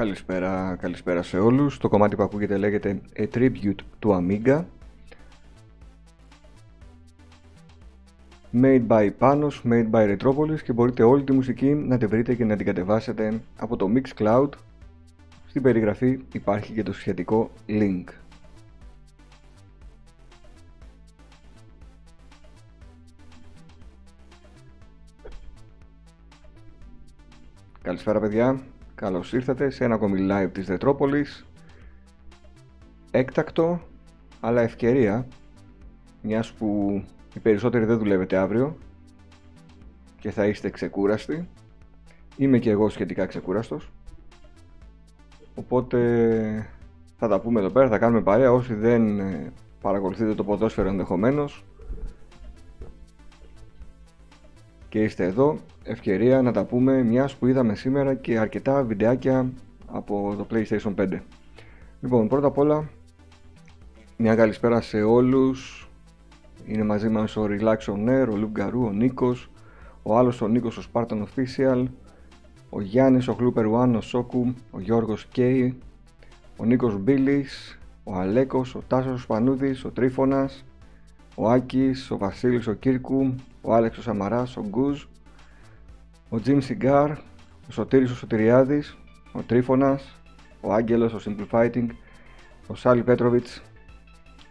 Καλησπέρα, καλησπέρα σε όλους. Το κομμάτι που ακούγεται λέγεται A Tribute to Amiga. Made by Panos, made by Retropolis και μπορείτε όλη τη μουσική να τη βρείτε και να την κατεβάσετε από το Mixcloud. Στην περιγραφή υπάρχει και το σχετικό link. Καλησπέρα παιδιά, καλώς ήρθατε σε ένα ακόμη live της Ρετρόπολης Έκτακτο, αλλά ευκαιρία Μιας που οι περισσότεροι δεν δουλεύετε αύριο Και θα είστε ξεκούραστοι. Είμαι και εγώ σχετικά ξεκούραστος. Οπότε θα τα πούμε εδώ πέρα, θα κάνουμε παρέα. Όσοι δεν ε, παρακολουθείτε το ποδόσφαιρο ενδεχομένως και είστε εδώ, ευκαιρία να τα πούμε μιας που είδαμε σήμερα και αρκετά βιντεάκια από το PlayStation 5. Λοιπόν, πρώτα απ' όλα, μια καλησπέρα σε όλους. Είναι μαζί μας ο Relax On Air, ο Λουγκαρού, ο Νίκος, ο άλλος ο Νίκος, ο Spartan Official, ο Γιάννης, ο Glooper One, ο Σόκου, ο Γιώργος Κέι, ο Νίκος Μπίλης, ο Αλέκος, ο Τάσος ο Σπανούδης, ο Τρίφωνας, ο Άκης, ο Βασίλης ο Κύρκου, ο Άλεξ ο Σαμαράς, ο Γκουζ, ο Τζιμ Σιγκάρ, ο Σωτήρης ο Σωτηριάδης, ο Τρίφωνας, ο Άγγελος, ο Simple Fighting, ο Σάλι Πέτροβιτς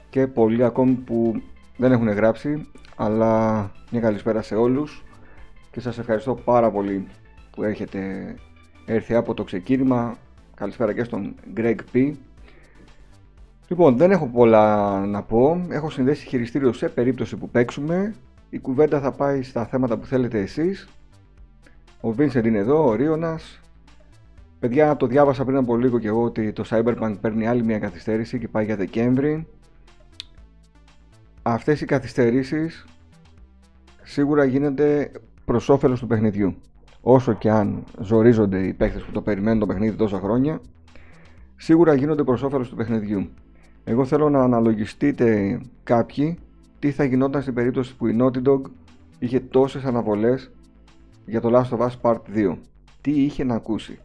και πολλοί ακόμη που δεν έχουν γράψει αλλά μια καλησπέρα σε όλους και σας ευχαριστώ πάρα πολύ που έχετε έρθει από το ξεκίνημα καλησπέρα και στον Greg P Λοιπόν, δεν έχω πολλά να πω. Έχω συνδέσει χειριστήριο σε περίπτωση που παίξουμε. Η κουβέντα θα πάει στα θέματα που θέλετε εσείς. Ο Vincent είναι εδώ, ο Ρίωνας. Παιδιά, το διάβασα πριν από λίγο και εγώ ότι το Cyberpunk παίρνει άλλη μια καθυστέρηση και πάει για Δεκέμβρη. Αυτές οι καθυστερήσεις σίγουρα γίνονται προς όφελος του παιχνιδιού. Όσο και αν ζορίζονται οι παίχτες που το περιμένουν το παιχνίδι τόσα χρόνια, σίγουρα γίνονται προς όφελος του παιχνιδιού. Εγώ θέλω να αναλογιστείτε κάποιοι τι θα γινόταν στην περίπτωση που η Naughty Dog είχε τόσες αναβολές για το Last of Us Part 2. Τι είχε να ακούσει.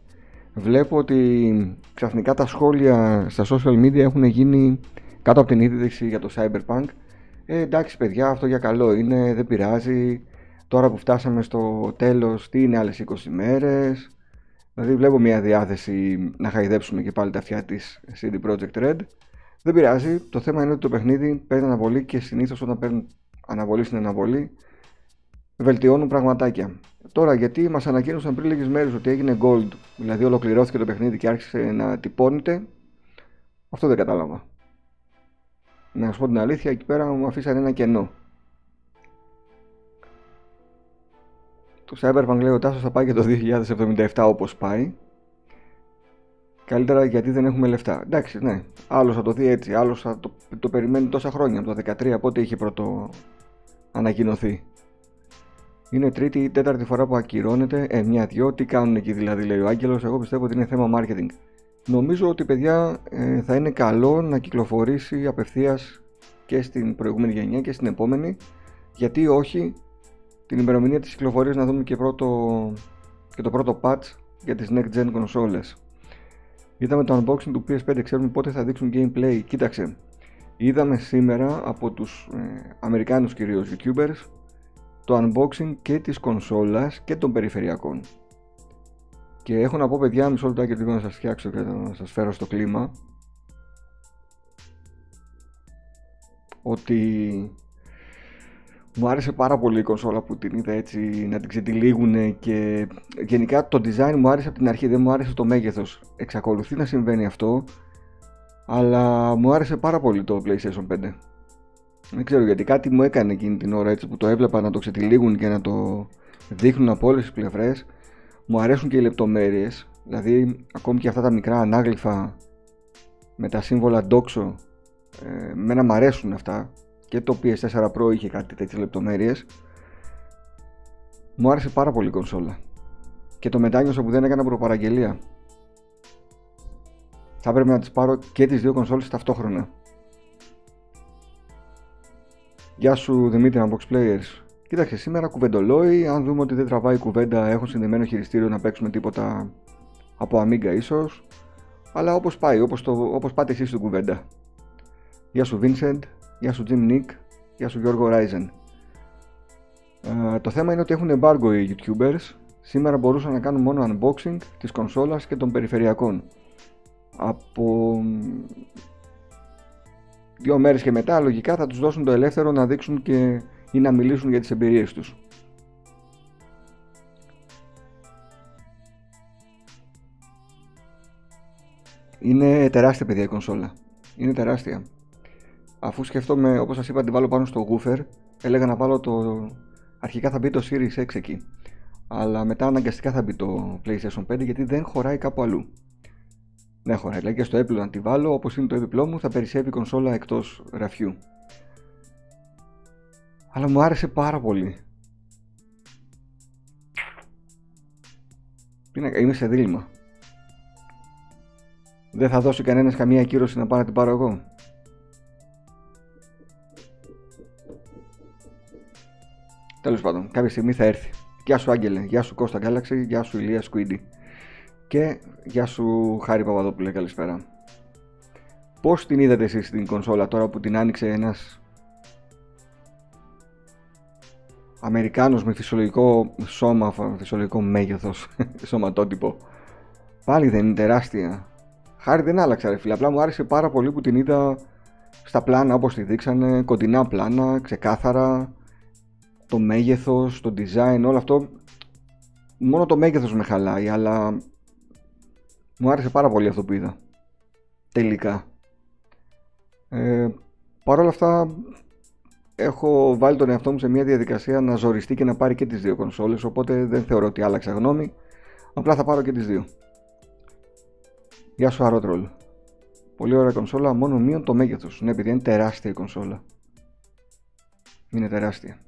Βλέπω ότι ξαφνικά τα σχόλια στα social media έχουν γίνει κάτω από την είδηση για το Cyberpunk. Ε, εντάξει παιδιά, αυτό για καλό είναι, δεν πειράζει. Τώρα που φτάσαμε στο τέλος, τι είναι άλλες 20 μέρες. Δηλαδή βλέπω μια διάθεση να χαϊδέψουμε και πάλι τα αυτιά της CD Projekt Red. Δεν πειράζει. Το θέμα είναι ότι το παιχνίδι παίρνει αναβολή και συνήθως όταν παίρνουν αναβολή στην αναβολή βελτιώνουν πραγματάκια. Τώρα, γιατί μας ανακοίνωσαν πριν λίγες μέρες ότι έγινε gold, δηλαδή ολοκληρώθηκε το παιχνίδι και άρχισε να τυπώνεται, αυτό δεν κατάλαβα. Να σου πω την αλήθεια, εκεί πέρα μου αφήσαν ένα κενό. Το Cyberpunk λέει ο Τάσος θα πάει και το 2077 όπως πάει Καλύτερα γιατί δεν έχουμε λεφτά. Εντάξει, ναι. Άλλος θα το δει έτσι. Άλλος θα το, το περιμένει τόσα χρόνια. Από το 2013 πότε είχε πρώτο ανακοινωθεί. Είναι τρίτη ή τέταρτη φορά που ακυρώνεται. Ε, μια-δυο. Τι κάνουν εκεί δηλαδή, λέει ο Άγγελος. Εγώ πιστεύω ότι είναι θέμα marketing. Νομίζω ότι παιδιά ε, θα είναι καλό να κυκλοφορήσει απευθείας και στην προηγούμενη γενιά και στην επόμενη. Γιατί όχι την ημερομηνία της κυκλοφορίας να δούμε και, πρώτο, και το πρώτο patch για τις next gen consoles. Είδαμε το unboxing του PS5, ξέρουμε πότε θα δείξουν gameplay. Κοίταξε, είδαμε σήμερα από τους ε, Αμερικάνους κυρίως YouTubers το unboxing και της κονσόλας και των περιφερειακών. Και έχω να πω παιδιά, μισό λεπτό και λίγο να σας φτιάξω και να σας φέρω στο κλίμα ότι μου άρεσε πάρα πολύ η κονσόλα που την είδα έτσι να την ξετυλίγουν και γενικά το design μου άρεσε από την αρχή, δεν μου άρεσε το μέγεθος. Εξακολουθεί να συμβαίνει αυτό, αλλά μου άρεσε πάρα πολύ το PlayStation 5. Δεν ξέρω γιατί κάτι μου έκανε εκείνη την ώρα έτσι που το έβλεπα να το ξετυλίγουν και να το δείχνουν από όλες τις πλευρές. Μου αρέσουν και οι λεπτομέρειες, δηλαδή ακόμη και αυτά τα μικρά ανάγλυφα με τα σύμβολα Doxo, ε, μένα μου αρέσουν αυτά. Και το PS4 Pro είχε κάτι τέτοιες λεπτομέρειες. Μου άρεσε πάρα πολύ η κονσόλα. Και το μετάνιωσα που δεν έκανα προπαραγγελία. Θα έπρεπε να τις πάρω και τις δύο κονσόλες ταυτόχρονα Γεια σου Δημήτρη Unbox Players Κοίταξε σήμερα κουβεντολόι, αν δούμε ότι δεν τραβάει κουβέντα έχω συνδεμένο χειριστήριο να παίξουμε τίποτα από Amiga ίσως, αλλά όπως πάει, όπως, το, όπως πάτε εσείς στην κουβέντα. Γεια σου Vincent, γεια σου Jim Nick, γεια σου Γιώργο Ryzen. Ε, το θέμα είναι ότι έχουν embargo οι YouTubers. Σήμερα μπορούσαν να κάνουν μόνο unboxing της κονσόλας και των περιφερειακών. Από δύο μέρες και μετά λογικά θα τους δώσουν το ελεύθερο να δείξουν και ή να μιλήσουν για τις εμπειρίες τους. Είναι τεράστια παιδιά η κονσόλα. Είναι τεράστια. Αφού σκεφτόμαι, όπως σας είπα, την βάλω πάνω στο woofer, έλεγα να βάλω το... Αρχικά θα μπει το Series 6 εκεί. Αλλά μετά αναγκαστικά θα μπει το PlayStation 5 γιατί δεν χωράει κάπου αλλού. Δεν χωράει. Δηλαδή και στο έπιπλο να τη βάλω, όπως είναι το έπιπλό μου, θα περισσεύει η κονσόλα εκτός ραφιού. Αλλά μου άρεσε πάρα πολύ. Είμαι σε δίλημα. Δεν θα δώσει κανένας καμία κύρωση να πάω να την πάρω εγώ. Τέλος πάντων, κάποια στιγμή θα έρθει. Γεια σου Άγγελε, γεια σου Κώστα Galaxy, γεια σου Ηλία Σκουίντι. Και γεια σου Χάρη Παπαδόπουλε, καλησπέρα. Πώς την είδατε εσείς την κονσόλα τώρα που την άνοιξε ένας Αμερικάνος με φυσιολογικό σώμα, φυσιολογικό μέγεθος, σωματότυπο. Πάλι δεν είναι τεράστια. Χάρη δεν άλλαξα ρε φίλε, απλά μου άρεσε πάρα πολύ που την είδα στα πλάνα όπως τη δείξανε, κοντινά πλάνα, ξεκάθαρα, το μέγεθος, το design, όλο αυτό. Μόνο το μέγεθος με χαλάει, αλλά μου άρεσε πάρα πολύ αυτό που είδα. Τελικά. Ε, Παρ' όλα αυτά έχω βάλει τον εαυτό μου σε μια διαδικασία να ζοριστεί και να πάρει και τις δύο κονσόλες οπότε δεν θεωρώ ότι άλλαξα γνώμη. Απλά θα πάρω και τις δύο. Γεια σου Αρότρολ Πολύ ωραία κονσόλα μόνο μείον το μέγεθος. Ναι επειδή είναι τεράστια η κονσόλα. Είναι τεράστια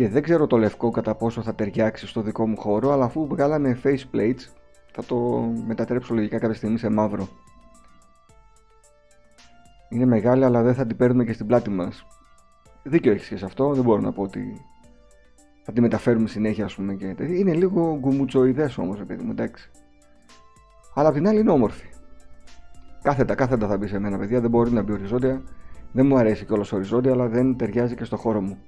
και δεν ξέρω το λευκό κατά πόσο θα ταιριάξει στο δικό μου χώρο αλλά αφού βγάλανε faceplates θα το μετατρέψω λογικά κάποια στιγμή σε μαύρο είναι μεγάλη αλλά δεν θα την παίρνουμε και στην πλάτη μας. Δίκιο έχεις και σε αυτό, δεν μπορώ να πω ότι θα τη μεταφέρουμε συνέχεια ας πούμε και Είναι λίγο γκουμουτσοειδές όμως παιδί μου, εντάξει. Αλλά απ' την άλλη είναι όμορφη. Κάθετα, κάθετα θα μπει σε μένα παιδιά, δεν μπορεί να μπει οριζόντια. Δεν μου αρέσει κιόλας οριζόντια, αλλά δεν ταιριάζει και στο χώρο μου.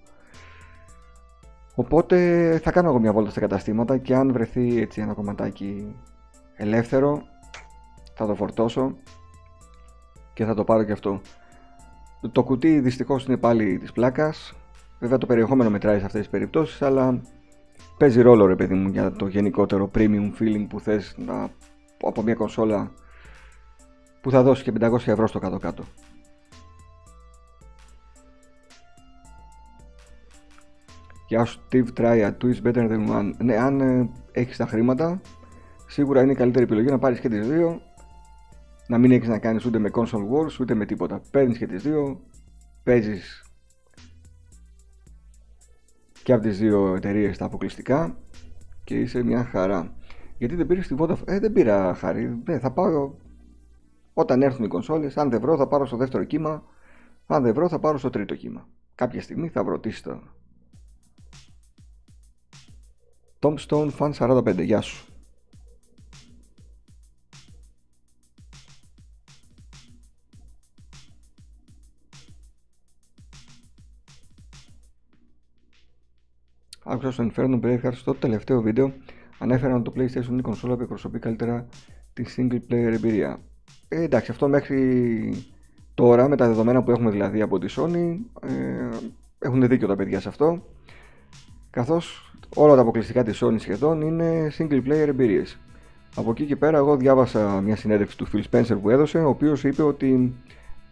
Οπότε θα κάνω εγώ μια βόλτα στα καταστήματα και αν βρεθεί έτσι ένα κομματάκι ελεύθερο θα το φορτώσω και θα το πάρω και αυτό. Το κουτί δυστυχώς είναι πάλι της πλάκας. Βέβαια το περιεχόμενο μετράει σε αυτές τις περιπτώσεις, αλλά παίζει ρόλο ρε παιδί μου για το γενικότερο premium feeling που θες να, από μια κονσόλα που θα δώσει και 500 ευρώ στο κάτω-κάτω. Γεια σου Steve Try a twist better than one. Ναι, αν ε, έχεις τα χρήματα, σίγουρα είναι η καλύτερη επιλογή να πάρεις και τις δύο να μην έχεις να κάνεις ούτε με console wars ούτε με τίποτα. Παίρνεις και τις δύο, παίζεις και από τις δύο εταιρείες τα αποκλειστικά και είσαι μια χαρά. Γιατί δεν πήρες τη Vodafone, ε, δεν πήρα χάρη. Ναι, θα πάω όταν έρθουν οι κονσόλες. Αν δεν βρω, θα πάρω στο δεύτερο κύμα. Αν δεν βρω, θα πάρω στο τρίτο κύμα. Κάποια στιγμή θα βρω τι Tombstone Fan 45, γεια σου. Άκουσα στο ενδιαφέρον τον Braveheart στο τελευταίο βίντεο ανέφεραν ότι το PlayStation είναι η κονσόλα που εκπροσωπεί καλύτερα τη single player εμπειρία. Ε, εντάξει, αυτό μέχρι τώρα με τα δεδομένα που έχουμε δηλαδή από τη Sony ε, έχουν δίκιο τα παιδιά σε αυτό. Καθώς όλα τα αποκλειστικά της Sony σχεδόν είναι single player εμπειρίες. Από εκεί και πέρα, εγώ διάβασα μια συνέντευξη του Phil Spencer που έδωσε, ο οποίος είπε ότι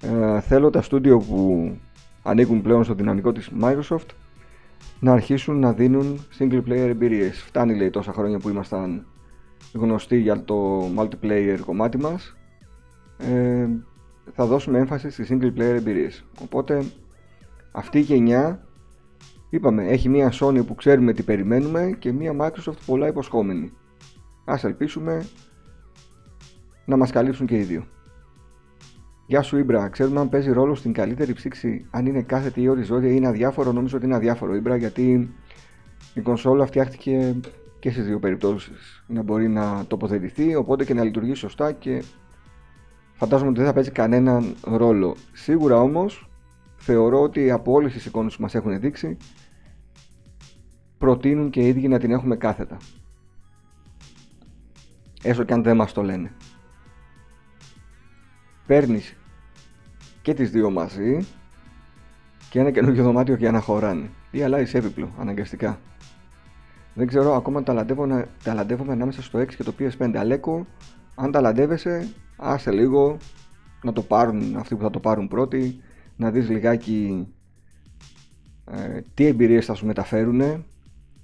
ε, θέλω τα στούντιο που ανήκουν πλέον στο δυναμικό της Microsoft να αρχίσουν να δίνουν single player εμπειρίες. Φτάνει λέει τόσα χρόνια που ήμασταν γνωστοί για το multiplayer κομμάτι μας. Ε, θα δώσουμε έμφαση στις single player εμπειρίες. Οπότε αυτή η γενιά είπαμε έχει μια Sony που ξέρουμε τι περιμένουμε και μια Microsoft πολλά υποσχόμενη. Ας ελπίσουμε να μας καλύψουν και οι δύο. Γεια σου Ήμπρα, ξέρουμε αν παίζει ρόλο στην καλύτερη ψήξη, αν είναι κάθετη ή οριζόντια ή είναι αδιάφορο. Νομίζω ότι είναι αδιάφορο Ήμπρα γιατί η κονσόλα φτιάχτηκε και στις δύο περιπτώσεις να μπορεί να τοποθετηθεί οπότε και να λειτουργεί σωστά και φαντάζομαι ότι δεν θα παίζει κανέναν ρόλο. Σίγουρα όμως θεωρώ ότι από όλες τις εικόνες που μας έχουν δείξει προτείνουν και οι ίδιοι να την έχουμε κάθετα. Έστω και αν δεν μας το λένε. Παίρνεις και τις δύο μαζί και ένα καινούργιο δωμάτιο για να χωράνε. Ή αλλάζεις έπιπλο, αναγκαστικά. Δεν ξέρω, ακόμα ταλαντεύομαι, ταλαντεύομαι ανάμεσα στο 6 και το PS5. Αλέκο, αν ταλαντεύεσαι, άσε λίγο να το πάρουν αυτοί που θα το πάρουν πρώτοι, να δεις λιγάκι ε, τι εμπειρίες θα σου μεταφέρουν.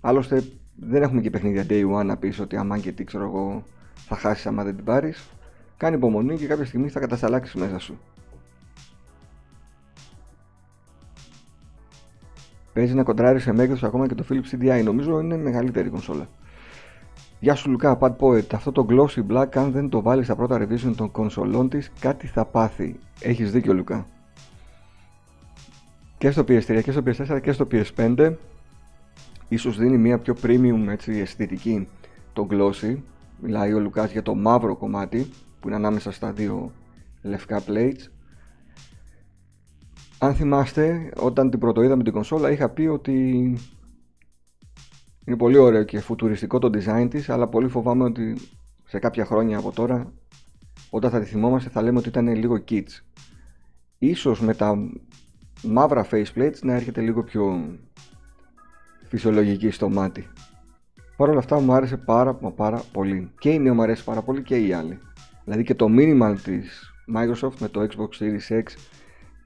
Άλλωστε δεν έχουμε και παιχνίδια day one να πεις ότι αμάν και τι ξέρω εγώ θα χάσεις άμα δεν την πάρεις. Κάνει υπομονή και κάποια στιγμή θα κατασταλάξεις μέσα σου. Παίζει να κοντράρεις σε μέγεθος ακόμα και το Philips CDI. Νομίζω είναι μεγαλύτερη κονσόλα. Γεια σου Λουκά, Pad Poet. Αυτό το glossy black, αν δεν το βάλεις στα πρώτα revision των κονσολών της, κάτι θα πάθει. Έχεις δίκιο, Λουκά. Και στο PS3 και στο PS4 και στο PS5 ίσως δίνει μια πιο premium έτσι, αισθητική το glossy μιλάει ο Λουκάς για το μαύρο κομμάτι που είναι ανάμεσα στα δύο λευκά plates. Αν θυμάστε, όταν την πρωτοείδαμε την κονσόλα είχα πει ότι είναι πολύ ωραίο και φουτουριστικό το design της, αλλά πολύ φοβάμαι ότι σε κάποια χρόνια από τώρα, όταν θα τη θυμόμαστε θα λέμε ότι ήταν λίγο kids. Ίσως με τα μαύρα faceplates να έρχεται λίγο πιο φυσιολογική στο μάτι. Παρ' όλα αυτά μου άρεσε πάρα πάρα πολύ. Και η νέο μου αρέσει πάρα πολύ και η άλλη. Δηλαδή και το minimal της Microsoft με το Xbox Series X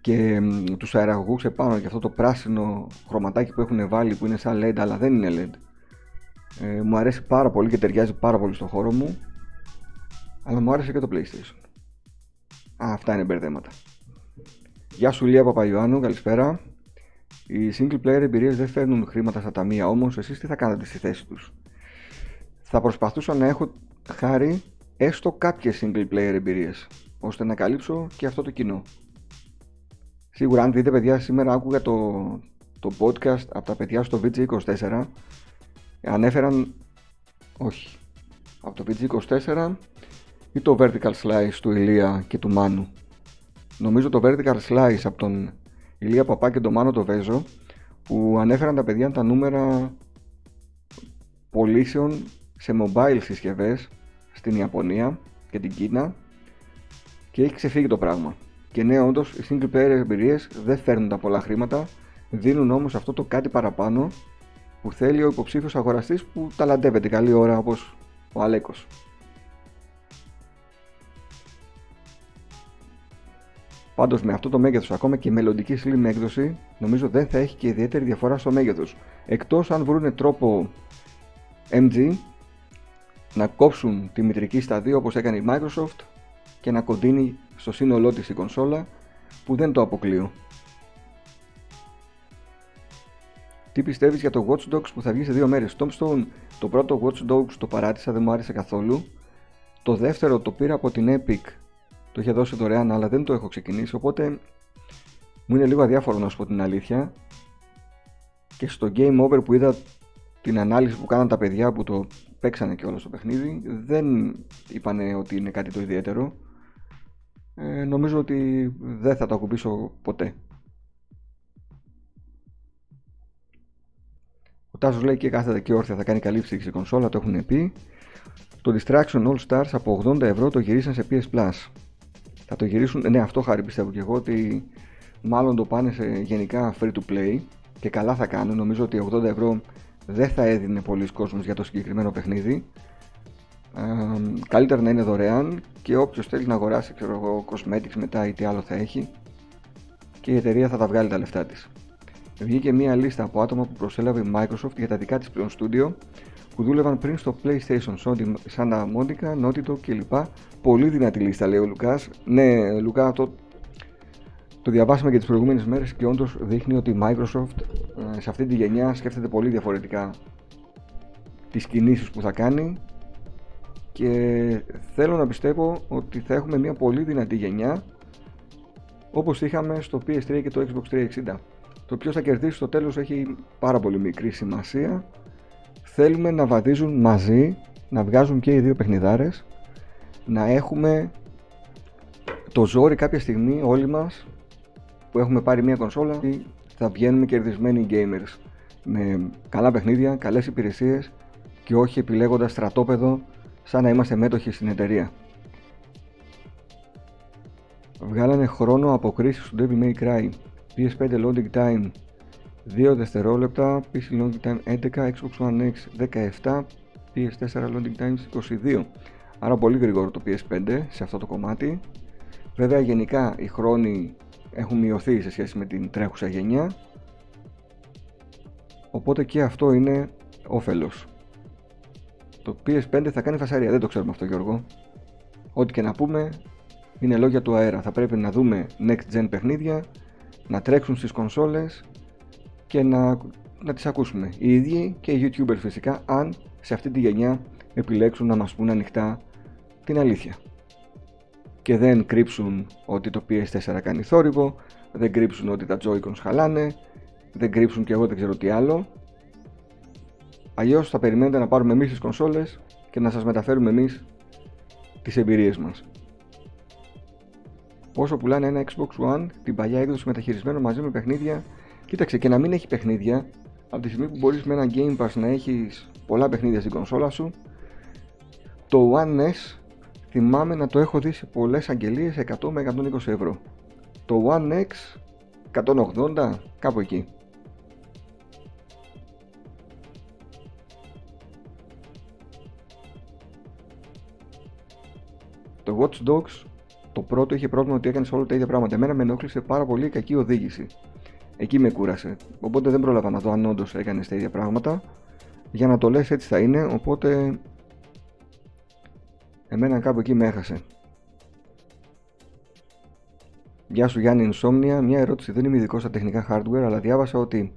και τους αεραγωγούς επάνω και αυτό το πράσινο χρωματάκι που έχουν βάλει που είναι σαν LED αλλά δεν είναι LED ε, μου αρέσει πάρα πολύ και ταιριάζει πάρα πολύ στο χώρο μου αλλά μου άρεσε και το PlayStation Α, αυτά είναι μπερδέματα Γεια σου Λία Παπαϊωάννου, καλησπέρα. Οι single player εμπειρίες δεν φέρνουν χρήματα στα ταμεία όμως εσείς τι θα κάνετε στη θέση τους; Θα προσπαθούσα να έχω χάρη έστω κάποιες single player εμπειρίες ώστε να καλύψω και αυτό το κοινό. Σίγουρα αν δείτε παιδιά σήμερα άκουγα το, το podcast από τα παιδιά στο VG24 ανέφεραν όχι από το VG24 ή το Vertical Slice του Ηλία και του Μάνου νομίζω το Vertical Slice από τον Ηλία Παπά και τον Μάνο το Βέζο που ανέφεραν τα παιδιά τα νούμερα πωλήσεων σε mobile συσκευές στην Ιαπωνία και την Κίνα και έχει ξεφύγει το πράγμα. Και ναι, όντως οι single player εμπειρίες δεν φέρνουν τα πολλά χρήματα, δίνουν όμως αυτό το κάτι παραπάνω που θέλει ο υποψήφιος αγοραστής που ταλαντεύεται καλή ώρα όπως ο Αλέκος. Πάντως με αυτό το μέγεθος, ακόμα και η μελλοντική slim έκδοση, νομίζω δεν θα έχει και ιδιαίτερη διαφορά στο μέγεθος. Εκτός αν βρουν τρόπο MG να κόψουν τη μητρική στα δύο όπως έκανε η Microsoft και να κοντίνει στο σύνολό της η κονσόλα που δεν το αποκλείω. Τι πιστεύεις για το Watch Dogs που θα βγει σε δύο μέρες; Tombstone, το πρώτο Watch Dogs το παράτησα, δεν μου άρεσε καθόλου. Το δεύτερο το πήρα από την Epic, το είχε δώσει δωρεάν αλλά δεν το έχω ξεκινήσει οπότε μου είναι λίγο αδιάφορο να σου πω την αλήθεια. Και στο Game Over που είδα την ανάλυση που κάναν τα παιδιά που το παίξανε και όλο στο παιχνίδι δεν είπανε ότι είναι κάτι το ιδιαίτερο ε, νομίζω ότι δεν θα το ακουμπήσω ποτέ. Ο Τάσος λέει και κάθετα και όρθια θα κάνει καλή ψήξη κονσόλα, το έχουν πει. Το Distraction All Stars από 80 ευρώ το γυρίσαν σε PS Plus. Θα το γυρίσουν, ναι αυτό χάρη πιστεύω και εγώ ότι μάλλον το πάνε σε γενικά free to play και καλά θα κάνουν. Νομίζω ότι 80 ευρώ δεν θα έδινε πολλοί κόσμος για το συγκεκριμένο παιχνίδι καλύτερα να είναι δωρεάν και όποιος θέλει να αγοράσει ξέρω εγώ cosmetics μετά ή τι άλλο θα έχει και η εταιρεία θα τα βγάλει τα λεφτά της. Βγήκε μια λίστα από άτομα που προσέλαβε η Microsoft για τα δικά της πλέον studio που δούλευαν πριν στο PlayStation, Sony, Santa Monica, Naughty Dog κλπ. Πολύ δυνατή λίστα λέει ο Λουκάς. Ναι, Λουκά, το, το διαβάσαμε και τις προηγούμενες μέρες και όντως δείχνει ότι η Microsoft ε, σε αυτή τη γενιά σκέφτεται πολύ διαφορετικά τις κινήσεις που θα κάνει και θέλω να πιστεύω ότι θα έχουμε μια πολύ δυνατή γενιά όπως είχαμε στο PS3 και το Xbox 360. Το ποιος θα κερδίσει στο τέλος έχει πάρα πολύ μικρή σημασία θέλουμε να βαδίζουν μαζί, να βγάζουν και οι δύο παιχνιδάρες, να έχουμε το ζόρι κάποια στιγμή όλοι μας που έχουμε πάρει μια κονσόλα θα βγαίνουμε κερδισμένοι gamers με καλά παιχνίδια, καλές υπηρεσίες και όχι επιλέγοντας στρατόπεδο σαν να είμαστε μέτοχοι στην εταιρεία. Βγάλανε χρόνο αποκρίσεις του Devil May Cry, PS5 loading time 2 δευτερόλεπτα, PC loading time 11, Xbox One X 17, PS4 loading time 22. Άρα πολύ γρήγορο το PS5 σε αυτό το κομμάτι. Βέβαια γενικά οι χρόνοι έχουν μειωθεί σε σχέση με την τρέχουσα γενιά. Οπότε και αυτό είναι όφελος. Το PS5 θα κάνει φασαρία, δεν το ξέρουμε αυτό Γιώργο. Ό,τι και να πούμε είναι λόγια του αέρα. Θα πρέπει να δούμε next gen παιχνίδια, να τρέξουν στις κονσόλες και να, να τις ακούσουμε. Οι ίδιοι και οι YouTubers φυσικά, αν σε αυτή τη γενιά επιλέξουν να μας πούν ανοιχτά την αλήθεια. Και δεν κρύψουν ότι το PS4 κάνει θόρυβο, δεν κρύψουν ότι τα Joy-Cons χαλάνε, δεν κρύψουν και εγώ δεν ξέρω τι άλλο. Αλλιώς θα περιμένετε να πάρουμε εμείς τις κονσόλες και να σας μεταφέρουμε εμείς τις εμπειρίες μας. Πόσο πουλάνε ένα Xbox One, την παλιά έκδοση μεταχειρισμένο μαζί με παιχνίδια. Κοίταξε και να μην έχει παιχνίδια, από τη στιγμή που μπορείς με ένα Game Pass να έχεις πολλά παιχνίδια στην κονσόλα σου, το One S θυμάμαι να το έχω δει σε πολλές αγγελίες 100 με 120 ευρώ. Το One X 180, κάπου εκεί. Το Watch Dogs το πρώτο είχε πρόβλημα ότι έκανε όλα τα ίδια πράγματα. Εμένα με ενόχλησε πάρα πολύ η κακή οδήγηση. Εκεί με κούρασε. Οπότε δεν πρόλαβα να δω αν όντως έκανε τα ίδια πράγματα. Για να το λες έτσι θα είναι, οπότε εμένα κάπου εκεί με έχασε. Γεια σου Γιάννη Insomnia, μια ερώτηση. Δεν είμαι ειδικός στα τεχνικά hardware, αλλά διάβασα ότι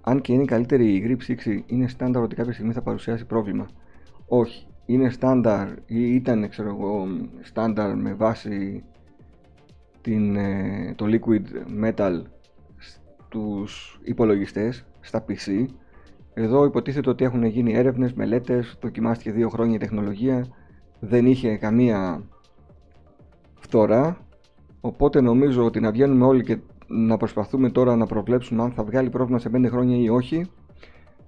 αν και είναι καλύτερη η γρή ψήξη, είναι στάνταρ ότι κάποια στιγμή θα παρουσιάσει πρόβλημα. Όχι είναι στάνταρ ή ήταν ξέρω εγώ στάνταρ με βάση την, ε, το liquid metal στους υπολογιστές στα PC εδώ υποτίθεται ότι έχουν γίνει έρευνες, μελέτες, δοκιμάστηκε δύο χρόνια η τεχνολογία. Δεν είχε καμία φθορά. Οπότε νομίζω ότι να βγαίνουμε όλοι και να προσπαθούμε τώρα να προβλέψουμε αν θα βγάλει πρόβλημα σε 5 χρόνια ή όχι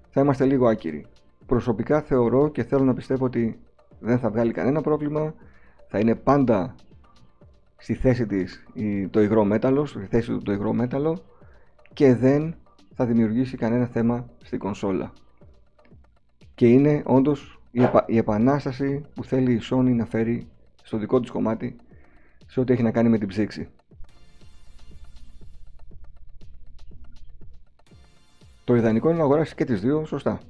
θα είμαστε λίγο άκυροι. Προσωπικά θεωρώ και θέλω να πιστεύω ότι δεν θα βγάλει κανένα πρόβλημα. Θα είναι πάντα στη θέση της το υγρό μέταλλος, στη θέση του το υγρό μέταλλο και δεν θα δημιουργήσει κανένα θέμα στην κονσόλα και είναι όντως η, η επανάσταση που θέλει η Sony να φέρει στο δικό της κομμάτι σε ό,τι έχει να κάνει με την ψήξη. Το ιδανικό είναι να αγοράσεις και τις δύο σωστά.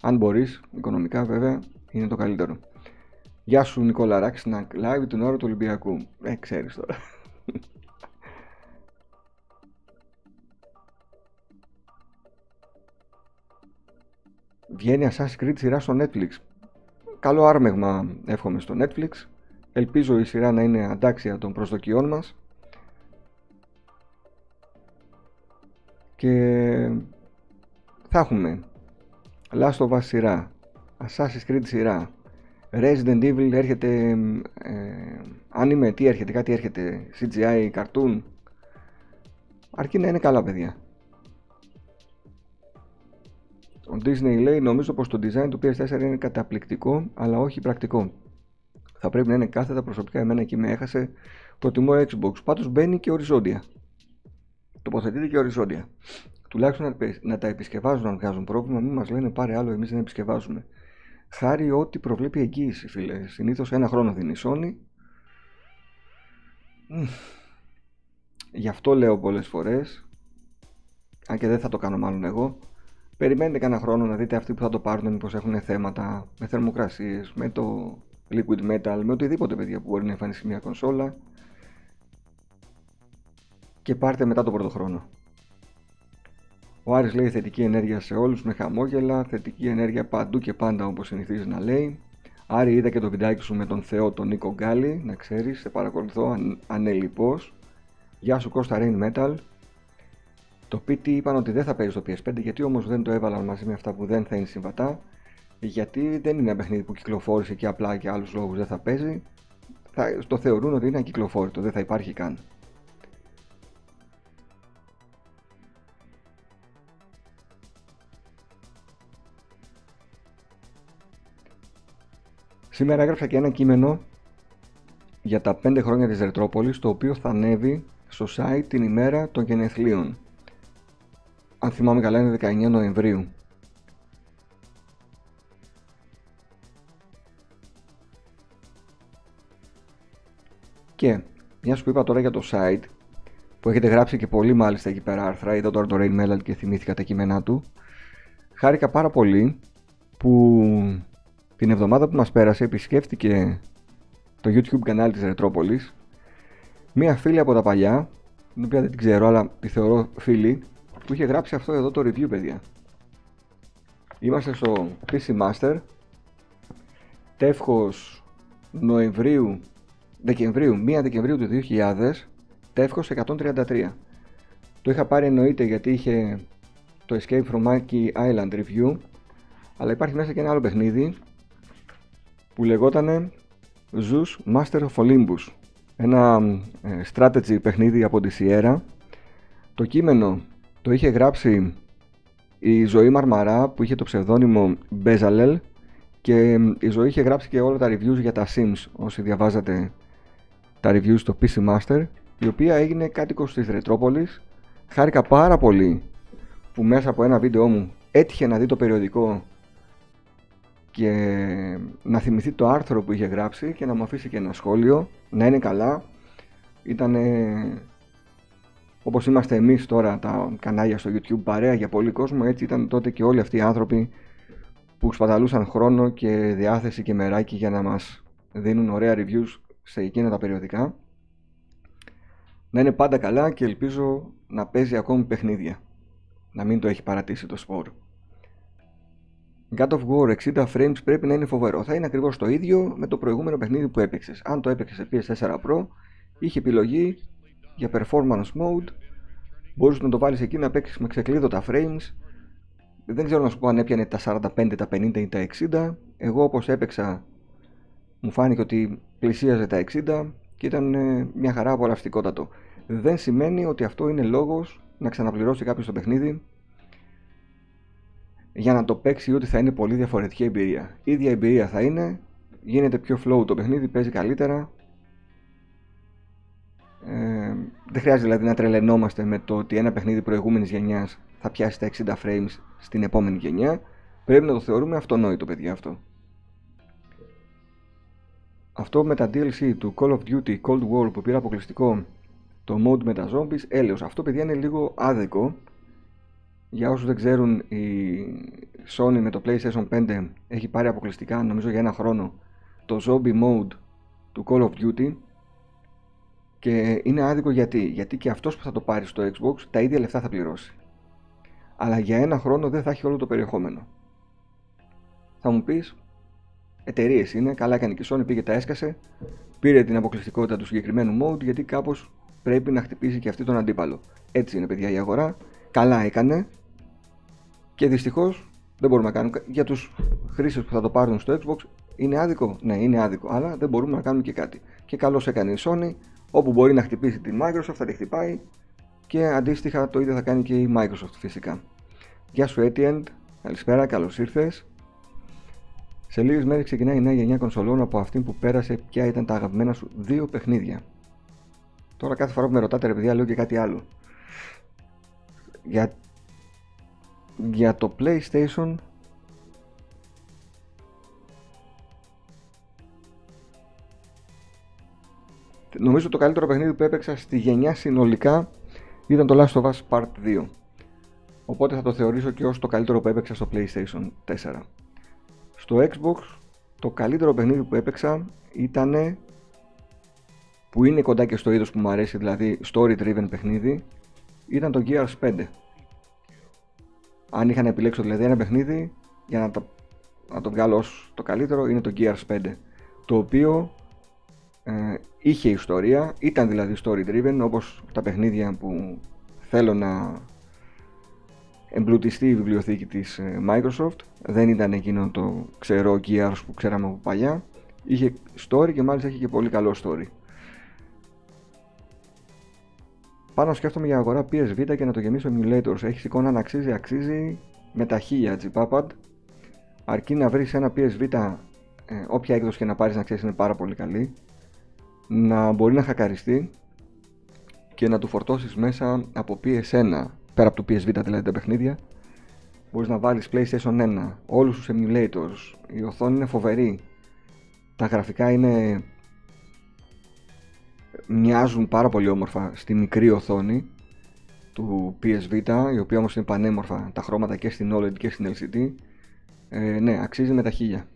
Αν μπορείς, οικονομικά βέβαια, είναι το καλύτερο. Γεια σου Νικόλα Ράξινα, live την ώρα του Ολυμπιακού. Ε, ξέρεις τώρα. Βγαίνει Assassin's Creed σειρά στο Netflix. Καλό άρμεγμα εύχομαι στο Netflix. Ελπίζω η σειρά να είναι αντάξια των προσδοκιών μας. Και θα έχουμε Last of Us σειρά, Assassin's Creed σειρά, Resident Evil έρχεται ε, anime, τι έρχεται, κάτι έρχεται, CGI, cartoon. Αρκεί να είναι καλά παιδιά. Ο Disney λέει νομίζω πως το design του PS4 είναι καταπληκτικό αλλά όχι πρακτικό. Θα πρέπει να είναι κάθετα προσωπικά εμένα εκεί με έχασε. Προτιμώ Xbox. Πάντως μπαίνει και οριζόντια. Τοποθετείται και οριζόντια τουλάχιστον να τα επισκευάζουν αν βγάζουν πρόβλημα, μην μας λένε πάρε άλλο, εμείς δεν επισκευάζουμε. Χάρη ό,τι προβλέπει εγγύηση, φίλε. Συνήθως ένα χρόνο δίνει η Sony. Γι' αυτό λέω πολλές φορές, αν και δεν θα το κάνω μάλλον εγώ, περιμένετε κανένα χρόνο να δείτε αυτοί που θα το πάρουν μήπως έχουν θέματα με θερμοκρασίες, με το liquid metal, με οτιδήποτε παιδιά που μπορεί να εμφανίσει μια κονσόλα και πάρτε μετά τον πρώτο χρόνο. Ο Άρης λέει θετική ενέργεια σε όλους με χαμόγελα, θετική ενέργεια παντού και πάντα όπως συνηθίζει να λέει. Άρη είδα και το βιντεάκι σου με τον Θεό τον Νίκο Γκάλι, να ξέρεις, σε παρακολουθώ αν, ανελειπώς. Γεια σου Κώστα Rain Metal. Το PT είπαν ότι δεν θα παίζει στο PS5 γιατί όμως δεν το έβαλαν μαζί με αυτά που δεν θα είναι συμβατά γιατί δεν είναι ένα παιχνίδι που κυκλοφόρησε και απλά για άλλους λόγους δεν θα παίζει θα, το θεωρούν ότι είναι ακυκλοφόρητο, δεν θα υπάρχει καν. Σήμερα έγραψα και ένα κείμενο για τα 5 χρόνια της Ρετρόπολης το οποίο θα ανέβει στο site την ημέρα των γενεθλίων. Αν θυμάμαι καλά είναι 19 Νοεμβρίου. Και μια που είπα τώρα για το site που έχετε γράψει και πολύ μάλιστα εκεί πέρα άρθρα, είδα τώρα το Rain Melon και θυμήθηκα τα κείμενά του. Χάρηκα πάρα πολύ που την εβδομάδα που μας πέρασε επισκέφτηκε το YouTube κανάλι της Ρετρόπολης μία φίλη από τα παλιά, την οποία δεν την ξέρω αλλά τη θεωρώ φίλη, που είχε γράψει αυτό εδώ το review παιδιά. Είμαστε στο PC Master, τεύχος Νοεμβρίου, Δεκεμβρίου, 1 Δεκεμβρίου του 2000, τεύχος 133. Το είχα πάρει εννοείται γιατί είχε το Escape from Monkey Island review, αλλά υπάρχει μέσα και ένα άλλο παιχνίδι που λεγόταν Zeus Master of Olympus ένα ε, strategy παιχνίδι από τη Sierra το κείμενο το είχε γράψει η Ζωή Μαρμαρά που είχε το ψευδόνυμο Bezalel και η Ζωή είχε γράψει και όλα τα reviews για τα Sims όσοι διαβάζατε τα reviews στο PC Master η οποία έγινε κάτοικος της Ρετρόπολης χάρηκα πάρα πολύ που μέσα από ένα βίντεο μου έτυχε να δει το περιοδικό και να θυμηθεί το άρθρο που είχε γράψει και να μου αφήσει και ένα σχόλιο, να είναι καλά. Ήταν όπως είμαστε εμείς τώρα τα κανάλια στο YouTube παρέα για πολύ κόσμο, έτσι ήταν τότε και όλοι αυτοί οι άνθρωποι που σπαταλούσαν χρόνο και διάθεση και μεράκι για να μας δίνουν ωραία reviews σε εκείνα τα περιοδικά. Να είναι πάντα καλά και ελπίζω να παίζει ακόμη παιχνίδια. Να μην το έχει παρατήσει το σπορ. God of War 60 frames πρέπει να είναι φοβερό. Θα είναι ακριβώς το ίδιο με το προηγούμενο παιχνίδι που έπαιξες. Αν το έπαιξες σε PS4 Pro, είχε επιλογή για performance mode. Μπορούσε να το βάλεις εκεί να παίξεις με ξεκλείδωτα frames. Δεν ξέρω να σου πω αν έπιανε τα 45, τα 50 ή τα 60. Εγώ όπως έπαιξα μου φάνηκε ότι πλησίαζε τα 60 και ήταν ε, μια χαρά απολαυστικότατο. Δεν σημαίνει ότι αυτό είναι λόγος να ξαναπληρώσει κάποιος το παιχνίδι για να το παίξει ότι θα είναι πολύ διαφορετική εμπειρία. Η ίδια εμπειρία θα είναι, γίνεται πιο flow το παιχνίδι, παίζει καλύτερα. Ε, δεν χρειάζεται δηλαδή να τρελαινόμαστε με το ότι ένα παιχνίδι προηγούμενης γενιάς θα πιάσει τα 60 frames στην επόμενη γενιά. Πρέπει να το θεωρούμε αυτονόητο, παιδιά αυτό. Αυτό με τα DLC του Call of Duty Cold War που πήρα αποκλειστικό το mode με τα zombies, έλεος. Αυτό παιδιά είναι λίγο άδικο για όσους δεν ξέρουν, η Sony με το PlayStation 5 έχει πάρει αποκλειστικά, νομίζω για ένα χρόνο, το Zombie Mode του Call of Duty και είναι άδικο γιατί, γιατί και αυτός που θα το πάρει στο Xbox τα ίδια λεφτά θα πληρώσει. Αλλά για ένα χρόνο δεν θα έχει όλο το περιεχόμενο. Θα μου πεις, εταιρείες είναι, καλά έκανε και η Sony, πήγε τα έσκασε, πήρε την αποκλειστικότητα του συγκεκριμένου mode γιατί κάπως πρέπει να χτυπήσει και αυτή τον αντίπαλο. Έτσι είναι παιδιά η αγορά, καλά έκανε, και δυστυχώς δεν μπορούμε να κάνουμε. Για τους χρήστες που θα το πάρουν στο Xbox είναι άδικο. Ναι, είναι άδικο, αλλά δεν μπορούμε να κάνουμε και κάτι. Και καλώς έκανε η Sony, όπου μπορεί να χτυπήσει την Microsoft, θα τη χτυπάει και αντίστοιχα το ίδιο θα κάνει και η Microsoft φυσικά. Γεια σου Etienne, καλησπέρα, καλώς ήρθες. Σε λίγες μέρες ξεκινάει η νέα γενιά κονσολών από αυτήν που πέρασε ποια ήταν τα αγαπημένα σου δύο παιχνίδια. Τώρα κάθε φορά που με ρωτάτε ρε παιδιά λέω και κάτι άλλο. Για για το PlayStation νομίζω το καλύτερο παιχνίδι που έπαιξα στη γενιά συνολικά ήταν το Last of Us Part 2 οπότε θα το θεωρήσω και ως το καλύτερο που έπαιξα στο PlayStation 4 στο Xbox το καλύτερο παιχνίδι που έπαιξα ήταν που είναι κοντά και στο είδος που μου αρέσει δηλαδή story driven παιχνίδι ήταν το Gears 5 αν είχα να επιλέξω δηλαδή ένα παιχνίδι για να το, να το βγάλω ως το καλύτερο είναι το Gears 5 το οποίο ε, είχε ιστορία, ήταν δηλαδή story driven όπως τα παιχνίδια που θέλω να εμπλουτιστεί η βιβλιοθήκη της ε, Microsoft. Δεν ήταν εκείνο το ξερό Gears που ξέραμε από παλιά. Είχε story και μάλιστα έχει και πολύ καλό story. Πάνω σκέφτομαι για αγορά PSV και να το γεμίσω emulators. Έχει εικόνα να αξίζει, αξίζει με τα χίλια Gpapad. Αρκεί να βρεις ένα PSV, ε, όποια έκδοση και να πάρεις να ξέρεις είναι πάρα πολύ καλή. Να μπορεί να χακαριστεί και να του φορτώσεις μέσα από PS1 πέρα από το PSV δηλαδή τα παιχνίδια μπορείς να βάλεις PlayStation 1 όλους τους emulators η οθόνη είναι φοβερή. Τα γραφικά είναι μοιάζουν πάρα πολύ όμορφα στη μικρή οθόνη του PSV η οποία όμως είναι πανέμορφα τα χρώματα και στην OLED και στην LCD ε, ναι αξίζει με τα χίλια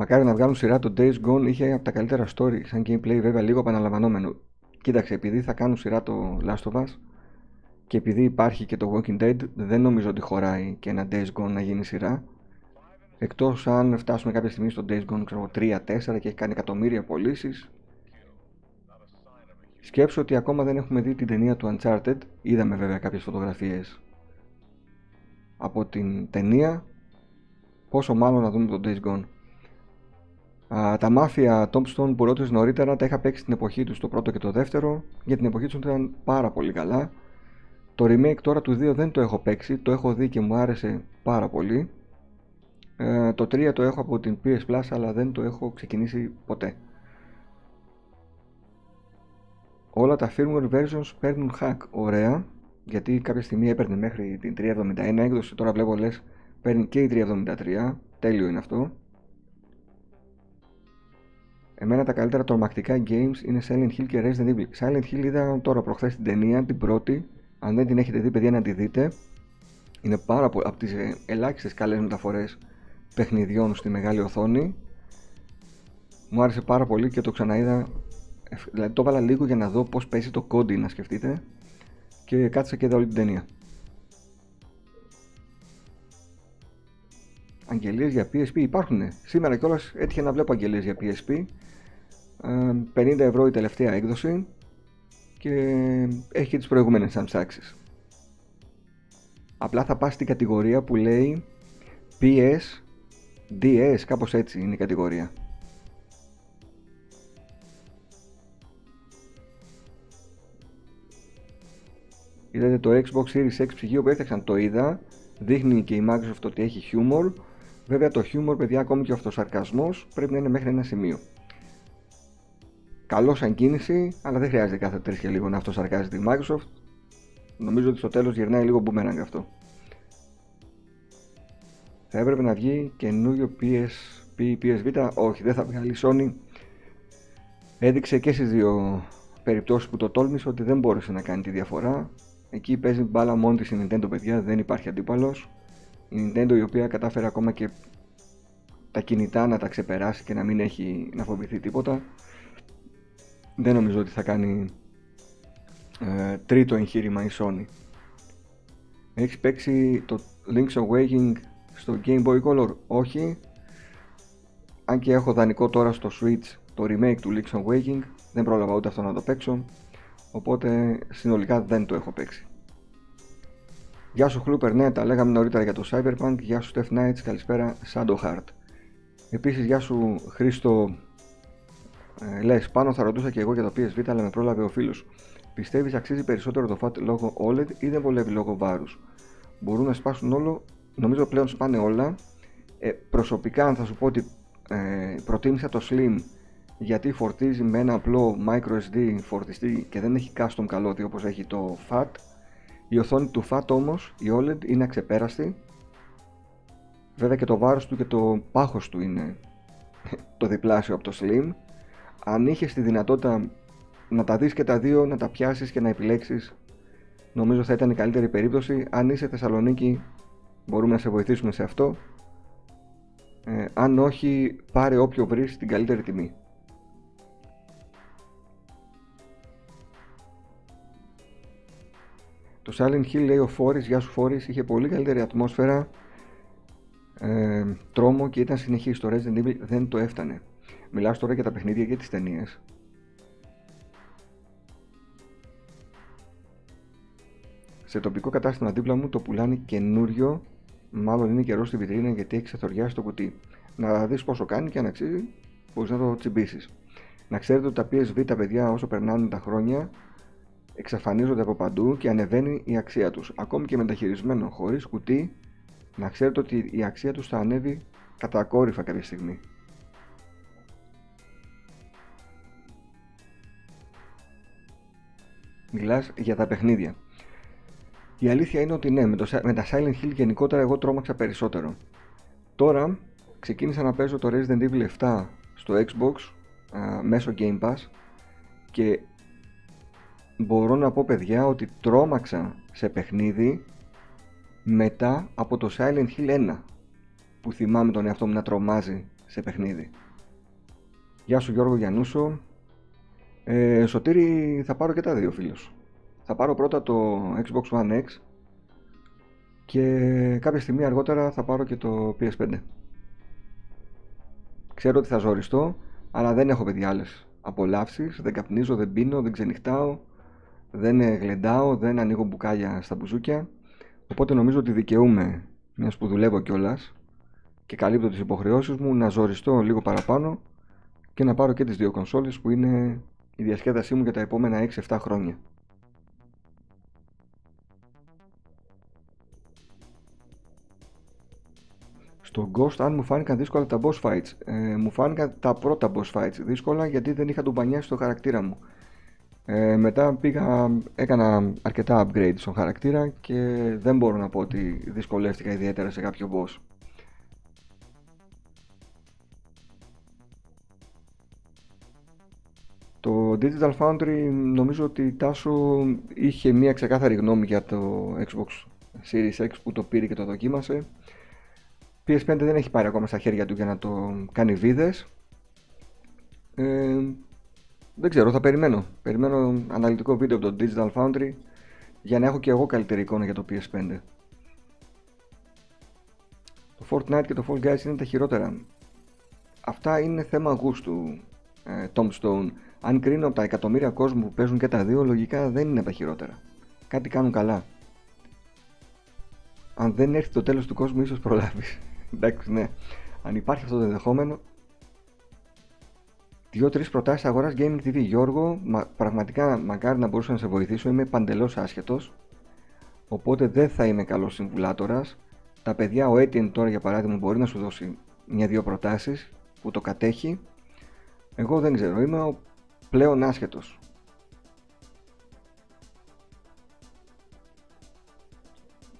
Μακάρι να βγάλουν σειρά το Days Gone είχε από τα καλύτερα story σαν gameplay βέβαια λίγο επαναλαμβανόμενο. Κοίταξε, επειδή θα κάνουν σειρά το Last of Us και επειδή υπάρχει και το Walking Dead δεν νομίζω ότι χωράει και ένα Days Gone να γίνει σειρά. Εκτός αν φτάσουμε κάποια στιγμή στο Days Gone ξέρω, 3-4 και έχει κάνει εκατομμύρια πωλήσεις. Σκέψω ότι ακόμα δεν έχουμε δει την ταινία του Uncharted. Είδαμε βέβαια κάποιες φωτογραφίες από την ταινία. Πόσο μάλλον να δούμε το Days Gone τα μάφια Tombstone που ρώτησε νωρίτερα τα είχα παίξει στην εποχή τους, το πρώτο και το δεύτερο. Για την εποχή τους ήταν πάρα πολύ καλά. Το remake τώρα του 2 δεν το έχω παίξει, το έχω δει και μου άρεσε πάρα πολύ. Ε, το 3 το έχω από την PS Plus αλλά δεν το έχω ξεκινήσει ποτέ. Όλα τα firmware versions παίρνουν hack, ωραία, γιατί κάποια στιγμή έπαιρνε μέχρι την 371 έκδοση, τώρα βλέπω λες παίρνει και η 373, τέλειο είναι αυτό. Εμένα τα καλύτερα τρομακτικά games είναι Silent Hill και Resident Evil. Silent Hill είδα τώρα προχθές την ταινία, την πρώτη. Αν δεν την έχετε δει, παιδιά, να τη δείτε. Είναι πάρα πολύ από τις ελάχιστες καλές μεταφορές παιχνιδιών στη μεγάλη οθόνη. Μου άρεσε πάρα πολύ και το ξαναείδα. Δηλαδή το έβαλα λίγο για να δω πώς παίζει το κόντι, να σκεφτείτε. Και κάτσα και είδα όλη την ταινία. Αγγελίες για PSP υπάρχουν. Σήμερα κιόλας έτυχε να βλέπω αγγελίες για PSP. 50 ευρώ η τελευταία έκδοση και έχει και τις προηγούμενες αν ψάξεις. Απλά θα πας στην κατηγορία που λέει PS, DS, κάπως έτσι είναι η κατηγορία. Είδατε το Xbox Series X ψυγείο που έφτιαξαν, το είδα. Δείχνει και η Microsoft ότι έχει humor. Βέβαια το humor, παιδιά, ακόμη και ο αυτοσαρκασμός πρέπει να είναι μέχρι ένα σημείο. Καλό σαν κίνηση, αλλά δεν χρειάζεται κάθε τρεις και λίγο να αυτοσαρκάζει τη Microsoft. Νομίζω ότι στο τέλος γυρνάει λίγο boomerang αυτό. Θα έπρεπε να βγει καινούριο PSP, PSV, όχι δεν θα βγάλει η Sony. Έδειξε και στις δύο περιπτώσεις που το τόλμησε ότι δεν μπόρεσε να κάνει τη διαφορά. Εκεί παίζει μπάλα μόνη της η Nintendo, παιδιά, δεν υπάρχει αντίπαλος. Η Nintendo η οποία κατάφερε ακόμα και τα κινητά να τα ξεπεράσει και να μην έχει να φοβηθεί τίποτα δεν νομίζω ότι θα κάνει ε, τρίτο εγχείρημα η Sony. Έχεις παίξει το Link's Awakening στο Game Boy Color? Όχι. Αν και έχω δανεικό τώρα στο Switch το remake του Link's Awakening, δεν πρόλαβα ούτε αυτό να το παίξω, οπότε συνολικά δεν το έχω παίξει. Γεια σου Χλούπερ, ναι, τα λέγαμε νωρίτερα για το Cyberpunk. Γεια σου Steph Knights, καλησπέρα Shadow Heart. Επίσης, γεια σου Χρήστο ε, Λες, πάνω θα ρωτούσα και εγώ για το PSV, αλλά με πρόλαβε ο φίλος. Πιστεύεις αξίζει περισσότερο το FAT λόγω OLED ή δεν βολεύει λόγω βάρους; Μπορούν να σπάσουν όλο, νομίζω πλέον σπάνε όλα. Ε, προσωπικά, αν θα σου πω ότι ε, προτίμησα το Slim γιατί φορτίζει με ένα απλό microSD φορτιστή και δεν έχει custom καλώδιο όπως έχει το FAT. Η οθόνη του FAT όμως, η OLED, είναι αξεπέραστη. Βέβαια και το βάρος του και το πάχος του είναι το διπλάσιο από το Slim αν είχες τη δυνατότητα να τα δεις και τα δύο, να τα πιάσεις και να επιλέξεις νομίζω θα ήταν η καλύτερη περίπτωση αν είσαι Θεσσαλονίκη μπορούμε να σε βοηθήσουμε σε αυτό ε, αν όχι πάρε όποιο βρεις την καλύτερη τιμή Το Silent Hill λέει ο Φόρης, γεια σου Φόρης, είχε πολύ καλύτερη ατμόσφαιρα ε, τρόμο και ήταν συνεχής. Το Resident Evil δεν το έφτανε. Μιλάς τώρα για τα παιχνίδια και τις ταινίες. Σε τοπικό κατάστημα δίπλα μου το πουλάνε καινούριο, μάλλον είναι καιρό στη βιτρίνα γιατί έχει ξεθοριάσει το κουτί. Να δεις πόσο κάνει και αν αξίζει, μπορείς να το τσιμπήσεις. Να ξέρετε ότι τα PSV τα παιδιά όσο περνάνε τα χρόνια εξαφανίζονται από παντού και ανεβαίνει η αξία τους. Ακόμη και μεταχειρισμένο χωρίς κουτί, να ξέρετε ότι η αξία τους θα ανέβει κατακόρυφα κάποια στιγμή. Μιλάς για τα παιχνίδια. Η αλήθεια είναι ότι ναι, με, το, με τα Silent Hill γενικότερα εγώ τρόμαξα περισσότερο. Τώρα ξεκίνησα να παίζω το Resident Evil 7 στο Xbox α, μέσω Game Pass και μπορώ να πω παιδιά ότι τρόμαξα σε παιχνίδι μετά από το Silent Hill 1 που θυμάμαι τον εαυτό μου να τρομάζει σε παιχνίδι. Γεια σου Γιώργο Γιαννούσο. Ε, Σωτήρη θα πάρω και τα δύο φίλους. Θα πάρω πρώτα το Xbox One X και κάποια στιγμή αργότερα θα πάρω και το PS5. Ξέρω ότι θα ζοριστώ, αλλά δεν έχω παιδιά άλλες απολαύσεις, δεν καπνίζω, δεν πίνω, δεν ξενυχτάω, δεν γλεντάω, δεν ανοίγω μπουκάλια στα μπουζούκια. Οπότε νομίζω ότι δικαιούμαι, μιας που δουλεύω κιόλας και καλύπτω τις υποχρεώσεις μου, να ζοριστώ λίγο παραπάνω και να πάρω και τις δύο κονσόλες που είναι η διασκέδασή μου για τα επόμενα 6-7 χρόνια. Στο Ghost αν μου φάνηκαν δύσκολα τα boss fights. Ε, μου φάνηκαν τα πρώτα boss fights δύσκολα γιατί δεν είχα τον πανιάσει στο χαρακτήρα μου. Ε, μετά πήγα, έκανα αρκετά upgrade στον χαρακτήρα και δεν μπορώ να πω ότι δυσκολεύτηκα ιδιαίτερα σε κάποιο boss. Το Digital Foundry νομίζω ότι Τάσο είχε μια ξεκάθαρη γνώμη για το Xbox Series X που το πήρε και το δοκίμασε. PS5 δεν έχει πάρει ακόμα στα χέρια του για να το κάνει βίδες. Ε, δεν ξέρω, θα περιμένω. Περιμένω αναλυτικό βίντεο από το Digital Foundry για να έχω και εγώ καλύτερη εικόνα για το PS5. Το Fortnite και το Fall Guys είναι τα χειρότερα. Αυτά είναι θέμα γούστου, ε, Tom Stone. Αν κρίνω από τα εκατομμύρια κόσμου που παίζουν και τα δύο, λογικά δεν είναι τα χειρότερα. Κάτι κάνουν καλά. Αν δεν έρθει το τέλος του κόσμου, ίσως προλάβεις. Εντάξει, ναι. Αν υπάρχει αυτό το ενδεχόμενο, Δύο-τρεις προτάσεις αγοράς Gaming TV. Γιώργο, μα, πραγματικά μακάρι να μπορούσα να σε βοηθήσω. Είμαι παντελώς άσχετος. Οπότε δεν θα είμαι καλός συμβουλάτορας. Τα παιδιά, ο Etienne τώρα για παράδειγμα, μπορεί να σου δώσει μια-δύο προτάσεις που το κατέχει. Εγώ δεν ξέρω, είμαι ο πλέον άσχετος.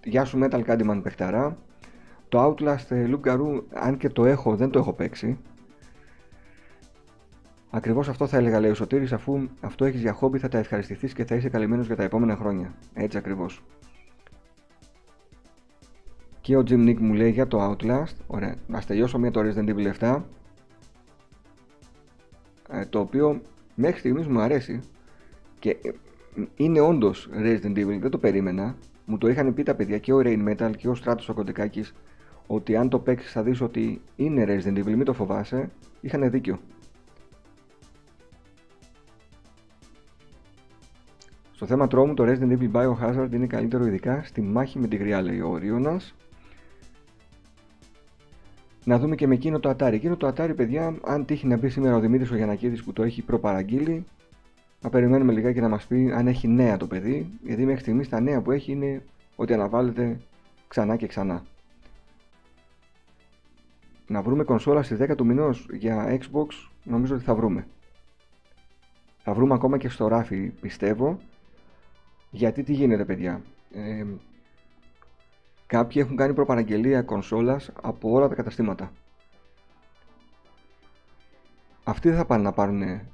Γεια σου Metal Candyman παιχταρά. Το Outlast ε, Loop αν και το έχω, δεν το έχω παίξει. Ακριβώς αυτό θα έλεγα, λέει ο Σωτήρης, αφού αυτό έχεις για χόμπι θα τα ευχαριστηθείς και θα είσαι καλυμμένος για τα επόμενα χρόνια. Έτσι ακριβώς. Και ο Jim Nick μου λέει για το Outlast. Ωραία. Να τελειώσω μία το Resident Evil 7. Ε, το οποίο μέχρι στιγμής μου αρέσει και ε, είναι όντως Resident Evil, δεν το περίμενα. Μου το είχαν πει τα παιδιά και ο Rain Metal και ο Stratos ο Κοντεκάκης ότι αν το παίξεις θα δεις ότι είναι Resident Evil, μην το φοβάσαι. Είχαν δίκιο. Στο θέμα τρόμου το Resident Evil Biohazard είναι καλύτερο ειδικά στη μάχη με τη γριά λέει ο Ορίωνας. Να δούμε και με εκείνο το Atari. Εκείνο το Atari παιδιά, αν τύχει να μπει σήμερα ο Δημήτρης ο Γιανακίδης που το έχει προπαραγγείλει, να περιμένουμε λιγάκι να μας πει αν έχει νέα το παιδί, γιατί μέχρι στιγμής τα νέα που έχει είναι ότι αναβάλλεται ξανά και ξανά. Να βρούμε κονσόλα στις 10 του μηνός για Xbox, νομίζω ότι θα βρούμε. Θα βρούμε ακόμα και στο ράφι, πιστεύω, γιατί τι γίνεται παιδιά; Ε, κάποιοι έχουν κάνει προπαραγγελία κονσόλας από όλα τα καταστήματα. Αυτοί δεν θα πάνε να πάρουν ε,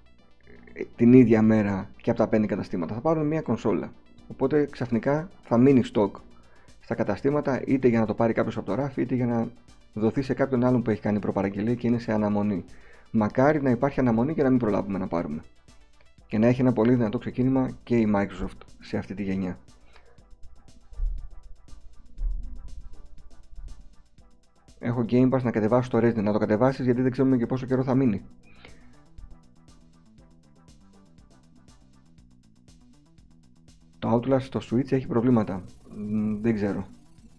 την ίδια μέρα και από τα πέντε καταστήματα. Θα πάρουν μια κονσόλα. Οπότε ξαφνικά θα μείνει stock στα καταστήματα είτε για να το πάρει κάποιος από το ράφι είτε για να δοθεί σε κάποιον άλλον που έχει κάνει προπαραγγελία και είναι σε αναμονή. Μακάρι να υπάρχει αναμονή και να μην προλάβουμε να πάρουμε και να έχει ένα πολύ δυνατό ξεκίνημα και η Microsoft σε αυτή τη γενιά. Έχω Game Pass να κατεβάσω το Resident. Να το κατεβάσεις γιατί δεν ξέρουμε και πόσο καιρό θα μείνει. Το Outlast στο Switch έχει προβλήματα. Δεν ξέρω.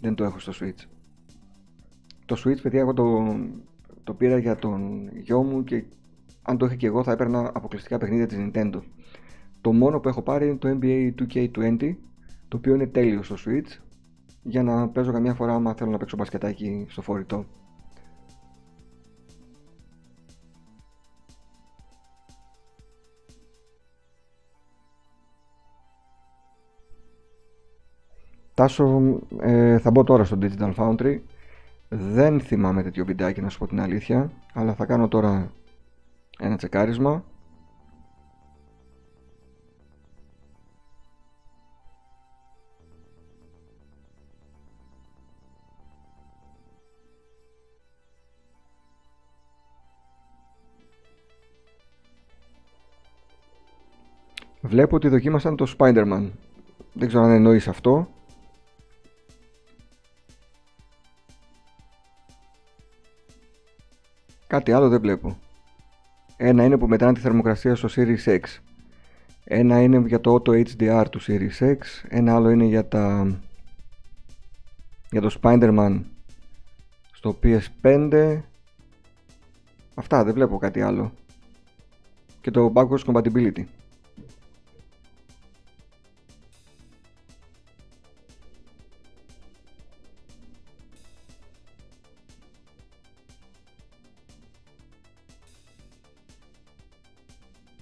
Δεν το έχω στο Switch. Το Switch, παιδιά, εγώ το, το πήρα για τον γιο μου και αν το είχα και εγώ θα έπαιρνα αποκλειστικά παιχνίδια της Nintendo. Το μόνο που έχω πάρει είναι το NBA 2K20, το οποίο είναι τέλειο στο Switch, για να παίζω καμιά φορά άμα θέλω να παίξω μπασκετάκι στο φορητό. Τάσο, ε, θα μπω τώρα στο Digital Foundry. Δεν θυμάμαι τέτοιο βιντεάκι να σου πω την αλήθεια, αλλά θα κάνω τώρα ένα τσεκάρισμα. Βλέπω ότι δοκίμασαν το Spider-Man. Δεν ξέρω αν εννοείς αυτό. Κάτι άλλο δεν βλέπω. Ένα είναι που μετράνε τη θερμοκρασία στο Series X. Ένα είναι για το Auto HDR του Series X. Ένα άλλο είναι για τα για το Spider-Man στο PS5. Αυτά δεν βλέπω κάτι άλλο. Και το backwards compatibility.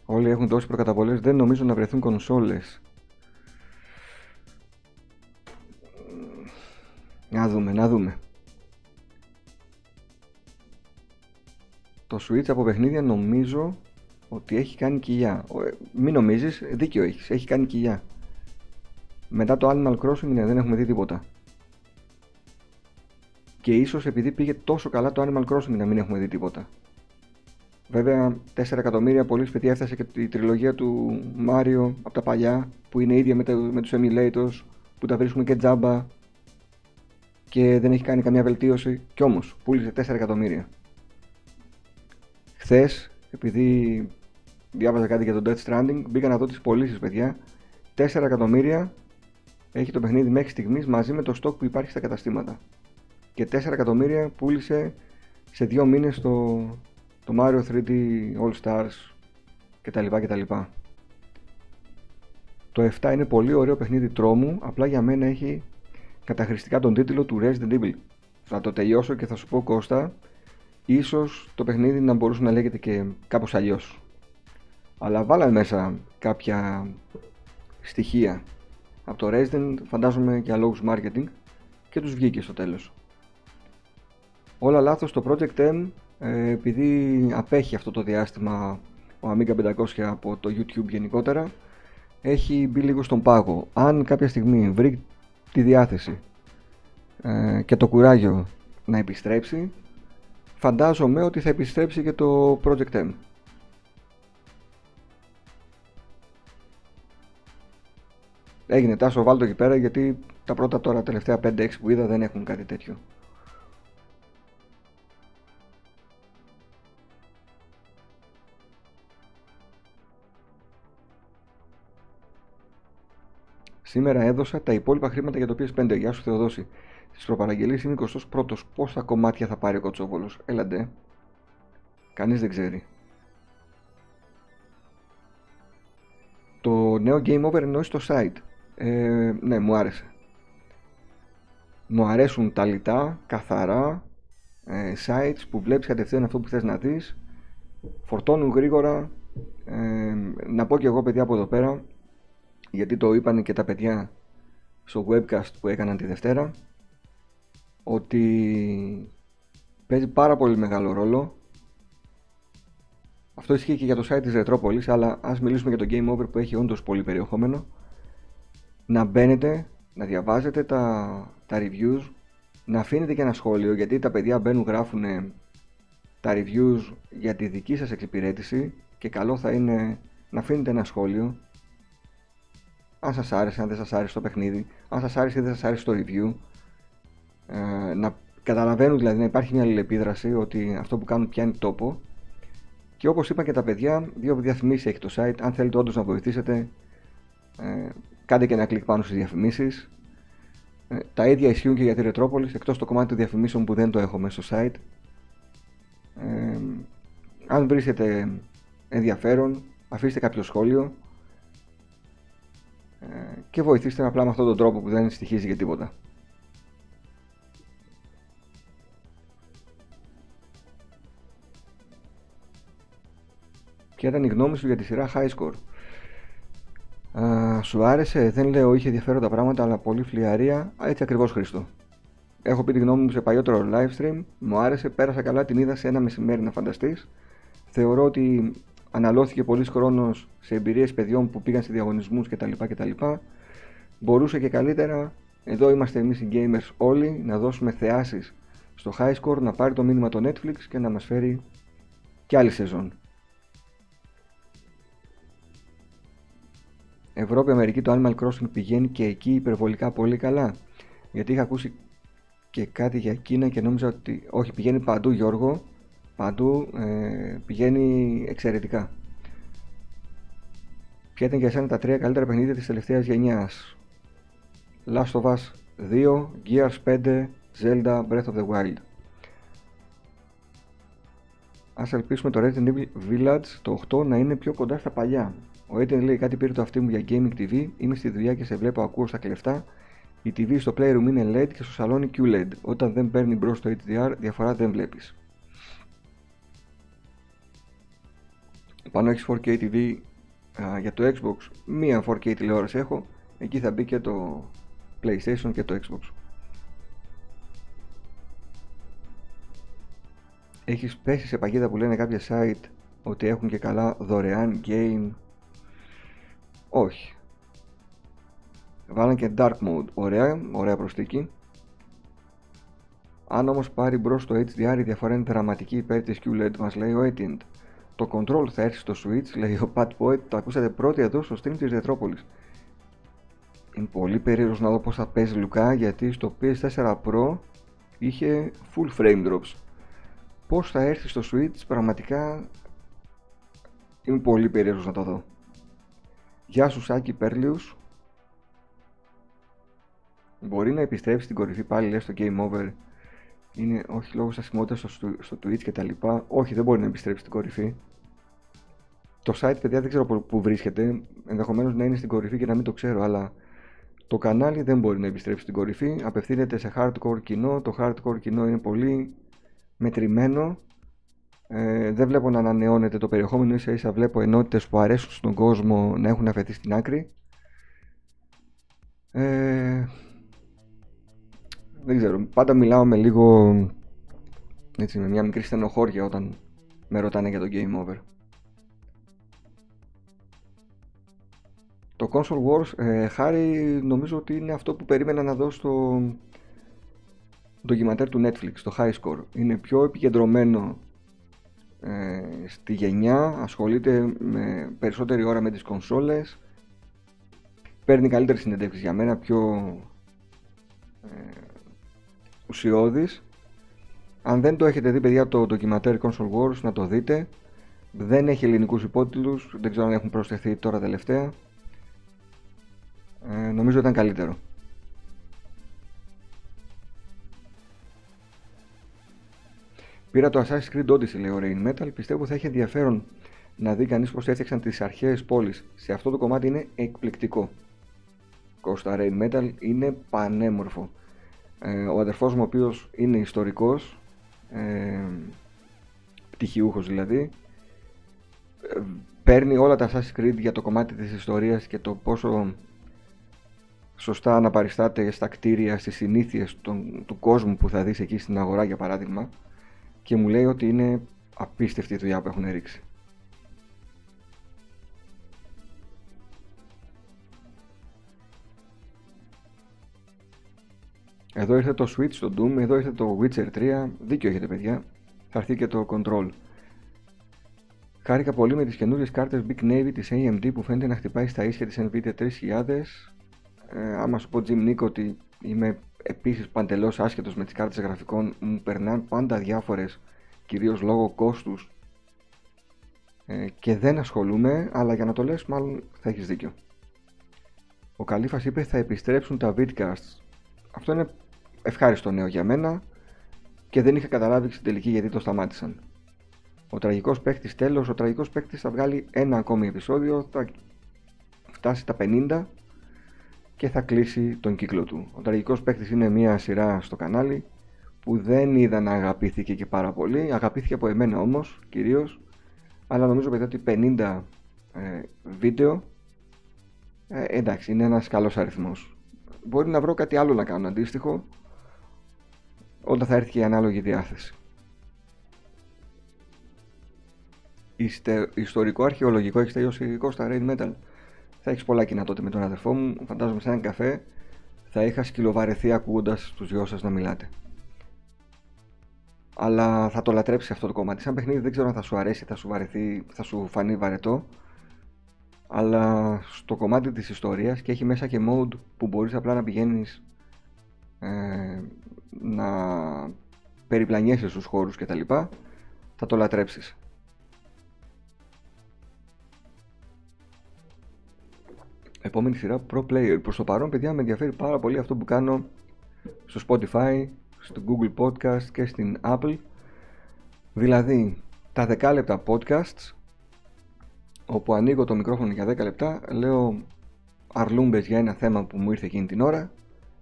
Όλοι έχουν δώσει προκαταβολές, δεν νομίζω να βρεθούν κονσόλες. Να δούμε, να δούμε. Το Switch από παιχνίδια νομίζω ότι έχει κάνει κοιλιά. Ε, μην νομίζεις, δίκιο έχεις, έχει κάνει κοιλιά. Μετά το Animal Crossing ναι, δεν έχουμε δει τίποτα. Και ίσως επειδή πήγε τόσο καλά το Animal Crossing να μην έχουμε δει τίποτα. Βέβαια, 4 εκατομμύρια πολύ σπιτιά έφτασε και η τριλογία του Μάριο από τα παλιά, που είναι ίδια με, τα, με τους emulators, που τα βρίσκουμε και τζάμπα και δεν έχει κάνει καμία βελτίωση. Κι όμως, πούλησε 4 εκατομμύρια. Χθες, επειδή διάβαζα κάτι για το Death Stranding, μπήκα να δω τις πωλήσεις, παιδιά. 4 εκατομμύρια έχει το παιχνίδι μέχρι στιγμής μαζί με το stock που υπάρχει στα καταστήματα. Και 4 εκατομμύρια πούλησε σε δύο μήνες το, το Mario 3D All Stars κτλ. κτλ. Το 7 είναι πολύ ωραίο παιχνίδι τρόμου, απλά για μένα έχει καταχρηστικά τον τίτλο του Resident Evil. Θα το τελειώσω και θα σου πω Κώστα, ίσως το παιχνίδι να μπορούσε να λέγεται και κάπως αλλιώς. Αλλά βάλαμε μέσα κάποια στοιχεία από το Resident, φαντάζομαι για λόγους marketing και τους βγήκε στο τέλος. Όλα λάθος, το Project M ε, επειδή απέχει αυτό το διάστημα ο Amiga 500 από το YouTube γενικότερα έχει μπει λίγο στον πάγο. Αν κάποια στιγμή βρει τη διάθεση ε, και το κουράγιο να επιστρέψει φαντάζομαι ότι θα επιστρέψει και το Project M. Έγινε τάσο βάλτο εκεί πέρα γιατί τα πρώτα τώρα τελευταία 5-6 που είδα δεν έχουν κάτι τέτοιο Σήμερα έδωσα τα υπόλοιπα χρήματα για το PS5. Γεια σου Θεοδόση. Στις προπαραγγελίες είμαι 21ο. Πόσα κομμάτια θα πάρει ο Κοτσόβολος; Έλαντε. Κανείς δεν ξέρει. Το νέο Game Over εννοεί στο site. Ε, ναι, μου άρεσε. Μου αρέσουν τα λιτά, καθαρά, ε, sites που βλέπεις κατευθείαν αυτό που θες να δεις. Φορτώνουν γρήγορα. Ε, να πω και εγώ παιδιά από εδώ πέρα, γιατί το είπαν και τα παιδιά στο webcast που έκαναν τη Δευτέρα ότι παίζει πάρα πολύ μεγάλο ρόλο. Αυτό ισχύει και για το site της Retropolis αλλά ας μιλήσουμε για το Game Over που έχει όντως πολύ περιεχόμενο. Να μπαίνετε, να διαβάζετε τα, τα reviews να αφήνετε και ένα σχόλιο γιατί τα παιδιά μπαίνουν γράφουν τα reviews για τη δική σας εξυπηρέτηση και καλό θα είναι να αφήνετε ένα σχόλιο αν σας άρεσε, αν δεν σας άρεσε το παιχνίδι, αν σας άρεσε ή δεν σας άρεσε το review, ε, να καταλαβαίνουν δηλαδή να υπάρχει μια αλληλεπίδραση ότι αυτό που κάνουν πιάνει τόπο. Και όπως είπα και τα παιδιά, δύο διαφημίσεις έχει το site, αν θέλετε όντως να βοηθήσετε ε, κάντε και ένα κλικ πάνω στις διαφημίσεις. Ε, τα ίδια ισχύουν και για τη Ρετρόπολης, εκτός το κομμάτι των διαφημίσεων που δεν το έχω μέσα στο site. Ε, αν βρίσκετε ενδιαφέρον αφήστε κάποιο σχόλιο. ε, και βοηθήστε απλά με αυτόν τον τρόπο που δεν στοιχίζει για τίποτα. Ποια ήταν η γνώμη σου για τη σειρά High Score; Α, σου άρεσε, δεν λέω είχε ενδιαφέροντα πράγματα, αλλά πολύ φλιαρία. Έτσι ακριβώς Χρήστο. Έχω πει τη γνώμη μου σε παλιότερο live stream, μου άρεσε, πέρασα καλά, την είδα σε ένα μεσημέρι να φανταστείς. Θεωρώ ότι αναλώθηκε πολλής χρόνος σε εμπειρίες παιδιών που πήγαν σε διαγωνισμούς κτλ. κτλ. Μπορούσε και καλύτερα, εδώ είμαστε εμείς οι gamers όλοι, να δώσουμε θεάσεις στο high score, να πάρει το μήνυμα το Netflix και να μας φέρει και άλλη σεζόν. Ευρώπη, Αμερική το Animal Crossing πηγαίνει και εκεί υπερβολικά πολύ καλά. Γιατί είχα ακούσει και κάτι για Κίνα και νόμιζα ότι όχι πηγαίνει παντού Γιώργο, παντού ε, πηγαίνει εξαιρετικά. Ποια ήταν για εσένα τα τρία καλύτερα παιχνίδια της τελευταίας γενιάς; Last of Us 2, Gears 5, Zelda Breath of the Wild. Ας ελπίσουμε το Resident Evil Village το 8 να είναι πιο κοντά στα παλιά. Ο Aiden λέει κάτι πήρε το αυτί μου για gaming TV. Είμαι στη δουλειά και σε βλέπω, ακούω στα κλεφτά. Η TV στο playroom είναι LED και στο σαλόνι QLED. Όταν δεν παίρνει μπρο το HDR, διαφορά δεν βλέπεις. Πάνω έχεις 4K TV για το Xbox. Μία 4K τηλεόραση έχω. Εκεί θα μπει και το PlayStation και το Xbox. Έχεις πέσει σε παγίδα που λένε κάποια site ότι έχουν και καλά δωρεάν game; Όχι. Βάλαν και dark mode. Ωραία, ωραία προστίκη. Αν όμως πάρει μπρος το HDR η διαφορά είναι δραματική υπέρ της QLED μας λέει ο Etint. Το control θα έρθει στο switch λέει ο Pat Poet. Το ακούσατε πρώτοι εδώ στο stream της Διατρόπολης. Είναι πολύ περίεργος να δω πώς θα παίζει Λουκά γιατί στο PS4 Pro είχε full frame drops. Πώς θα έρθει στο switch πραγματικά είμαι πολύ περίεργος να το δω. Γεια σου Σάκη Πέρλιους Μπορεί να επιστρέψει στην κορυφή πάλι λέει στο Game Over Είναι όχι λόγω στασιμότητας στο, στο Twitch και τα λοιπά. Όχι δεν μπορεί να επιστρέψει στην κορυφή. Το site παιδιά δεν ξέρω που βρίσκεται. Ενδεχομένως να είναι στην κορυφή και να μην το ξέρω Αλλά το κανάλι δεν μπορεί να επιστρέψει στην κορυφή. Απευθύνεται σε hardcore κοινό. Το hardcore κοινό είναι πολύ μετρημένο. Ε, δεν βλέπω να ανανεώνεται το περιεχόμενο, ίσα ίσα βλέπω ενότητες που αρέσουν στον κόσμο να έχουν αφαιθεί στην άκρη. Ε, δεν ξέρω, πάντα μιλάω με λίγο, έτσι, με μια μικρή στενοχώρια όταν με ρωτάνε για το Game Over. Το Console Wars, ε, χάρη νομίζω ότι είναι αυτό που περίμενα να δω στο ντοκιματέρ του Netflix, το High Score. Είναι πιο επικεντρωμένο ε, στη γενιά, ασχολείται με περισσότερη ώρα με τις κονσόλες, παίρνει καλύτερη συνεντεύξεις για μένα, πιο ε, ουσιώδης. Αν δεν το έχετε δει παιδιά το ντοκιματέρ Console Wars να το δείτε. Δεν έχει ελληνικούς υπότιτλους, δεν ξέρω αν έχουν προσθεθεί τώρα τελευταία. Ε, νομίζω ήταν καλύτερο. Πήρα το Assassin's Creed Odyssey, λέει ο Rain Metal. Πιστεύω θα έχει ενδιαφέρον να δει κανείς πώς έφτιαξαν τις αρχαίες πόλεις. Σε αυτό το κομμάτι είναι εκπληκτικό. Κώστα Rain Metal είναι πανέμορφο. Ε, ο αδερφός μου ο οποίος είναι ιστορικός, ε, πτυχιούχος δηλαδή, ε, παίρνει όλα τα Assassin's Creed για το κομμάτι της ιστορίας και το πόσο σωστά αναπαριστάται στα κτίρια, στις συνήθειες του κόσμου που θα δεις εκεί στην αγορά για παράδειγμα και μου λέει ότι είναι απίστευτη η δουλειά που έχουν ρίξει. Εδώ ήρθε το Switch στο Doom, εδώ ήρθε το Witcher 3, δίκιο έχετε παιδιά, θα έρθει και το Control. Χάρηκα πολύ με τις καινούριες κάρτες Big Navy της AMD που φαίνεται να χτυπάει στα ίσια της Nvidia 3000. Ε, άμα σου πω Jim Nick ότι είμαι επίσης παντελώς άσχετος με τις κάρτες γραφικών μου περνάνε πάντα διάφορες κυρίως λόγω κόστους. Ε, και δεν ασχολούμαι αλλά για να το λες μάλλον θα έχεις δίκιο. Ο Καλήφας είπε θα επιστρέψουν τα vidcasts. Αυτό είναι ευχάριστο νέο για μένα και δεν είχα καταλάβει στην τελική γιατί το σταμάτησαν ο τραγικός παίχτης τέλος, ο τραγικός παίχτης θα βγάλει ένα ακόμη επεισόδιο, θα φτάσει στα 50 και θα κλείσει τον κύκλο του. Ο τραγικός παίχτης είναι μια σειρά στο κανάλι που δεν είδα να αγαπήθηκε και πάρα πολύ, αγαπήθηκε από εμένα όμως κυρίως, αλλά νομίζω παιδιά ότι 50 ε, βίντεο ε, εντάξει είναι ένας καλός αριθμός. Μπορεί να βρω κάτι άλλο να κάνω αντίστοιχο όταν θα έρθει και η ανάλογη διάθεση. Ιστε, ιστορικό αρχαιολογικό έχεις τελειώσει στα Rain Metal. Θα έχεις πολλά κοινά τότε με τον αδερφό μου. Φαντάζομαι σε έναν καφέ θα είχα σκυλοβαρεθεί ακούγοντας τους δυο σας να μιλάτε. Αλλά θα το λατρέψει αυτό το κομμάτι. Σαν παιχνίδι δεν ξέρω αν θα σου αρέσει, θα σου βαρεθεί, θα σου φανεί βαρετό. Αλλά στο κομμάτι της ιστορίας και έχει μέσα και mode που μπορείς απλά να πηγαίνεις ε, να περιπλανιέσαι στους χώρους κτλ. Θα το λατρέψεις. επόμενη σειρά Pro Player. Προς το παρόν, παιδιά, με ενδιαφέρει πάρα πολύ αυτό που κάνω στο Spotify, στο Google Podcast και στην Apple. Δηλαδή, τα 10 λεπτά podcasts, όπου ανοίγω το μικρόφωνο για 10 λεπτά, λέω αρλούμπες για ένα θέμα που μου ήρθε εκείνη την ώρα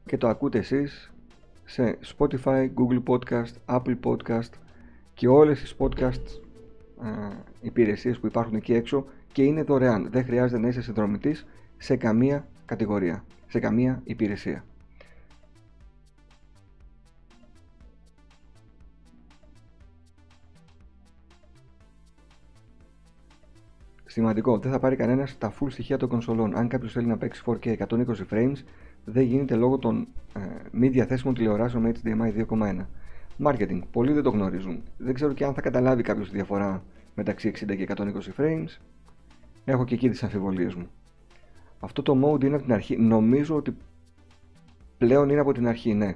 και το ακούτε εσείς σε Spotify, Google Podcast, Apple Podcast και όλες τις podcast ε, υπηρεσίες που υπάρχουν εκεί έξω και είναι δωρεάν. Δεν χρειάζεται να είσαι συνδρομητής σε καμία κατηγορία, σε καμία υπηρεσία. Σημαντικό, δεν θα πάρει κανένας τα full στοιχεία των κονσολών. Αν κάποιος θέλει να παίξει 4K 120 frames, δεν γίνεται λόγω των ε, μη διαθέσιμων τηλεοράσεων με HDMI 2.1. Marketing, πολλοί δεν το γνωρίζουν. Δεν ξέρω και αν θα καταλάβει κάποιος τη διαφορά μεταξύ 60 και 120 frames. Έχω και εκεί τις αμφιβολίες μου. Αυτό το mode είναι από την αρχή. Νομίζω ότι πλέον είναι από την αρχή, ναι.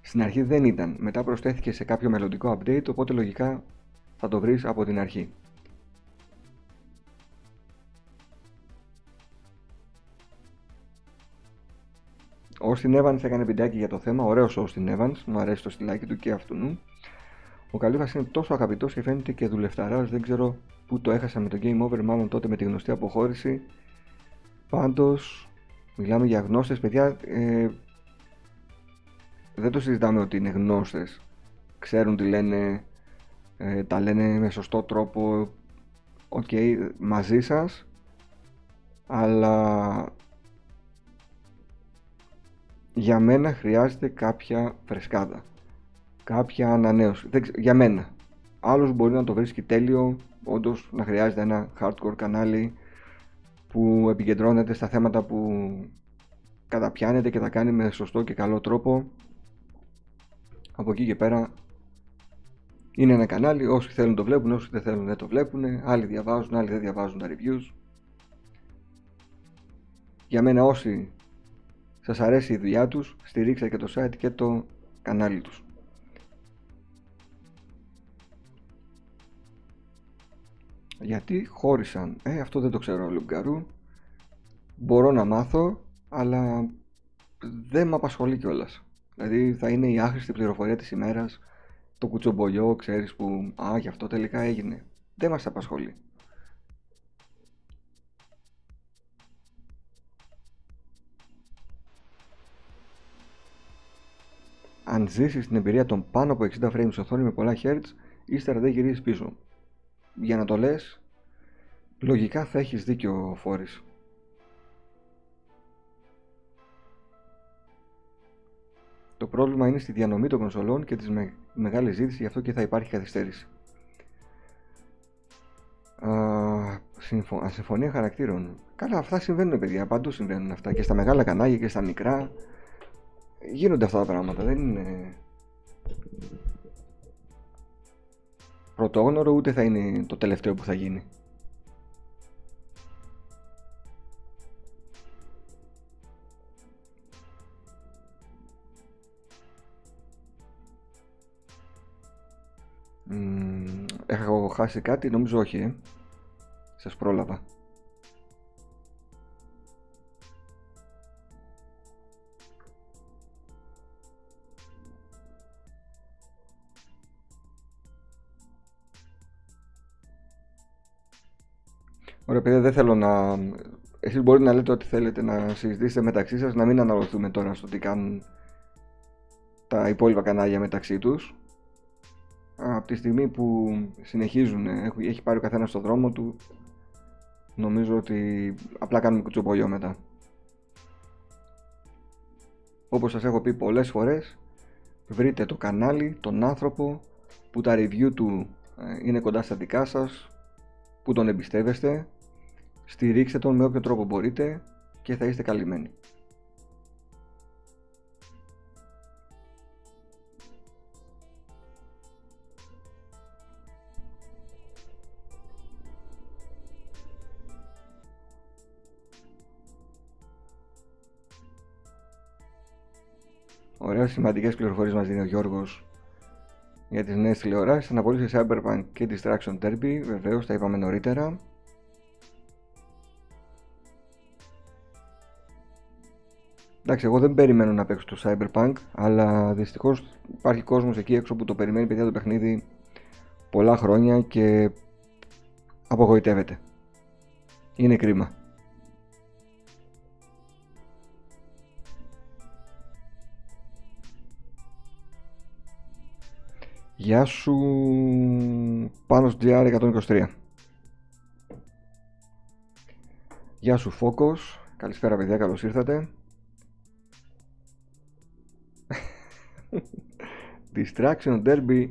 Στην αρχή δεν ήταν. Μετά προσθέθηκε σε κάποιο μελλοντικό update, οπότε λογικά θα το βρεις από την αρχή. Ο Austin Evans έκανε βιντεάκι για το θέμα, ωραίος ο Austin Evans, μου αρέσει το στυλάκι του και αυτού νου. Ο Καλύφα είναι τόσο αγαπητός και φαίνεται και δουλευταράς, δεν ξέρω πού το έχασα με το Game Over, μάλλον τότε με τη γνωστή αποχώρηση. Πάντως, μιλάμε για γνώστες, παιδιά, ε, δεν το συζητάμε ότι είναι γνώστες. Ξέρουν τι λένε, ε, τα λένε με σωστό τρόπο, οκ, μαζί σας, αλλά για μένα χρειάζεται κάποια φρεσκάδα, κάποια ανανέωση, για μένα. Άλλος μπορεί να το βρίσκει τέλειο, όντως να χρειάζεται ένα hardcore κανάλι, που επικεντρώνεται στα θέματα που καταπιάνεται και τα κάνει με σωστό και καλό τρόπο. Από εκεί και πέρα είναι ένα κανάλι, όσοι θέλουν το βλέπουν, όσοι δεν θέλουν δεν το βλέπουν, άλλοι διαβάζουν, άλλοι δεν διαβάζουν τα reviews. Για μένα όσοι σας αρέσει η δουλειά τους, στηρίξτε και το site και το κανάλι τους. Γιατί χώρισαν. Ε, αυτό δεν το ξέρω Λουγκαρού. Μπορώ να μάθω, αλλά δεν με απασχολεί κιόλας. Δηλαδή θα είναι η άχρηστη πληροφορία της ημέρας, το κουτσομπολιό, ξέρεις που «Α, γι' αυτό τελικά έγινε». Δεν μας απασχολεί. Αν ζήσεις την εμπειρία των πάνω από 60 frames οθόνη με πολλά Hz, ύστερα δεν γυρίζεις πίσω για να το λες, λογικά θα έχεις δίκιο Φόρης. Το πρόβλημα είναι στη διανομή των κονσολών και της με... μεγάλης ζήτησης, γι' αυτό και θα υπάρχει καθυστέρηση. Α, συμφωνία χαρακτήρων. Καλά, αυτά συμβαίνουν, παιδιά. Παντού συμβαίνουν αυτά. Και στα μεγάλα κανάλια και στα μικρά γίνονται αυτά τα πράγματα, δεν είναι πρωτόγνωρο ούτε θα είναι το τελευταίο που θα γίνει. Έχω χάσει κάτι, νομίζω όχι, ε. Σας πρόλαβα. Ωραία παιδιά, δεν θέλω να... Εσείς μπορείτε να λέτε ό,τι θέλετε να συζητήσετε μεταξύ σας, να μην αναλωθούμε τώρα στο τι κάνουν τα υπόλοιπα κανάλια μεταξύ τους. Από τη στιγμή που συνεχίζουν, έχει πάρει ο καθένας στο δρόμο του, νομίζω ότι απλά κάνουμε κουτσομπολιό μετά. Όπως σας έχω πει πολλές φορές, βρείτε το κανάλι, τον άνθρωπο που τα review του ε, είναι κοντά στα δικά σας, που τον εμπιστεύεστε, στηρίξτε τον με όποιο τρόπο μπορείτε και θα είστε καλυμμένοι. Ωραία σημαντικές πληροφορίες μας δίνει ο Γιώργος για τις νέες τηλεοράσεις, αναπολύσει Cyberpunk και Distraction Derby, βεβαίως τα είπαμε νωρίτερα. Εντάξει, εγώ δεν περιμένω να παίξω το Cyberpunk, αλλά δυστυχώς υπάρχει κόσμος εκεί έξω που το περιμένει παιδιά το παιχνίδι πολλά χρόνια και απογοητεύεται. Είναι κρίμα. Γεια σου πάνω GR123 Γεια σου Φόκος Καλησπέρα παιδιά καλώς ήρθατε Distraction Derby.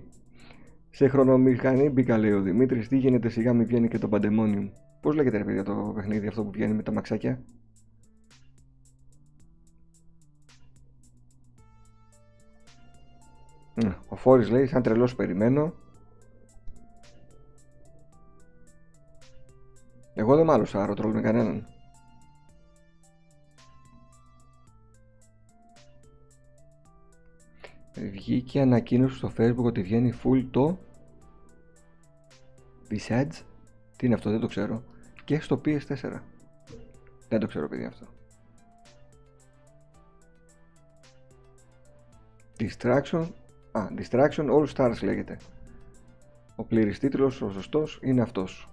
Σε χρονομηχανή μπήκα λέει ο Δημήτρης. Τι γίνεται σιγά μη βγαίνει και το Pandemonium. Πώς λέγεται ρε παιδιά το παιχνίδι αυτό που βγαίνει με τα μαξάκια; Ο Φόρης λέει σαν τρελός περιμένω Εγώ δεν μάλωσα αεροτρόλ με κανέναν Βγήκε ανακοίνωση στο facebook ότι βγαίνει full το Visage Τι είναι αυτό δεν το ξέρω Και στο PS4 Δεν το ξέρω παιδί αυτό Distraction Α, Distraction All Stars λέγεται. Ο πλήρης τίτλος, ο σωστός, είναι αυτός.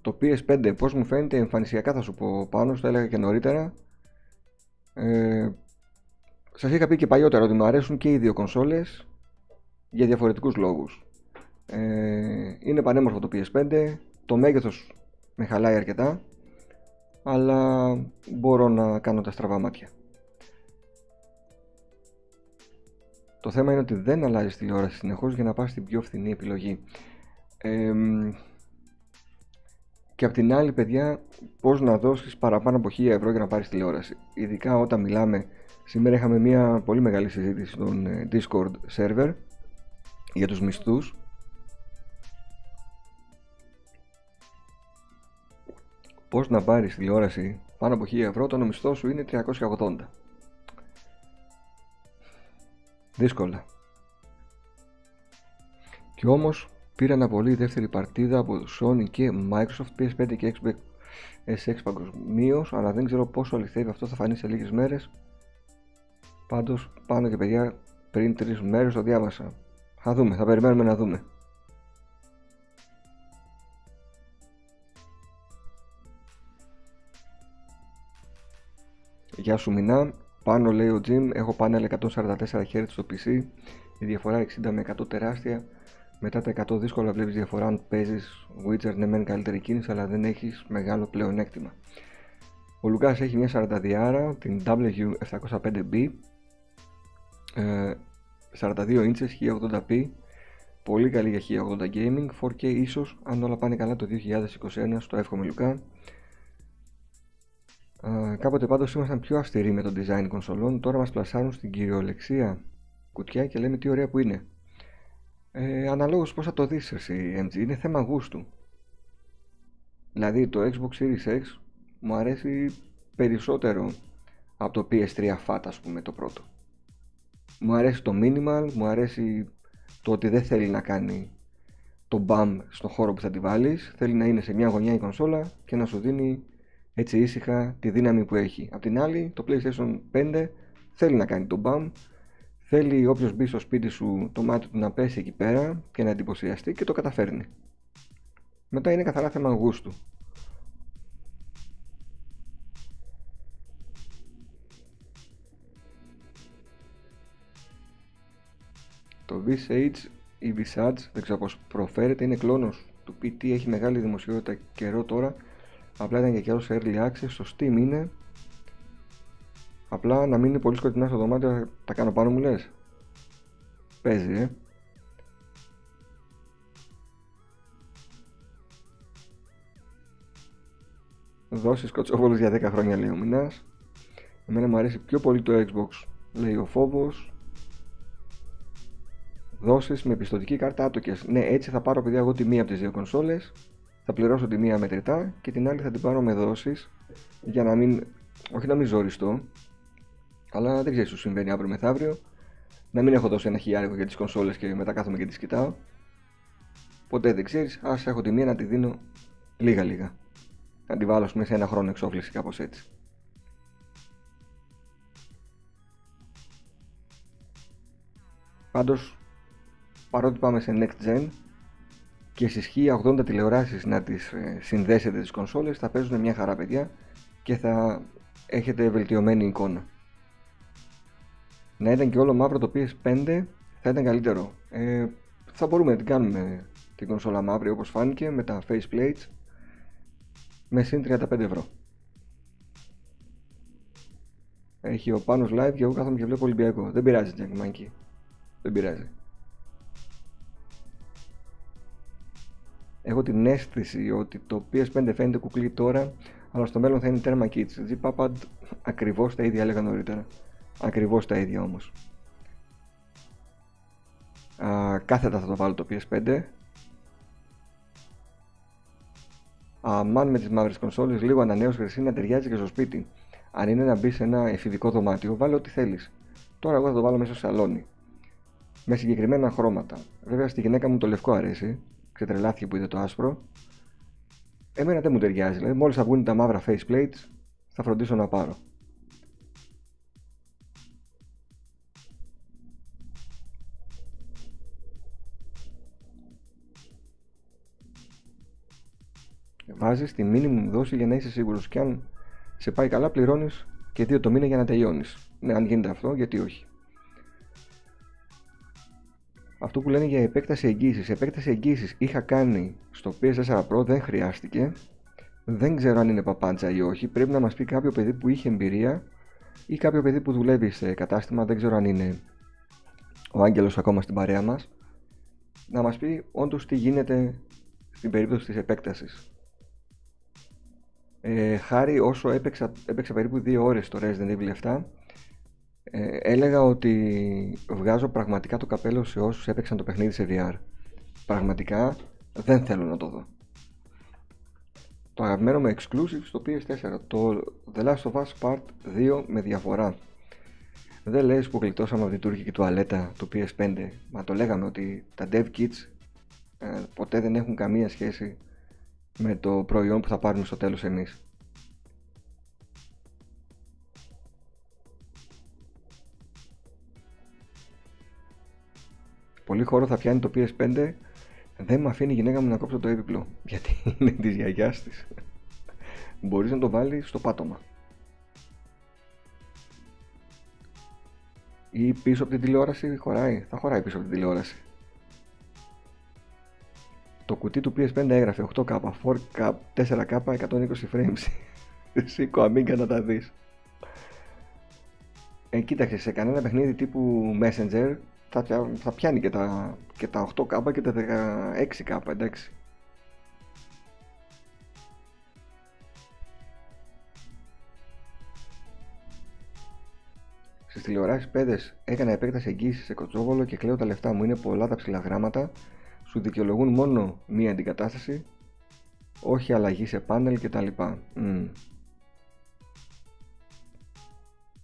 Το PS5 πώς μου φαίνεται εμφανισιακά θα σου πω πάνω, το έλεγα και νωρίτερα. Ε, σας είχα πει και παλιότερα ότι μου αρέσουν και οι δύο κονσόλες για διαφορετικούς λόγους. Ε, είναι πανέμορφο το PS5, το μέγεθος με χαλάει αρκετά, αλλά μπορώ να κάνω τα στραβά μάτια. Το θέμα είναι ότι δεν αλλάζει τηλεόραση συνεχώς για να πας στην πιο φθηνή επιλογή. Ε, και απ' την άλλη, παιδιά, πώς να δώσεις παραπάνω από 1000 ευρώ για να πάρεις τηλεόραση. Ειδικά όταν μιλάμε, σήμερα είχαμε μια πολύ μεγάλη συζήτηση στον ε, Discord server για τους μισθούς. Πώς να πάρεις τηλεόραση πάνω από 1000 ευρώ όταν ο μισθός σου είναι 380. Δύσκολα. Και όμως πήραν πολύ δεύτερη παρτίδα από Sony και Microsoft PS5 και Xbox SX παγκοσμίως, αλλά δεν ξέρω πόσο αληθεύει αυτό θα φανεί σε λίγες μέρες. Πάντως πάνω και παιδιά πριν τρεις μέρες το διάβασα. Θα δούμε, θα περιμένουμε να δούμε. Γεια σου Μινά, πάνω λέει ο Jim, έχω πάνελ 144 Hz στο PC, η διαφορά 60 με 100 τεράστια. Μετά τα 100 δύσκολα βλέπεις διαφορά αν παίζεις Witcher ναι μεν καλύτερη κίνηση αλλά δεν έχεις μεγάλο πλεονέκτημα. Ο Λουκάς έχει μια 42 την W705B, 42 inches 1080p, πολύ καλή για 1080 gaming, 4K ίσως αν όλα πάνε καλά το 2021 στο εύχομαι Λουκά κάποτε πάντως ήμασταν πιο αυστηροί με το design κονσολών, τώρα μας πλασάρουν στην κυριολεξία κουτιά και λέμε τι ωραία που είναι. Ε, αναλόγως πώς θα το δεις εσύ MG, είναι θέμα γούστου. Δηλαδή το Xbox Series X μου αρέσει περισσότερο από το PS3 Fat ας πούμε το πρώτο. Μου αρέσει το minimal, μου αρέσει το ότι δεν θέλει να κάνει το BAM στον χώρο που θα τη βάλεις. Θέλει να είναι σε μια γωνιά η κονσόλα και να σου δίνει έτσι ήσυχα τη δύναμη που έχει. Απ' την άλλη, το PlayStation 5 θέλει να κάνει το BAM, θέλει όποιος μπει στο σπίτι σου το μάτι του να πέσει εκεί πέρα και να εντυπωσιαστεί και το καταφέρνει. Μετά είναι καθαρά θέμα γούστου. Το Visage ή Visage, δεν ξέρω πώς προφέρεται, είναι κλόνος του PT, έχει μεγάλη δημοσιότητα καιρό τώρα. Απλά ήταν και καιρός σε early access, στο Steam είναι. Απλά να μην είναι πολύ σκοτεινά στο δωμάτιο, τα κάνω πάνω μου λες. Παίζει, ε. Δώσεις κοτσόβολους για 10 χρόνια λέει ο Μινάς. Εμένα μου αρέσει πιο πολύ το Xbox, λέει ο Φόβος δόσεις με πιστοτική κάρτα άτοκες. Ναι, έτσι θα πάρω παιδιά εγώ τη μία από τις δύο κονσόλες, θα πληρώσω τη μία μετρητά και την άλλη θα την πάρω με δόσεις για να μην, όχι να μην ζοριστώ, αλλά δεν ξέρει τι σου συμβαίνει αύριο μεθαύριο, να μην έχω δώσει ένα χιλιάρικο για τις κονσόλες και μετά κάθομαι και τις κοιτάω. Ποτέ δεν ξέρεις, ας έχω τη μία να τη δίνω λίγα λίγα. Να τη βάλω σε ένα χρόνο εξόφληση κάπως έτσι. Πάντως παρότι πάμε σε next gen και στις 1080 τηλεοράσεις να τις ε, συνδέσετε τις κονσόλες θα παίζουν μια χαρά παιδιά και θα έχετε βελτιωμένη εικόνα. Να ήταν και όλο μαύρο το PS5 θα ήταν καλύτερο. Ε, θα μπορούμε να την κάνουμε την κονσόλα μαύρη όπως φάνηκε με τα faceplates με συν 35 ευρώ. Έχει ο Πάνος live και εγώ κάθομαι και βλέπω Ολυμπιακό. Δεν πειράζει Jack Monkey. Δεν πειράζει. έχω την αίσθηση ότι το PS5 φαίνεται κουκλί τώρα, αλλά στο μέλλον θα είναι τέρμα kits. G-Papad ακριβώς τα ίδια έλεγα νωρίτερα. Ακριβώς τα ίδια όμως. Α, κάθετα θα το βάλω το PS5. Αμάν με τις μαύρες κονσόλες, λίγο ανανέωση χρυσή να ταιριάζει και στο σπίτι. Αν είναι να μπει σε ένα εφηδικό δωμάτιο, βάλε ό,τι θέλεις. Τώρα εγώ θα το βάλω μέσα στο σαλόνι. Με συγκεκριμένα χρώματα. Βέβαια στη γυναίκα μου το λευκό αρέσει, ξετρελάθηκε που είδε το άσπρο. Εμένα δεν μου ταιριάζει. Δηλαδή, μόλις θα βγουν τα μαύρα faceplates, θα φροντίσω να πάρω. Βάζεις τη minimum δόση για να είσαι σίγουρος και αν σε πάει καλά πληρώνεις και δύο το μήνα για να τελειώνεις. Ναι, αν γίνεται αυτό, γιατί όχι αυτό που λένε για επέκταση εγγύησης. Επέκταση εγγύησης είχα κάνει στο PS4 Pro, δεν χρειάστηκε. Δεν ξέρω αν είναι παπάντσα ή όχι. Πρέπει να μας πει κάποιο παιδί που είχε εμπειρία ή κάποιο παιδί που δουλεύει σε κατάστημα. Δεν ξέρω αν είναι ο Άγγελος ακόμα στην παρέα μας. Να μας πει όντως τι γίνεται στην περίπτωση της επέκτασης. Ε, χάρη όσο έπαιξα, έπαιξα περίπου 2 ώρες στο Resident Evil 7 ε, έλεγα ότι βγάζω πραγματικά το καπέλο σε όσους έπαιξαν το παιχνίδι σε VR. Πραγματικά δεν θέλω να το δω. Το αγαπημένο με exclusive στο PS4, το The Last of Us Part 2 με διαφορά. Δεν λες που γλιτώσαμε από την τουρκική τουαλέτα του PS5, μα το λέγαμε ότι τα dev kits ε, ποτέ δεν έχουν καμία σχέση με το προϊόν που θα πάρουμε στο τέλος εμείς. πολύ χώρο θα πιάνει το PS5 δεν με αφήνει η γυναίκα μου να κόψω το έπιπλο γιατί είναι της γιαγιάς της. Μπορείς να το βάλεις στο πάτωμα. Ή πίσω από την τηλεόραση χωράει. Θα χωράει πίσω από την τηλεόραση. Το κουτί του PS5 έγραφε 8K, 4K, 4K, 120 frames. Σήκω αμίγκα να τα δεις. Ε, κοίταξε, σε κανένα παιχνίδι τύπου Messenger θα, θα πιάνει και τα, και τα 8K και τα 16K, εντάξει. Στις τηλεοράσεις παιδες έκανα επέκταση εγγύησης σε κοτσόβολο και κλαίω τα λεφτά μου. Είναι πολλά τα ψηλά γράμματα. Σου δικαιολογούν μόνο μία αντικατάσταση, όχι αλλαγή σε πάνελ κτλ. Mm.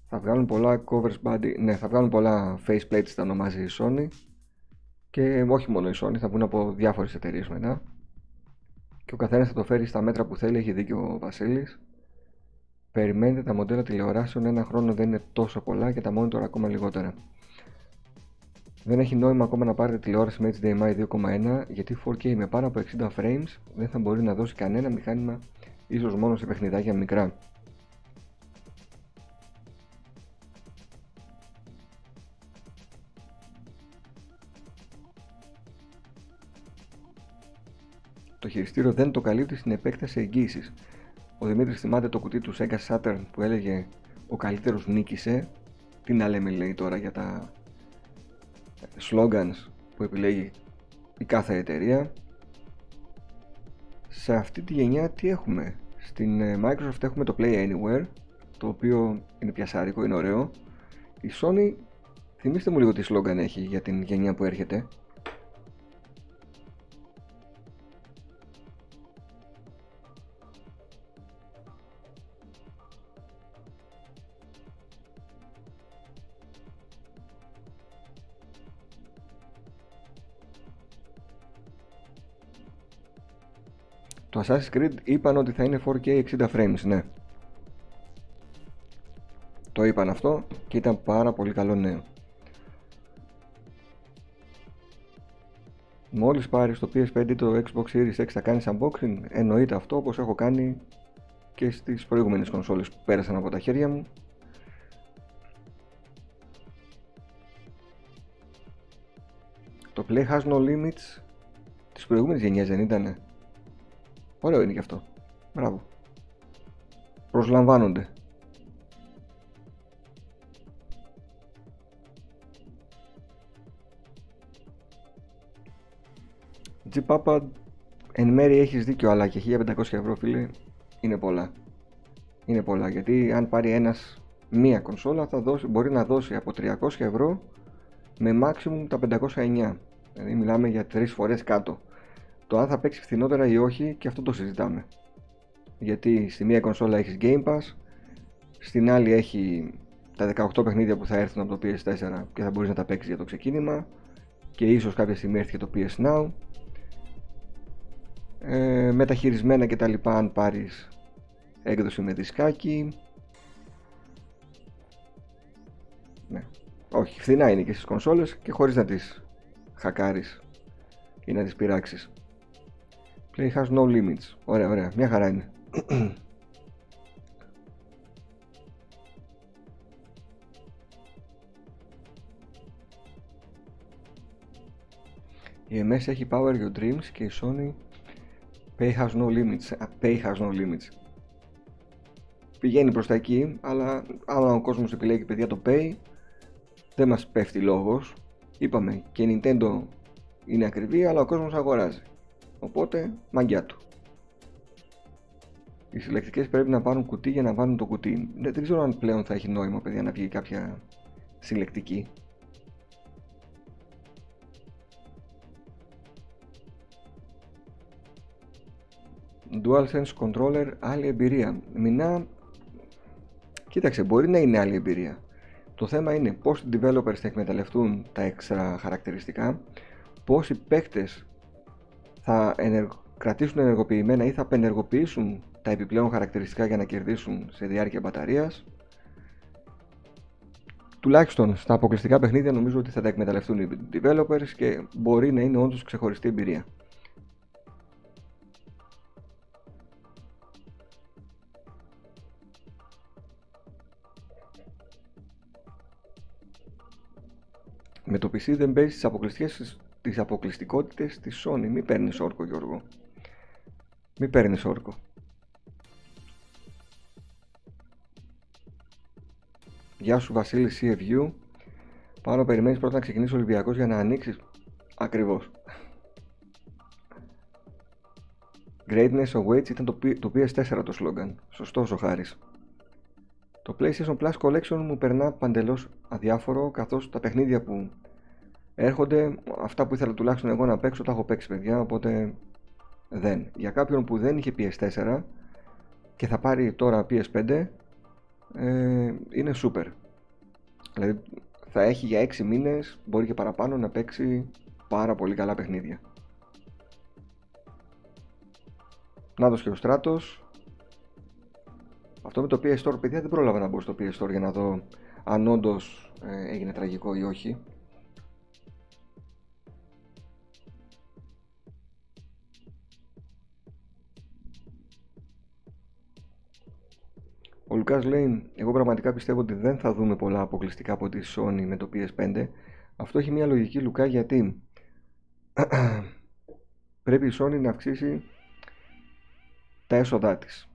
θα βγάλουν πολλά covers body, ναι, θα βγάλουν πολλά faceplates, τα ονομάζει η Sony. Και όχι μόνο η Sony, θα βγουν από διάφορες εταιρείες μετά. Και ο καθένας θα το φέρει στα μέτρα που θέλει, έχει δίκιο ο Βασίλης. Περιμένετε τα μοντέλα τηλεοράσεων ένα χρόνο δεν είναι τόσο πολλά και τα monitor ακόμα λιγότερα. Δεν έχει νόημα ακόμα να πάρετε τηλεόραση με HDMI 2.1 γιατί 4K με πάνω από 60 frames δεν θα μπορεί να δώσει κανένα μηχάνημα ίσως μόνο σε παιχνιδάκια μικρά. Το χειριστήριο δεν το καλύπτει στην επέκταση εγγύησης. Ο Δημήτρης θυμάται το κουτί του Sega Saturn που έλεγε ο καλύτερος νίκησε. Τι να λέμε λέει τώρα για τα slogans που επιλέγει η κάθε εταιρεία. Σε αυτή τη γενιά τι έχουμε; Στην ε, Microsoft έχουμε το Play Anywhere, το οποίο είναι πιασάρικο, είναι ωραίο. Η Sony, θυμίστε μου λίγο τι slogan έχει για την γενιά που έρχεται. Assassin's Creed είπαν ότι θα είναι 4K 60 frames, ναι. Το είπαν αυτό και ήταν πάρα πολύ καλό νέο. Μόλις πάρεις το PS5 ή το Xbox Series X θα κάνεις unboxing, εννοείται αυτό όπως έχω κάνει και στις προηγούμενες κονσόλες που πέρασαν από τα χέρια μου. Το Play has no limits της προηγούμενης γενιάς δεν ήτανε. Ωραίο είναι και αυτό. Μπράβο. Προσλαμβάνονται. G-Papa εν μέρει έχεις δίκιο αλλά και 1500 ευρώ φίλε είναι πολλά. Είναι πολλά γιατί αν πάρει ένας μία κονσόλα θα δώσει, μπορεί να δώσει από 300 ευρώ με maximum τα 509. Δηλαδή μιλάμε για τρεις φορές κάτω. Το αν θα παίξει φθηνότερα ή όχι και αυτό το συζητάμε. Γιατί στη μία κονσόλα έχεις Game Pass, στην άλλη έχει τα 18 παιχνίδια που θα έρθουν από το PS4 και θα μπορείς να τα παίξεις για το ξεκίνημα και ίσως κάποια στιγμή έρθει και το PS Now ε, μεταχειρισμένα και τα λοιπά αν πάρεις έκδοση με δισκάκι ναι. όχι φθηνά είναι και στις κονσόλες και χωρίς να τις χακάρεις ή να τις πειράξεις Play has no limits. Ωραία, ωραία. Μια χαρά είναι. Η MS έχει Power Your Dreams και η Sony Pay has no limits. Pay has no limits. Πηγαίνει προς τα εκεί, αλλά άμα ο κόσμος επιλέγει παιδιά το Pay, δεν μας πέφτει λόγος. Είπαμε και η Nintendo είναι ακριβή, αλλά ο κόσμος αγοράζει. Οπότε, μαγκιά του. Οι συλλεκτικές πρέπει να πάρουν κουτί για να βάλουν το κουτί. Δεν, δεν ξέρω αν πλέον θα έχει νόημα, παιδιά, να βγει κάποια συλλεκτική. DualSense controller, άλλη εμπειρία. Μινά, κοίταξε, μπορεί να είναι άλλη εμπειρία. Το θέμα είναι πώς οι developers θα εκμεταλλευτούν τα έξτρα χαρακτηριστικά, πώς οι παίκτες θα κρατήσουν ενεργοποιημένα ή θα απενεργοποιήσουν τα επιπλέον χαρακτηριστικά για να κερδίσουν σε διάρκεια μπαταρίας. Τουλάχιστον στα αποκλειστικά παιχνίδια νομίζω ότι θα τα εκμεταλλευτούν οι developers και μπορεί να είναι όντως ξεχωριστή εμπειρία. Με το PC δεν παίζει τι αποκλειστικές τις αποκλειστικότητες της Sony. Μην παίρνεις όρκο Γιώργο. Μην παίρνεις όρκο. Γεια σου Βασίλη CFU. Πάνω περιμένεις πρώτα να ξεκινήσει ο Ολυμπιακός για να ανοίξεις; Ακριβώς. Greatness awaits ήταν το, το PS4 το σλόγκαν. Σωστός ο Χάρης. Το PlayStation Plus Collection μου περνά παντελώς αδιάφορο καθώς τα παιχνίδια που έρχονται αυτά που ήθελα τουλάχιστον εγώ να παίξω τα έχω παίξει παιδιά οπότε δεν για κάποιον που δεν είχε PS4 και θα πάρει τώρα PS5 ες, είναι super Δηλαδή θα έχει για 6 μήνες, μπορεί και παραπάνω να παίξει πάρα πολύ καλά παιχνίδια. Να και ο Στράτος. Αυτό με το PS Store, παιδιά δεν πρόλαβα να μπω στο PS Store για να δω αν όντως ε, έγινε τραγικό ή όχι. Ο Λουκάς λέει, εγώ πραγματικά πιστεύω ότι δεν θα δούμε πολλά αποκλειστικά από τη Sony με το PS5. Αυτό έχει μια λογική Λουκά γιατί πρέπει η Sony να αυξήσει τα έσοδά της.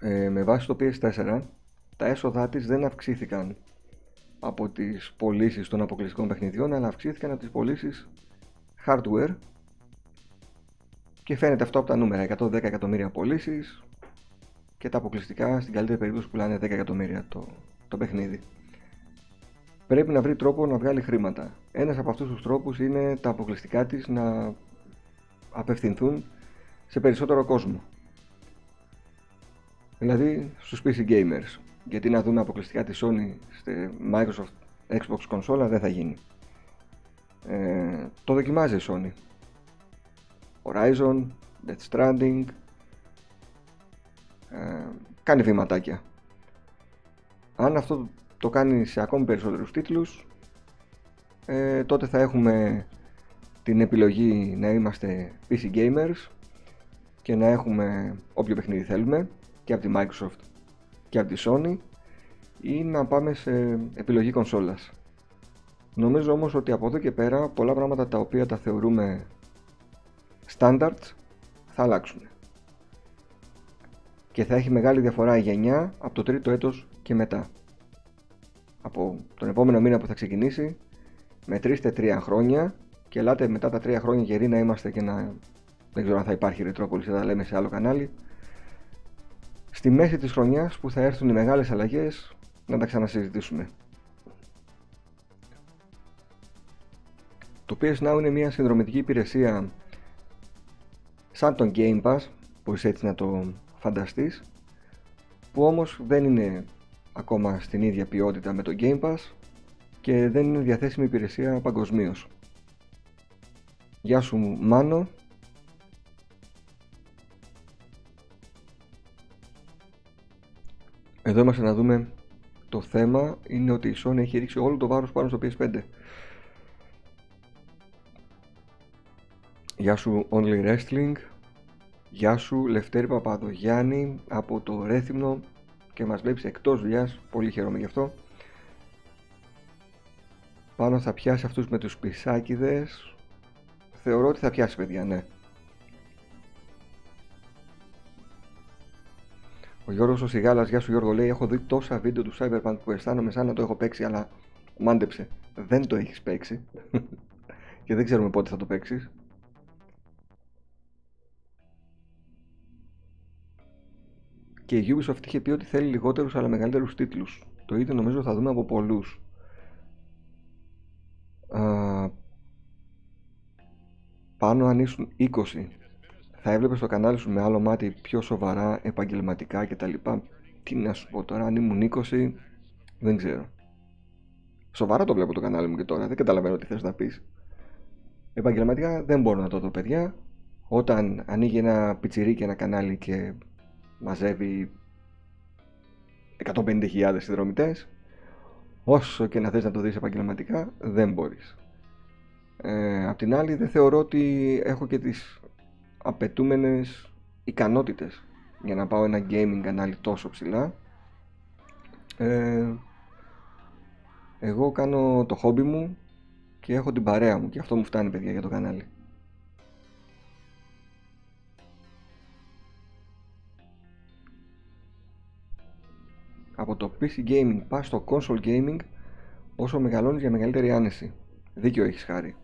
Ε, με βάση το PS4 τα έσοδά της δεν αυξήθηκαν από τις πωλήσεις των αποκλειστικών παιχνιδιών αλλά αυξήθηκαν από τις πωλήσεις hardware και φαίνεται αυτό από τα νούμερα 110 εκατομμύρια πωλήσεις και τα αποκλειστικά στην καλύτερη περίπτωση πουλάνε 10 εκατομμύρια το, το παιχνίδι. Πρέπει να βρει τρόπο να βγάλει χρήματα. Ένας από αυτούς τους τρόπους είναι τα αποκλειστικά της να απευθυνθούν σε περισσότερο κόσμο. Δηλαδή στους PC gamers. Γιατί να δούμε αποκλειστικά της Sony στη Microsoft Xbox κονσόλα δεν θα γίνει. Ε, το δοκιμάζει η Sony. Horizon, Death Stranding, ε, κάνει βηματάκια. Αν αυτό το κάνει σε ακόμη περισσότερους τίτλους, ε, τότε θα έχουμε την επιλογή να είμαστε PC gamers και να έχουμε όποιο παιχνίδι θέλουμε και από τη Microsoft και από τη Sony ή να πάμε σε επιλογή κονσόλας. Νομίζω όμως ότι από εδώ και πέρα πολλά πράγματα τα οποία τα θεωρούμε standards θα αλλάξουν. Και θα έχει μεγάλη διαφορά η γενιά από το τρίτο έτος και μετά. Από τον επόμενο μήνα που θα ξεκινήσει μετρήστε τρία χρόνια και ελάτε μετά τα τρία χρόνια γεροί να είμαστε και να δεν ξέρω αν θα υπάρχει ρητρόπολη, θα τα λέμε σε άλλο κανάλι στη μέση της χρονιάς που θα έρθουν οι μεγάλες αλλαγές να τα ξανασυζητήσουμε. Το PS Now είναι μια συνδρομητική υπηρεσία σαν τον Game Pass, μπορείς έτσι να το φανταστείς, που όμως δεν είναι ακόμα στην ίδια ποιότητα με το Game Pass και δεν είναι διαθέσιμη υπηρεσία παγκοσμίως. Γεια σου Μάνο, Εδώ είμαστε να δούμε το θέμα είναι ότι η Sony έχει ρίξει όλο το βάρος πάνω στο PS5. Γεια σου Only Wrestling Γεια σου Λευτέρη Παπαδογιάννη από το Ρέθυμνο και μας βλέπεις εκτός δουλειάς, πολύ χαίρομαι γι' αυτό. Πάνω θα πιάσει αυτούς με τους πισάκιδες. Θεωρώ ότι θα πιάσει παιδιά, ναι. Ο Γιώργος ο Σιγάλας, γεια σου Γιώργο, λέει: Έχω δει τόσα βίντεο του Cyberpunk που αισθάνομαι σαν να το έχω παίξει, αλλά μάντεψε. Δεν το έχεις παίξει. και δεν ξέρουμε πότε θα το παίξεις. Και η Ubisoft είχε πει ότι θέλει λιγότερους αλλά μεγαλύτερους τίτλους. Το ίδιο νομίζω θα δούμε από πολλούς. πάνω αν ήσουν 20 θα έβλεπες το κανάλι σου με άλλο μάτι πιο σοβαρά, επαγγελματικά κτλ. Τι να σου πω τώρα, αν ήμουν 20, δεν ξέρω. Σοβαρά το βλέπω το κανάλι μου και τώρα, δεν καταλαβαίνω τι θες να πεις. Επαγγελματικά δεν μπορώ να το δω παιδιά. Όταν ανοίγει ένα πιτσιρίκι ένα κανάλι και μαζεύει 150.000 συνδρομητές, όσο και να θες να το δεις επαγγελματικά, δεν μπορείς. Ε, απ' την άλλη δεν θεωρώ ότι έχω και τις απαιτούμενες ικανότητες για να πάω ένα gaming κανάλι τόσο ψηλά. Ε, εγώ κάνω το χόμπι μου και έχω την παρέα μου και αυτό μου φτάνει παιδιά για το κανάλι από το PC gaming πας στο console gaming όσο μεγαλώνεις για μεγαλύτερη άνεση δίκιο έχεις χάρη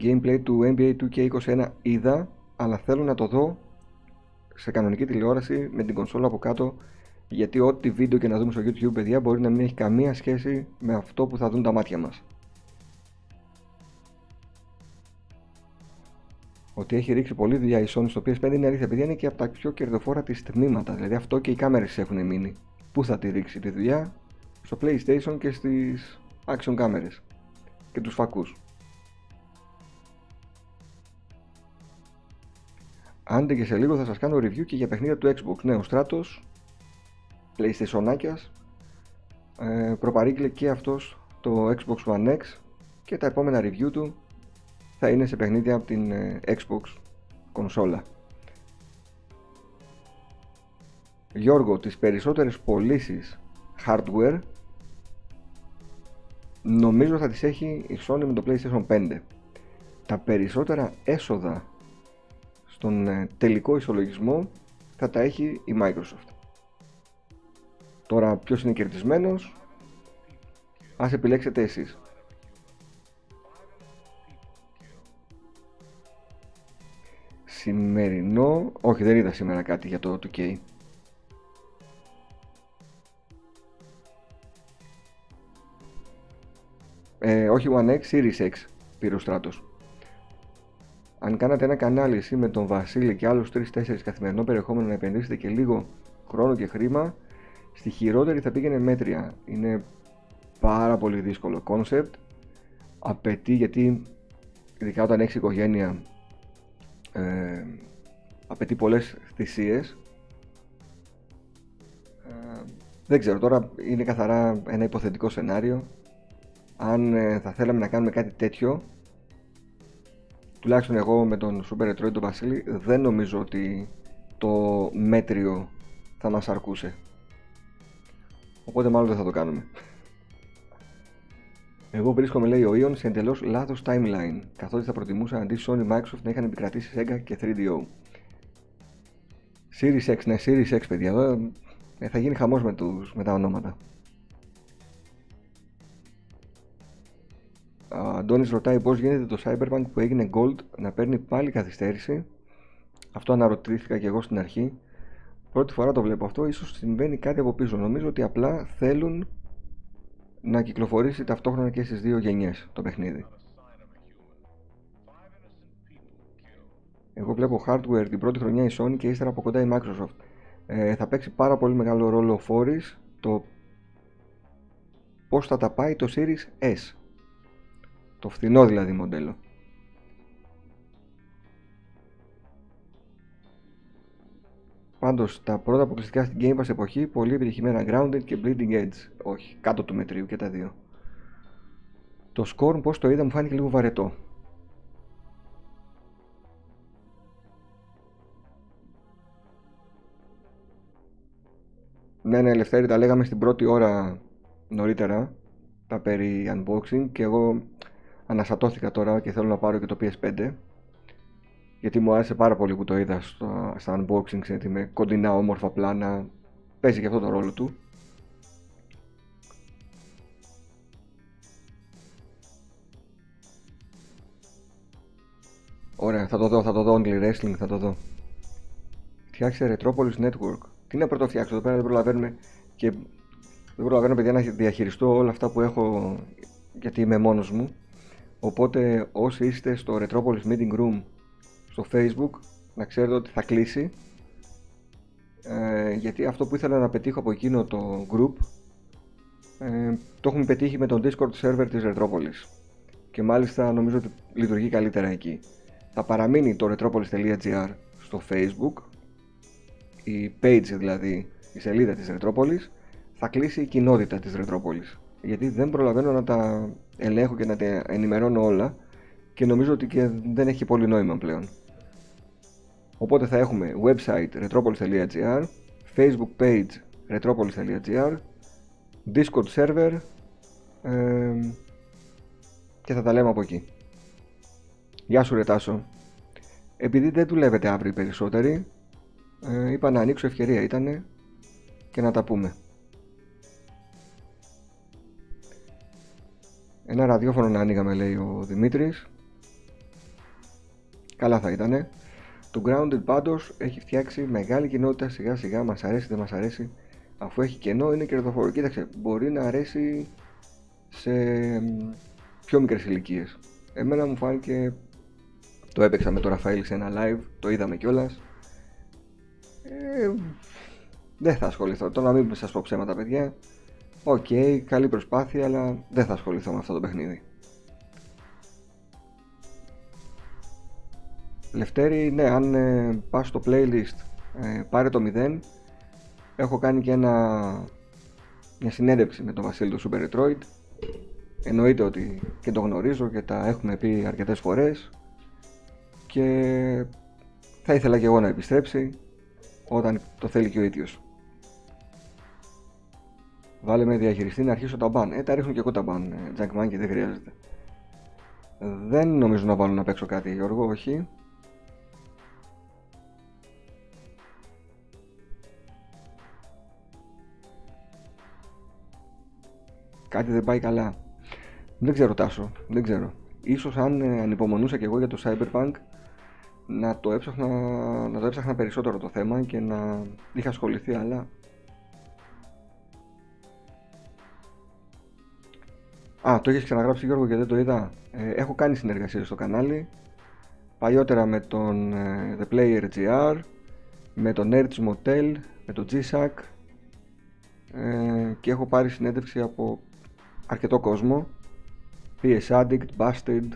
gameplay του NBA 2K21 είδα, αλλά θέλω να το δω σε κανονική τηλεόραση με την κονσόλα από κάτω γιατί ό,τι βίντεο και να δούμε στο YouTube παιδιά μπορεί να μην έχει καμία σχέση με αυτό που θα δουν τα μάτια μας. Ότι έχει ρίξει πολύ δουλειά η Sony στο PS5 είναι αλήθεια, παιδιά είναι και από τα πιο κερδοφόρα της τμήματα. Δηλαδή αυτό και οι κάμερες έχουν μείνει. Πού θα τη ρίξει τη δουλειά, στο PlayStation και στις action κάμερες και τους φακούς. Άντε και σε λίγο θα σας κάνω review και για παιχνίδια του Xbox. Ναι, ο Stratos, PlayStation ε, προπαρήγγειλε και αυτός το Xbox One X και τα επόμενα review του θα είναι σε παιχνίδια από την ε, Xbox κονσόλα. Γιώργο, τις περισσότερες πωλήσεις hardware νομίζω θα τις έχει η Sony με το PlayStation 5. Τα περισσότερα έσοδα στον ε, τελικό ισολογισμό θα τα έχει η Microsoft. Τώρα ποιος είναι κερδισμένος ας επιλέξετε εσείς. Σημερινό, όχι δεν είδα σήμερα κάτι για το 2K. Ε, όχι One X, Series X πήρε ο Στράτος. Αν κάνατε ένα κανάλι εσύ με τον Βασίλη και άλλους 3-4 καθημερινό περιεχόμενο να επενδύσετε και λίγο χρόνο και χρήμα, στη χειρότερη θα πήγαινε μέτρια. Είναι πάρα πολύ δύσκολο concept. Απαιτεί γιατί, ειδικά όταν έχεις οικογένεια, ε, απαιτεί πολλές θυσίες. Ε, δεν ξέρω, τώρα είναι καθαρά ένα υποθετικό σενάριο. Αν ε, θα θέλαμε να κάνουμε κάτι τέτοιο, τουλάχιστον εγώ με τον Super Retroid τον Βασίλη, δεν νομίζω ότι το μέτριο θα μας αρκούσε. Οπότε μάλλον δεν θα το κάνουμε. Εγώ βρίσκομαι, λέει ο Ιων, σε εντελώς λάθος timeline, καθότι θα προτιμούσα αντί Sony Microsoft να είχαν επικρατήσει Sega και 3DO. Series X, ναι, Series X, παιδιά, εδώ ε, θα γίνει χαμός με, με τα ονόματα. Αντώνης ρωτάει πώς γίνεται το Cyberpunk που έγινε Gold να παίρνει πάλι καθυστέρηση. Αυτό αναρωτήθηκα και εγώ στην αρχή. Πρώτη φορά το βλέπω αυτό, ίσως συμβαίνει κάτι από πίσω. Νομίζω ότι απλά θέλουν να κυκλοφορήσει ταυτόχρονα και στις δύο γενιές το παιχνίδι. Εγώ βλέπω hardware την πρώτη χρονιά η Sony και ύστερα από κοντά η Microsoft. Ε, θα παίξει πάρα πολύ μεγάλο ρόλο ο φόρης το πώς θα τα πάει το Series S. Το φθηνό δηλαδή μοντέλο. Πάντως τα πρώτα αποκλειστικά στην Game Pass εποχή πολύ επιτυχημένα Grounded και Bleeding Edge. Όχι, κάτω του μετρίου και τα δύο. Το Scorn πώς το είδα μου φάνηκε λίγο βαρετό. Ναι, ναι, Ελευθέρη, τα λέγαμε στην πρώτη ώρα νωρίτερα τα περί unboxing και εγώ αναστατώθηκα τώρα και θέλω να πάρω και το PS5 γιατί μου άρεσε πάρα πολύ που το είδα στο, στα unboxing γιατί με κοντινά όμορφα πλάνα παίζει και αυτό το ρόλο του Ωραία, θα το δω, θα το δω, Only Wrestling, θα το δω. Φτιάξε Retropolis Network. Τι να πρώτο φτιάξω, εδώ πέρα δεν προλαβαίνουμε και δεν προλαβαίνω παιδιά να διαχειριστώ όλα αυτά που έχω γιατί είμαι μόνος μου. Οπότε όσοι είστε στο Retropolis Meeting Room στο Facebook να ξέρετε ότι θα κλείσει ε, γιατί αυτό που ήθελα να πετύχω από εκείνο το group ε, το έχουμε πετύχει με τον Discord server της Retropolis και μάλιστα νομίζω ότι λειτουργεί καλύτερα εκεί. Θα παραμείνει το retropolis.gr στο Facebook η page δηλαδή, η σελίδα της Retropolis θα κλείσει η κοινότητα της Retropolis γιατί δεν προλαβαίνω να τα ελέγχω και να τα ενημερώνω όλα και νομίζω ότι και δεν έχει πολύ νόημα πλέον. Οπότε θα έχουμε website retropolis.gr, facebook page retropolis.gr, discord server και θα τα λέμε από εκεί. Γεια σου Ρετάσο. Επειδή δεν δουλεύετε αύριο οι περισσότεροι, ε, είπα να ανοίξω ευκαιρία ήτανε και να τα πούμε. Ένα ραδιόφωνο να ανοίγαμε λέει ο Δημήτρης. Καλά θα ήτανε. Το Grounded πάντως έχει φτιάξει μεγάλη κοινότητα σιγά σιγά, μας αρέσει δεν μας αρέσει. Αφού έχει κενό είναι κερδοφόρο. Κοίταξε, μπορεί να αρέσει σε πιο μικρές ηλικίες. Εμένα μου φάνηκε Το έπαιξα με τον Ραφαήλ σε ένα live, το είδαμε κιόλας. Ε, δεν θα ασχοληθώ. Τώρα να μην σας πω ψέματα, παιδιά. Ok, okay, καλή προσπάθεια, αλλά δεν θα ασχοληθώ με αυτό το παιχνίδι. Λευτέρη, ναι, αν ε, πας στο playlist ε, πάρε το 0 έχω κάνει και ένα, μια συνέντευξη με τον Βασίλη του Super Retroid εννοείται ότι και το γνωρίζω και τα έχουμε πει αρκετές φορές και θα ήθελα και εγώ να επιστρέψει όταν το θέλει και ο ίδιος. Βάλε με διαχειριστή να αρχίσω τα μπαν. Ε, τα ρίχνω και εγώ τα μπαν, Jackman και δεν χρειάζεται. Δεν νομίζω να βάλω να παίξω κάτι, Γιώργο, όχι. Κάτι δεν πάει καλά. Δεν ξέρω Τάσο, δεν ξέρω. Ίσως αν ε, ανυπομονούσα και εγώ για το Cyberpunk να το, έψαχνα, να το έψαχνα περισσότερο το θέμα και να είχα ασχοληθεί αλλά Α, το έχεις ξαναγράψει Γιώργο και δεν το είδα. Ε, έχω κάνει συνεργασίες στο κανάλι. Παλιότερα με τον ε, The Player GR, με τον Nerds Motel, με τον G-Sack ε, και έχω πάρει συνέντευξη από αρκετό κόσμο. PS Addict, Busted,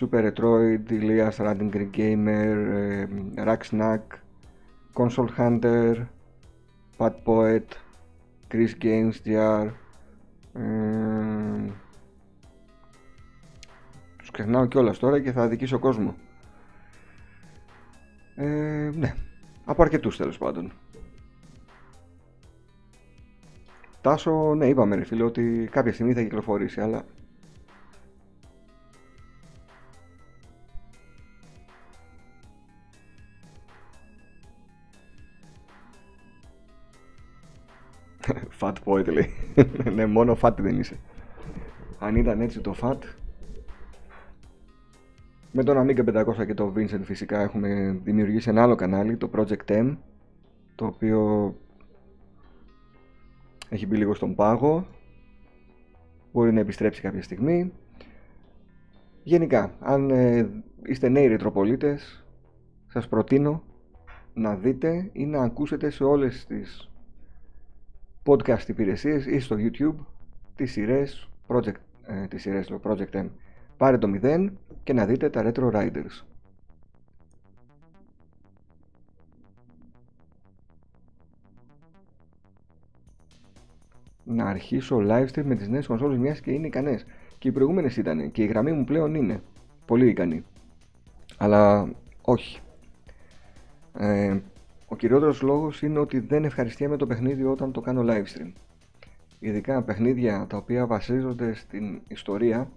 Super Retroid, Elias Running Green Gamer, ε, Rack Snack, Console Hunter, Fat Poet, Chris Games GR, ε, τους ξεχνάω κιόλας τώρα και θα αδικήσω κόσμο. Ε, ναι, από αρκετούς τέλος πάντων. Τάσο, ναι, είπαμε ρε φίλε ότι κάποια στιγμή θα κυκλοφορήσει, αλλά Fat point λέει. ναι, μόνο fat δεν είσαι. Αν ήταν έτσι το fat. Με τον Amiga 500 και το Vincent φυσικά έχουμε δημιουργήσει ένα άλλο κανάλι, το Project M, το οποίο έχει μπει λίγο στον πάγο. Μπορεί να επιστρέψει κάποια στιγμή. Γενικά, αν ε, είστε νέοι ρητροπολίτες, σας προτείνω να δείτε ή να ακούσετε σε όλες τις podcast υπηρεσίες ή στο YouTube τις σειρές Project, ε, τις σειρές, Project M. Πάρε το 0 και να δείτε τα Retro Riders. Να αρχίσω live stream με τις νέες κονσόλες μιας και είναι ικανές. Και οι προηγούμενες ήταν και η γραμμή μου πλέον είναι πολύ ικανή. Αλλά όχι. Ε, ο κυριότερος λόγος είναι ότι δεν ευχαριστιέμαι το παιχνίδι όταν το κάνω live stream. Ειδικά παιχνίδια τα οποία βασίζονται στην ιστορία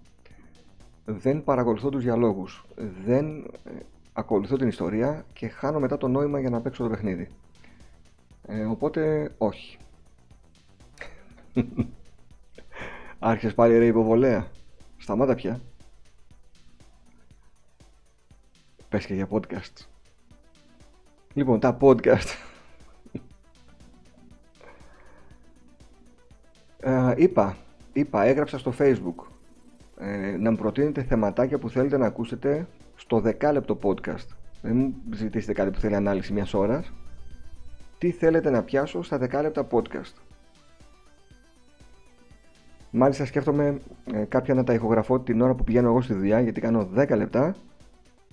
δεν παρακολουθώ τους διαλόγους, δεν ε, ακολουθώ την ιστορία και χάνω μετά το νόημα για να παίξω το παιχνίδι. Ε, οπότε όχι. Άρχισες πάλι ρε υποβολέα. Σταμάτα πια. Πες και για podcast. Λοιπόν, τα podcast. ε, είπα, είπα, έγραψα στο facebook ε, να μου προτείνετε θεματάκια που θέλετε να ακούσετε στο δεκάλεπτο podcast. Δεν μου ζητήσετε κάτι που θέλει ανάλυση μιας ώρας. Τι θέλετε να πιάσω στα δεκάλεπτα podcast. Μάλιστα σκέφτομαι ε, κάποια να τα ηχογραφώ την ώρα που πηγαίνω εγώ στη δουλειά γιατί κάνω 10 λεπτά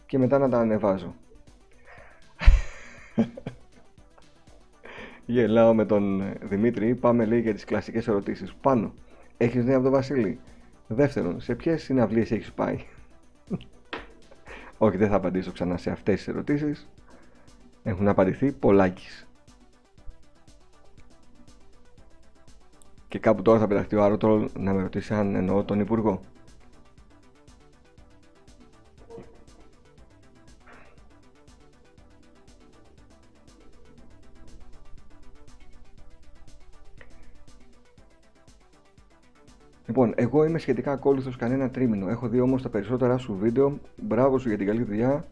και μετά να τα ανεβάζω. Γελάω με τον ε, Δημήτρη. Πάμε λέει για τις κλασικές ερωτήσεις. Πάνω. Έχεις νέα από τον Βασίλη; Δεύτερον, σε ποιες συναυλίες έχεις πάει; Όχι, δεν θα απαντήσω ξανά σε αυτές τις ερωτήσεις. Έχουν απαντηθεί πολλάκις. Και κάπου τώρα θα πεταχτεί ο Άρωτολ να με ρωτήσει αν εννοώ τον Υπουργό. Λοιπόν, εγώ είμαι σχετικά ακόλουθος κανένα τρίμηνο. Έχω δει όμως τα περισσότερα σου βίντεο. Μπράβο σου για την καλή δουλειά.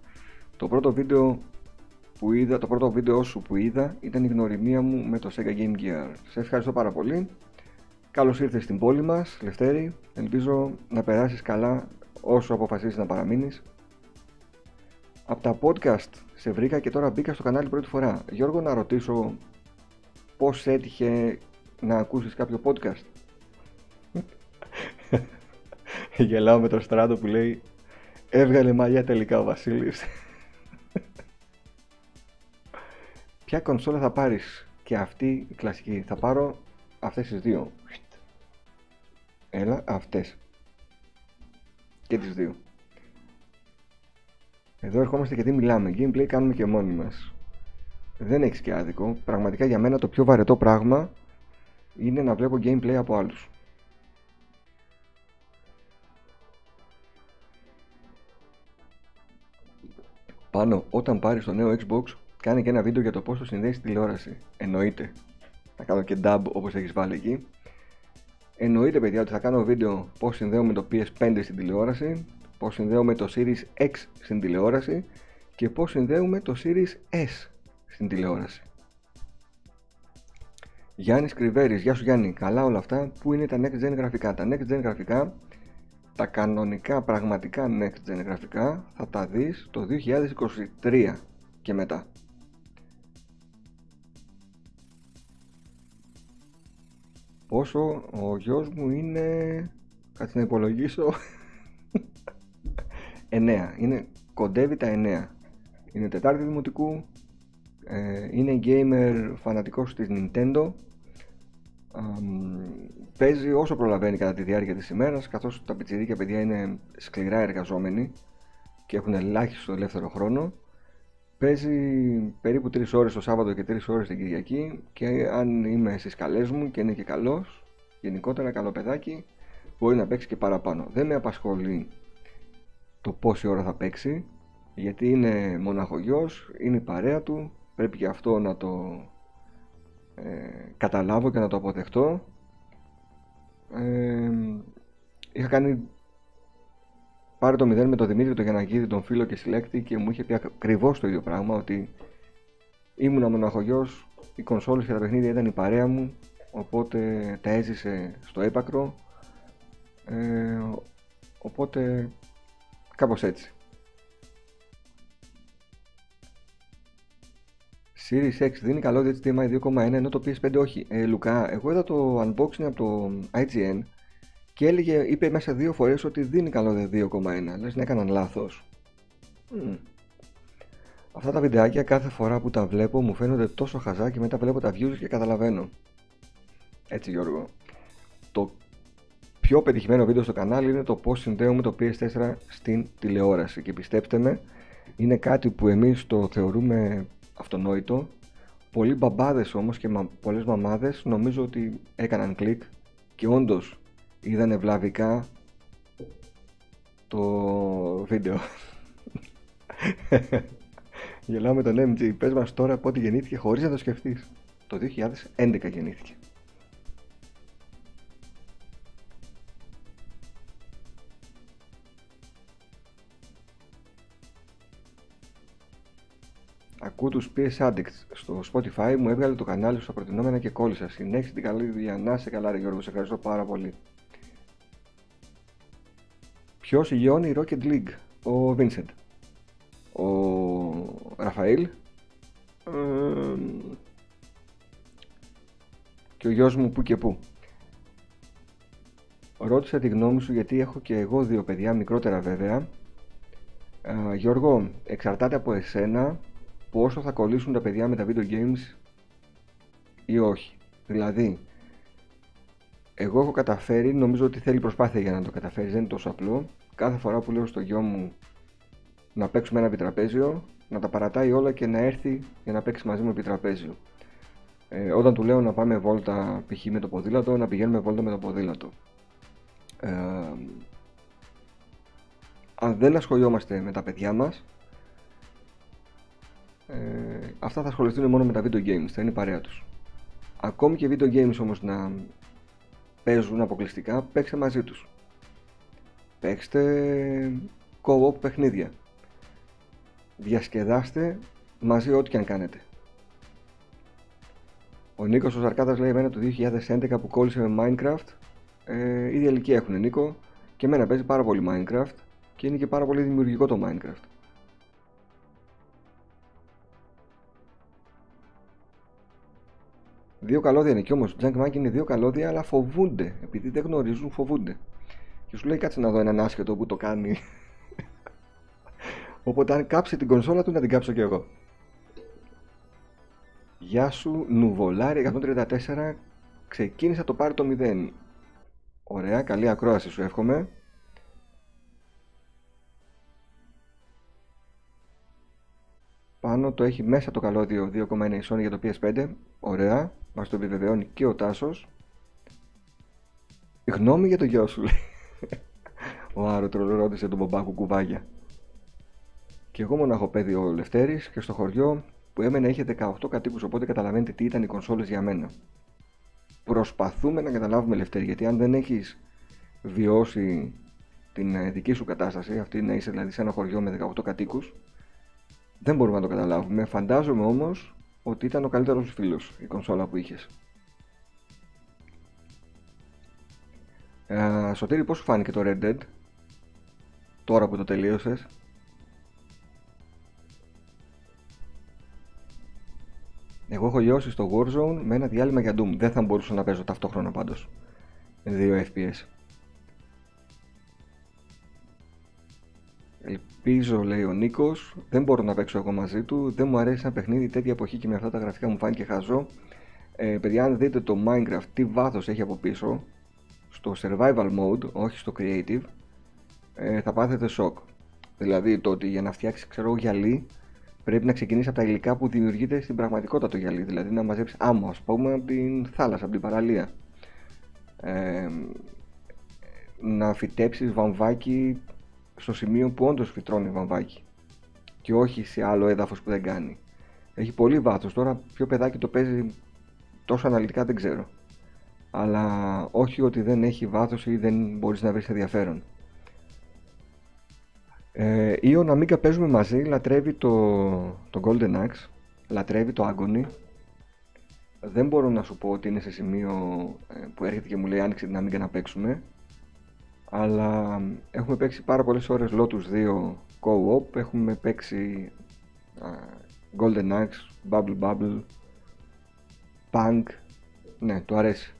Το πρώτο βίντεο που είδα, το πρώτο βίντεο σου που είδα ήταν η γνωριμία μου με το Sega Game Gear. Σε ευχαριστώ πάρα πολύ. Καλώς ήρθες στην πόλη μας, Λευτέρη. Ελπίζω να περάσεις καλά όσο αποφασίσεις να παραμείνεις. από τα podcast σε βρήκα και τώρα μπήκα στο κανάλι πρώτη φορά. Γιώργο, να ρωτήσω πώς έτυχε να ακούσεις κάποιο podcast. Γελάω με το στράτο που λέει Έβγαλε μαλλιά τελικά ο Βασίλης. Ποια κονσόλα θα πάρεις; Και αυτή η κλασική. Θα πάρω αυτές τις δύο. Έλα, αυτές. Και τις δύο. Εδώ ερχόμαστε γιατί μιλάμε. Gameplay κάνουμε και μόνοι μας. Δεν έχεις και άδικο. Πραγματικά για μένα το πιο βαρετό πράγμα είναι να βλέπω gameplay από άλλους. Πάνω, όταν πάρεις το νέο Xbox, κάνει και ένα βίντεο για το πώς το συνδέεις στη τηλεόραση. Εννοείται. Θα κάνω και dub όπως έχεις βάλει εκεί. Εννοείται παιδιά ότι θα κάνω βίντεο πώς συνδέουμε το PS5 στην τηλεόραση, πώς συνδέουμε το Series X στην τηλεόραση και πώς συνδέουμε το Series S στην τηλεόραση. Γιάννης Κρυβέρης, γεια σου Γιάννη, καλά όλα αυτά, πού είναι τα Next Gen γραφικά; Τα Next Gen γραφικά, τα κανονικά πραγματικά Next Gen γραφικά θα τα δεις το 2023 και μετά. Πόσο ο γιος μου είναι, κάτσε να υπολογίσω, 9, είναι, κοντεύει τα 9. Είναι τετάρτη δημοτικού, ε, είναι gamer φανατικός της Nintendo, παίζει όσο προλαβαίνει κατά τη διάρκεια της ημέρας καθώς τα πιτσιρίκια παιδιά είναι σκληρά εργαζόμενοι και έχουν ελάχιστο ελεύθερο χρόνο παίζει περίπου 3 ώρες το Σάββατο και 3 ώρες την Κυριακή και αν είμαι στις καλές μου και είναι και καλός γενικότερα καλό παιδάκι μπορεί να παίξει και παραπάνω. Δεν με απασχολεί το πόση ώρα θα παίξει γιατί είναι μοναχογιός, είναι η παρέα του πρέπει και αυτό να το ε, καταλάβω και να το αποδεχτώ. Ε, είχα κάνει πάρει το μηδέν με τον Δημήτρη τον Γιανναγίδη, τον φίλο και συλλέκτη και μου είχε πει ακριβώς το ίδιο πράγμα ότι ήμουνα μοναχογιός, οι κονσόλες και τα παιχνίδια ήταν η παρέα μου οπότε τα έζησε στο έπακρο ε, οπότε κάπως έτσι Series X δίνει καλό HDMI 2.1 ενώ το PS5 όχι. Ε, Λουκά, εγώ είδα το unboxing από το IGN και έλεγε, είπε μέσα δύο φορές ότι δίνει καλό 2.1. Λες να έκαναν λάθος. Mm. Αυτά τα βιντεάκια κάθε φορά που τα βλέπω μου φαίνονται τόσο χαζά και μετά βλέπω τα views και καταλαβαίνω. Έτσι Γιώργο. Το πιο πετυχημένο βίντεο στο κανάλι είναι το πώς συνδέουμε το PS4 στην τηλεόραση και πιστέψτε με είναι κάτι που εμείς το θεωρούμε αυτονόητο. Πολλοί μπαμπάδες όμως και μα, πολλές μαμάδες νομίζω ότι έκαναν κλικ και όντως είδανε βλαβικά το βίντεο. Γελάω με τον MG. Πες μας τώρα πότε γεννήθηκε χωρίς να το σκεφτείς. Το 2011 γεννήθηκε. Ακούω τους PS Addicts στο Spotify, μου έβγαλε το κανάλι σου στα προτινόμενα και κόλλησα. Συνέχισε την καλή δουλειά. Να σε καλά, ρε Γιώργο, σε ευχαριστώ πάρα πολύ. Ποιος ηγιώνει η Rocket League, ο Vincent. Ο Ραφαήλ. και ο γιος μου που και που. Ρώτησα τη γνώμη σου γιατί έχω και εγώ δύο παιδιά, μικρότερα βέβαια. Ε, Γιώργο, εξαρτάται από εσένα πόσο θα κολλήσουν τα παιδιά με τα video games ή όχι. Δηλαδή, εγώ έχω καταφέρει, νομίζω ότι θέλει προσπάθεια για να το καταφέρεις, δεν είναι τόσο απλό. Κάθε φορά που λέω στο γιο μου να παίξουμε ένα επιτραπέζιο, να τα παρατάει όλα και να έρθει για να παίξει μαζί μου επιτραπέζιο. Ε, όταν του λέω να πάμε βόλτα π.χ. με το ποδήλατο, να πηγαίνουμε βόλτα με το ποδήλατο. Ε, αν δεν ασχολιόμαστε με τα παιδιά μας, ε, αυτά θα ασχοληθούν μόνο με τα video games, θα είναι παρέα τους. Ακόμη και video games όμως να παίζουν αποκλειστικά, παίξτε μαζί τους. Παίξτε co-op παιχνίδια. Διασκεδάστε μαζί ό,τι και αν κάνετε. Ο Νίκος ο Σαρκάτας λέει: Εμένα το 2011 που κόλλησε με Minecraft, ε, ίδια ηλικία έχουν Νίκο, και μενα παίζει πάρα πολύ Minecraft και είναι και πάρα πολύ δημιουργικό το Minecraft. Δύο καλώδια είναι και όμως. Junk Monkey είναι δύο καλώδια, αλλά φοβούνται. Επειδή δεν γνωρίζουν, φοβούνται. Και σου λέει κάτσε να δω έναν άσχετο που το κάνει. Οπότε αν κάψει την κονσόλα του να την κάψω κι εγώ. Γεια σου, Νουβολάρι 134. Ξεκίνησα το πάρει το 0. Ωραία, καλή ακρόαση σου εύχομαι. Πάνω το έχει μέσα το καλώδιο 2,1 Sony για το PS5. Ωραία, μας το επιβεβαιώνει και ο Τάσος. Γνώμη για το γιο σου λέει. Ο Άρωτρο ρώτησε τον Μπομπάκου κουβάγια. Και εγώ μονάχο παιδί ο Λευτέρης και στο χωριό που έμενε είχε 18 κατοίκους οπότε καταλαβαίνετε τι ήταν οι κονσόλες για μένα. Προσπαθούμε να καταλάβουμε Λευτέρη γιατί αν δεν έχεις βιώσει την ε, δική σου κατάσταση, αυτή να είσαι δηλαδή σε ένα χωριό με 18 κατοίκους, δεν μπορούμε να το καταλάβουμε. Φαντάζομαι όμως ότι ήταν ο καλύτερος σου φίλος η κονσόλα που είχες. Ε, Σωτήρη, πώς σου φάνηκε το Red Dead, τώρα που το τελείωσες. Εγώ έχω λιώσει στο Warzone με ένα διάλειμμα για Doom. Δεν θα μπορούσα να παίζω ταυτόχρονα πάντως. 2 FPS. Ελπίζω, λέει ο Νίκος. Δεν μπορώ να παίξω εγώ μαζί του. Δεν μου αρέσει ένα παιχνίδι τέτοια εποχή και με αυτά τα γραφικά μου φάνηκε χαζό. Ε, παιδιά, αν δείτε το Minecraft, τι βάθος έχει από πίσω, στο survival mode, όχι στο creative, ε, θα πάθετε σοκ. Δηλαδή το ότι για να φτιάξεις, ξέρω γυαλί, πρέπει να ξεκινήσεις από τα υλικά που δημιουργείται στην πραγματικότητα το γυαλί. Δηλαδή να μαζέψεις άμμο, ας πούμε, από την θάλασσα, από την παραλία. Ε, να φυτέψεις βαμβάκι στο σημείο που όντως φυτρώνει βαμβάκι και όχι σε άλλο έδαφος που δεν κάνει. Έχει πολύ βάθος. Τώρα ποιο παιδάκι το παίζει τόσο αναλυτικά δεν ξέρω. Αλλά όχι ότι δεν έχει βάθος ή δεν μπορείς να βρεις ενδιαφέρον. Ε, ή ο Ναμίκα παίζουμε μαζί, λατρεύει το, το Golden Axe, λατρεύει το Agony. Δεν μπορώ να σου πω ότι είναι σε σημείο ε, που έρχεται και μου λέει άνοιξε την Amiga να παίξουμε αλλά έχουμε παίξει πάρα πολλές ώρες Lotus 2 Co-op, έχουμε παίξει Golden Axe, Bubble Bubble, Punk, ναι, του αρέσει.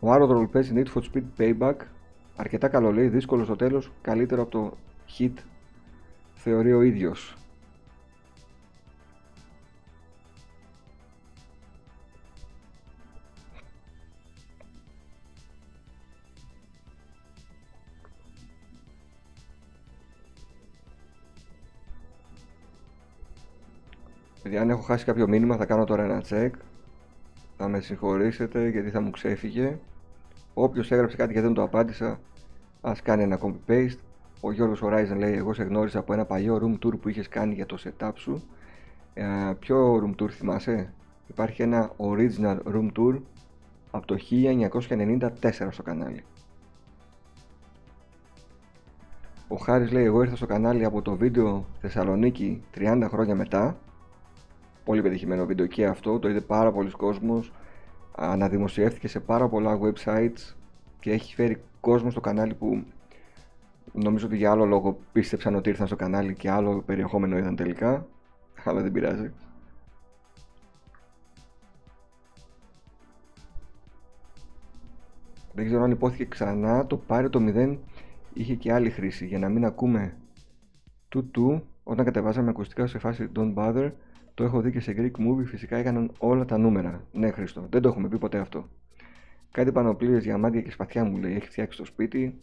Ο Aerodrol παίζει Need for Speed Payback, αρκετά καλό λέει, δύσκολο στο τέλος, καλύτερο από το Hit, θεωρεί ο ίδιος. Παιδιά, αν έχω χάσει κάποιο μήνυμα θα κάνω τώρα ένα check. Θα με συγχωρήσετε γιατί θα μου ξέφυγε. Όποιος έγραψε κάτι και δεν το απάντησα, ας κάνει ένα copy paste. Ο Γιώργος Horizon λέει: Εγώ σε γνώρισα από ένα παλιό room tour που είχες κάνει για το setup σου. Ε, ποιο room tour θυμάσαι, Υπάρχει ένα original room tour από το 1994 στο κανάλι. Ο Χάρης λέει: Εγώ ήρθα στο κανάλι από το βίντεο Θεσσαλονίκη 30 χρόνια μετά πολύ πετυχημένο βίντεο και αυτό, το είδε πάρα πολλοί κόσμος, αναδημοσιεύτηκε σε πάρα πολλά websites και έχει φέρει κόσμο στο κανάλι που νομίζω ότι για άλλο λόγο πίστεψαν ότι ήρθαν στο κανάλι και άλλο περιεχόμενο είδαν τελικά, αλλά δεν πειράζει. Δεν ξέρω αν υπόθηκε ξανά, το πάρει το 0 είχε και άλλη χρήση. Για να μην ακούμε του του όταν κατεβάζαμε ακουστικά σε φάση Don't Bother το έχω δει και σε Greek movie, φυσικά έκαναν όλα τα νούμερα. Ναι, Χρήστο, δεν το έχουμε πει ποτέ αυτό. Κάτι πανοπλίες διαμάντια και σπαθιά μου λέει: Έχεις φτιάξει το σπίτι.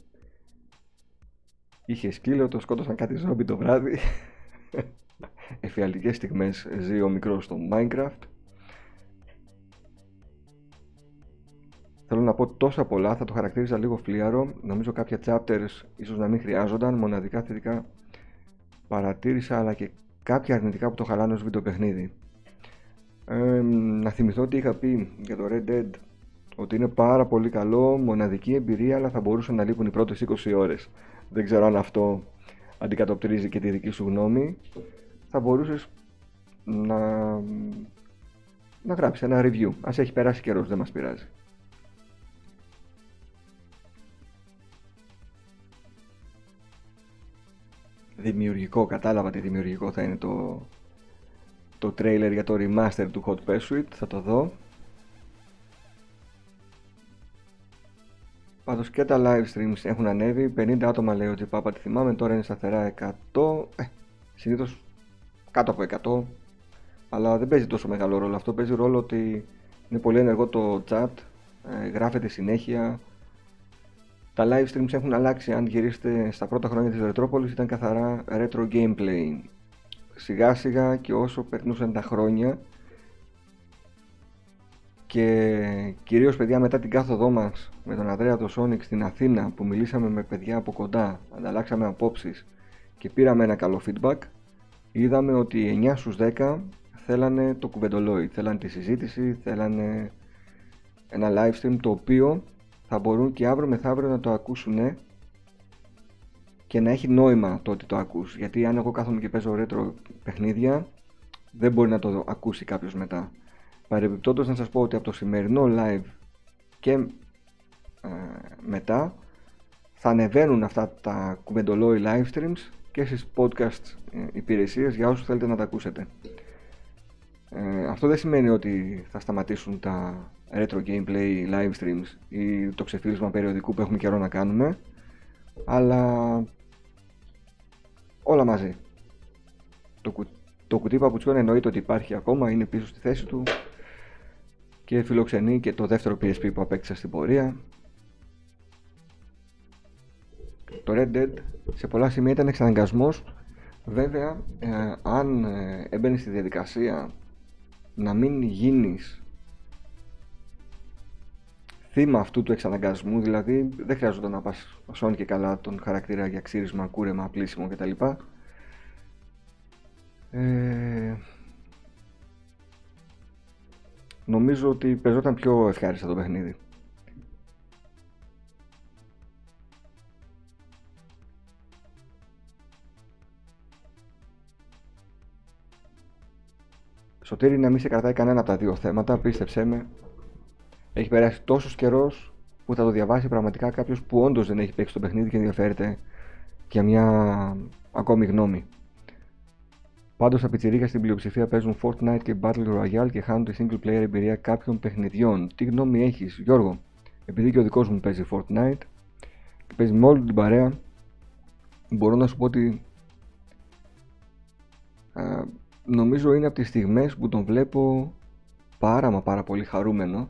Είχε σκύλο, το σκότωσαν κάτι ζόμπι το βράδυ. Εφιαλτικές στιγμές ζει ο μικρός στο Minecraft. Θέλω να πω τόσα πολλά, θα το χαρακτήριζα λίγο φλίαρο. Νομίζω κάποια chapters ίσως να μην χρειάζονταν. Μοναδικά θετικά παρατήρησα αλλά και κάποια αρνητικά που το χαλάνε ως βιντεοπαιχνίδι. Ε, να θυμηθώ ότι είχα πει για το Red Dead ότι είναι πάρα πολύ καλό, μοναδική εμπειρία, αλλά θα μπορούσαν να λείπουν οι πρώτες 20 ώρες. Δεν ξέρω αν αυτό αντικατοπτρίζει και τη δική σου γνώμη. Θα μπορούσες να, να γράψεις ένα review. Ας έχει περάσει καιρός, δεν μας πειράζει. Δημιουργικό, κατάλαβα τι δημιουργικό θα είναι το, το trailer για το remaster του Hot Pursuit, θα το δω. Πάντως και τα live streams έχουν ανέβει. 50 άτομα λέει ότι πάπα τη θυμάμαι. Τώρα είναι σταθερά 100. Ε, Συνήθως κάτω από 100. Αλλά δεν παίζει τόσο μεγάλο ρόλο. Αυτό παίζει ρόλο ότι είναι πολύ ενεργό το chat. Ε, γράφεται συνέχεια. Τα live streams έχουν αλλάξει. Αν γυρίσετε στα πρώτα χρόνια της Ρετρόπολης ήταν καθαρά retro gameplay. Σιγά σιγά και όσο περνούσαν τα χρόνια και κυρίως παιδιά μετά την κάθοδό μας με τον Ανδρέα το Sonic στην Αθήνα που μιλήσαμε με παιδιά από κοντά, ανταλλάξαμε απόψεις και πήραμε ένα καλό feedback είδαμε ότι 9 στους 10 θέλανε το κουβεντολόι, θέλανε τη συζήτηση, θέλανε ένα live stream το οποίο θα μπορούν και αύριο μεθαύριο να το ακούσουν και να έχει νόημα το ότι το ακούς γιατί αν εγώ κάθομαι και παίζω retro παιχνίδια δεν μπορεί να το ακούσει κάποιος μετά Παρεμπιπτόντως να σας πω ότι από το σημερινό live και ε, μετά θα ανεβαίνουν αυτά τα κουβεντολόι live streams και στις podcast ε, υπηρεσίες για όσους θέλετε να τα ακούσετε. Ε, αυτό δεν σημαίνει ότι θα σταματήσουν τα retro gameplay live streams ή το ξεφύλισμα περιοδικού που έχουμε καιρό να κάνουμε αλλά όλα μαζί. Το, κου, το κουτί παπουτσιών εννοείται ότι υπάρχει ακόμα, είναι πίσω στη θέση του και φιλοξενεί και το δεύτερο PSP που απέκτησα στην πορεία. Το Red Dead σε πολλά σημεία ήταν εξαναγκασμός. Βέβαια, ε, αν ε, έμπαινε στη διαδικασία να μην γίνεις θύμα αυτού του εξαναγκασμού, δηλαδή δεν χρειάζεται να πας σώνει και καλά τον χαρακτήρα για ξύρισμα, κούρεμα, πλήσιμο κτλ. Ε, νομίζω ότι παίζονταν πιο ευχάριστα το παιχνίδι. Σωτήρι να μην σε κρατάει κανένα από τα δύο θέματα, πίστεψέ με. Έχει περάσει τόσος καιρός που θα το διαβάσει πραγματικά κάποιος που όντως δεν έχει παίξει το παιχνίδι και ενδιαφέρεται για μια ακόμη γνώμη. Πάντως τα πιτσιρίκια στην πλειοψηφία παίζουν Fortnite και Battle Royale και χάνουν τη single player εμπειρία κάποιων παιχνιδιών. Τι γνώμη έχεις, Γιώργο, επειδή και ο δικός μου παίζει Fortnite και παίζει με όλη την παρέα, μπορώ να σου πω ότι α, νομίζω είναι από τις στιγμές που τον βλέπω πάρα μα πάρα πολύ χαρούμενο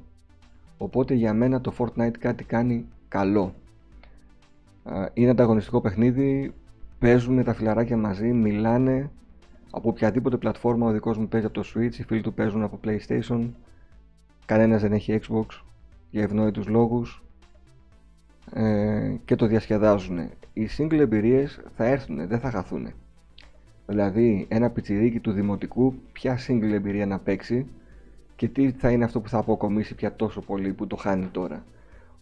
οπότε για μένα το Fortnite κάτι κάνει καλό είναι ανταγωνιστικό παιχνίδι παίζουν τα φιλαράκια μαζί, μιλάνε από οποιαδήποτε πλατφόρμα ο δικός μου παίζει από το Switch, οι φίλοι του παίζουν από PlayStation, κανένας δεν έχει Xbox για ευνόητους λόγους ε, και το διασκεδάζουν. Οι single εμπειρίες θα έρθουν, δεν θα χαθούν. Δηλαδή ένα πιτσιρίκι του δημοτικού ποια single εμπειρία να παίξει και τι θα είναι αυτό που θα αποκομίσει πια τόσο πολύ που το χάνει τώρα.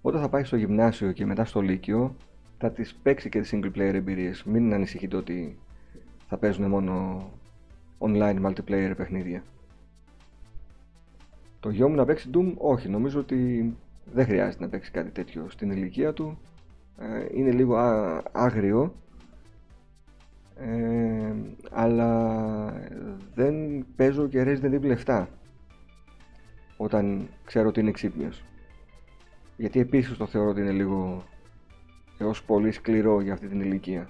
Όταν θα πάει στο γυμνάσιο και μετά στο λύκειο θα τις παίξει και τις single player εμπειρίες. Μην ανησυχείτε ότι θα παίζουν μόνο online multiplayer παιχνίδια. Το γιο μου να παίξει Doom, όχι, νομίζω ότι δεν χρειάζεται να παίξει κάτι τέτοιο στην ηλικία του. Ε, είναι λίγο άγριο, ε, αλλά δεν παίζω και Resident Evil 7 όταν ξέρω ότι είναι ξύπνιος. Γιατί επίσης το θεωρώ ότι είναι λίγο έως πολύ σκληρό για αυτή την ηλικία.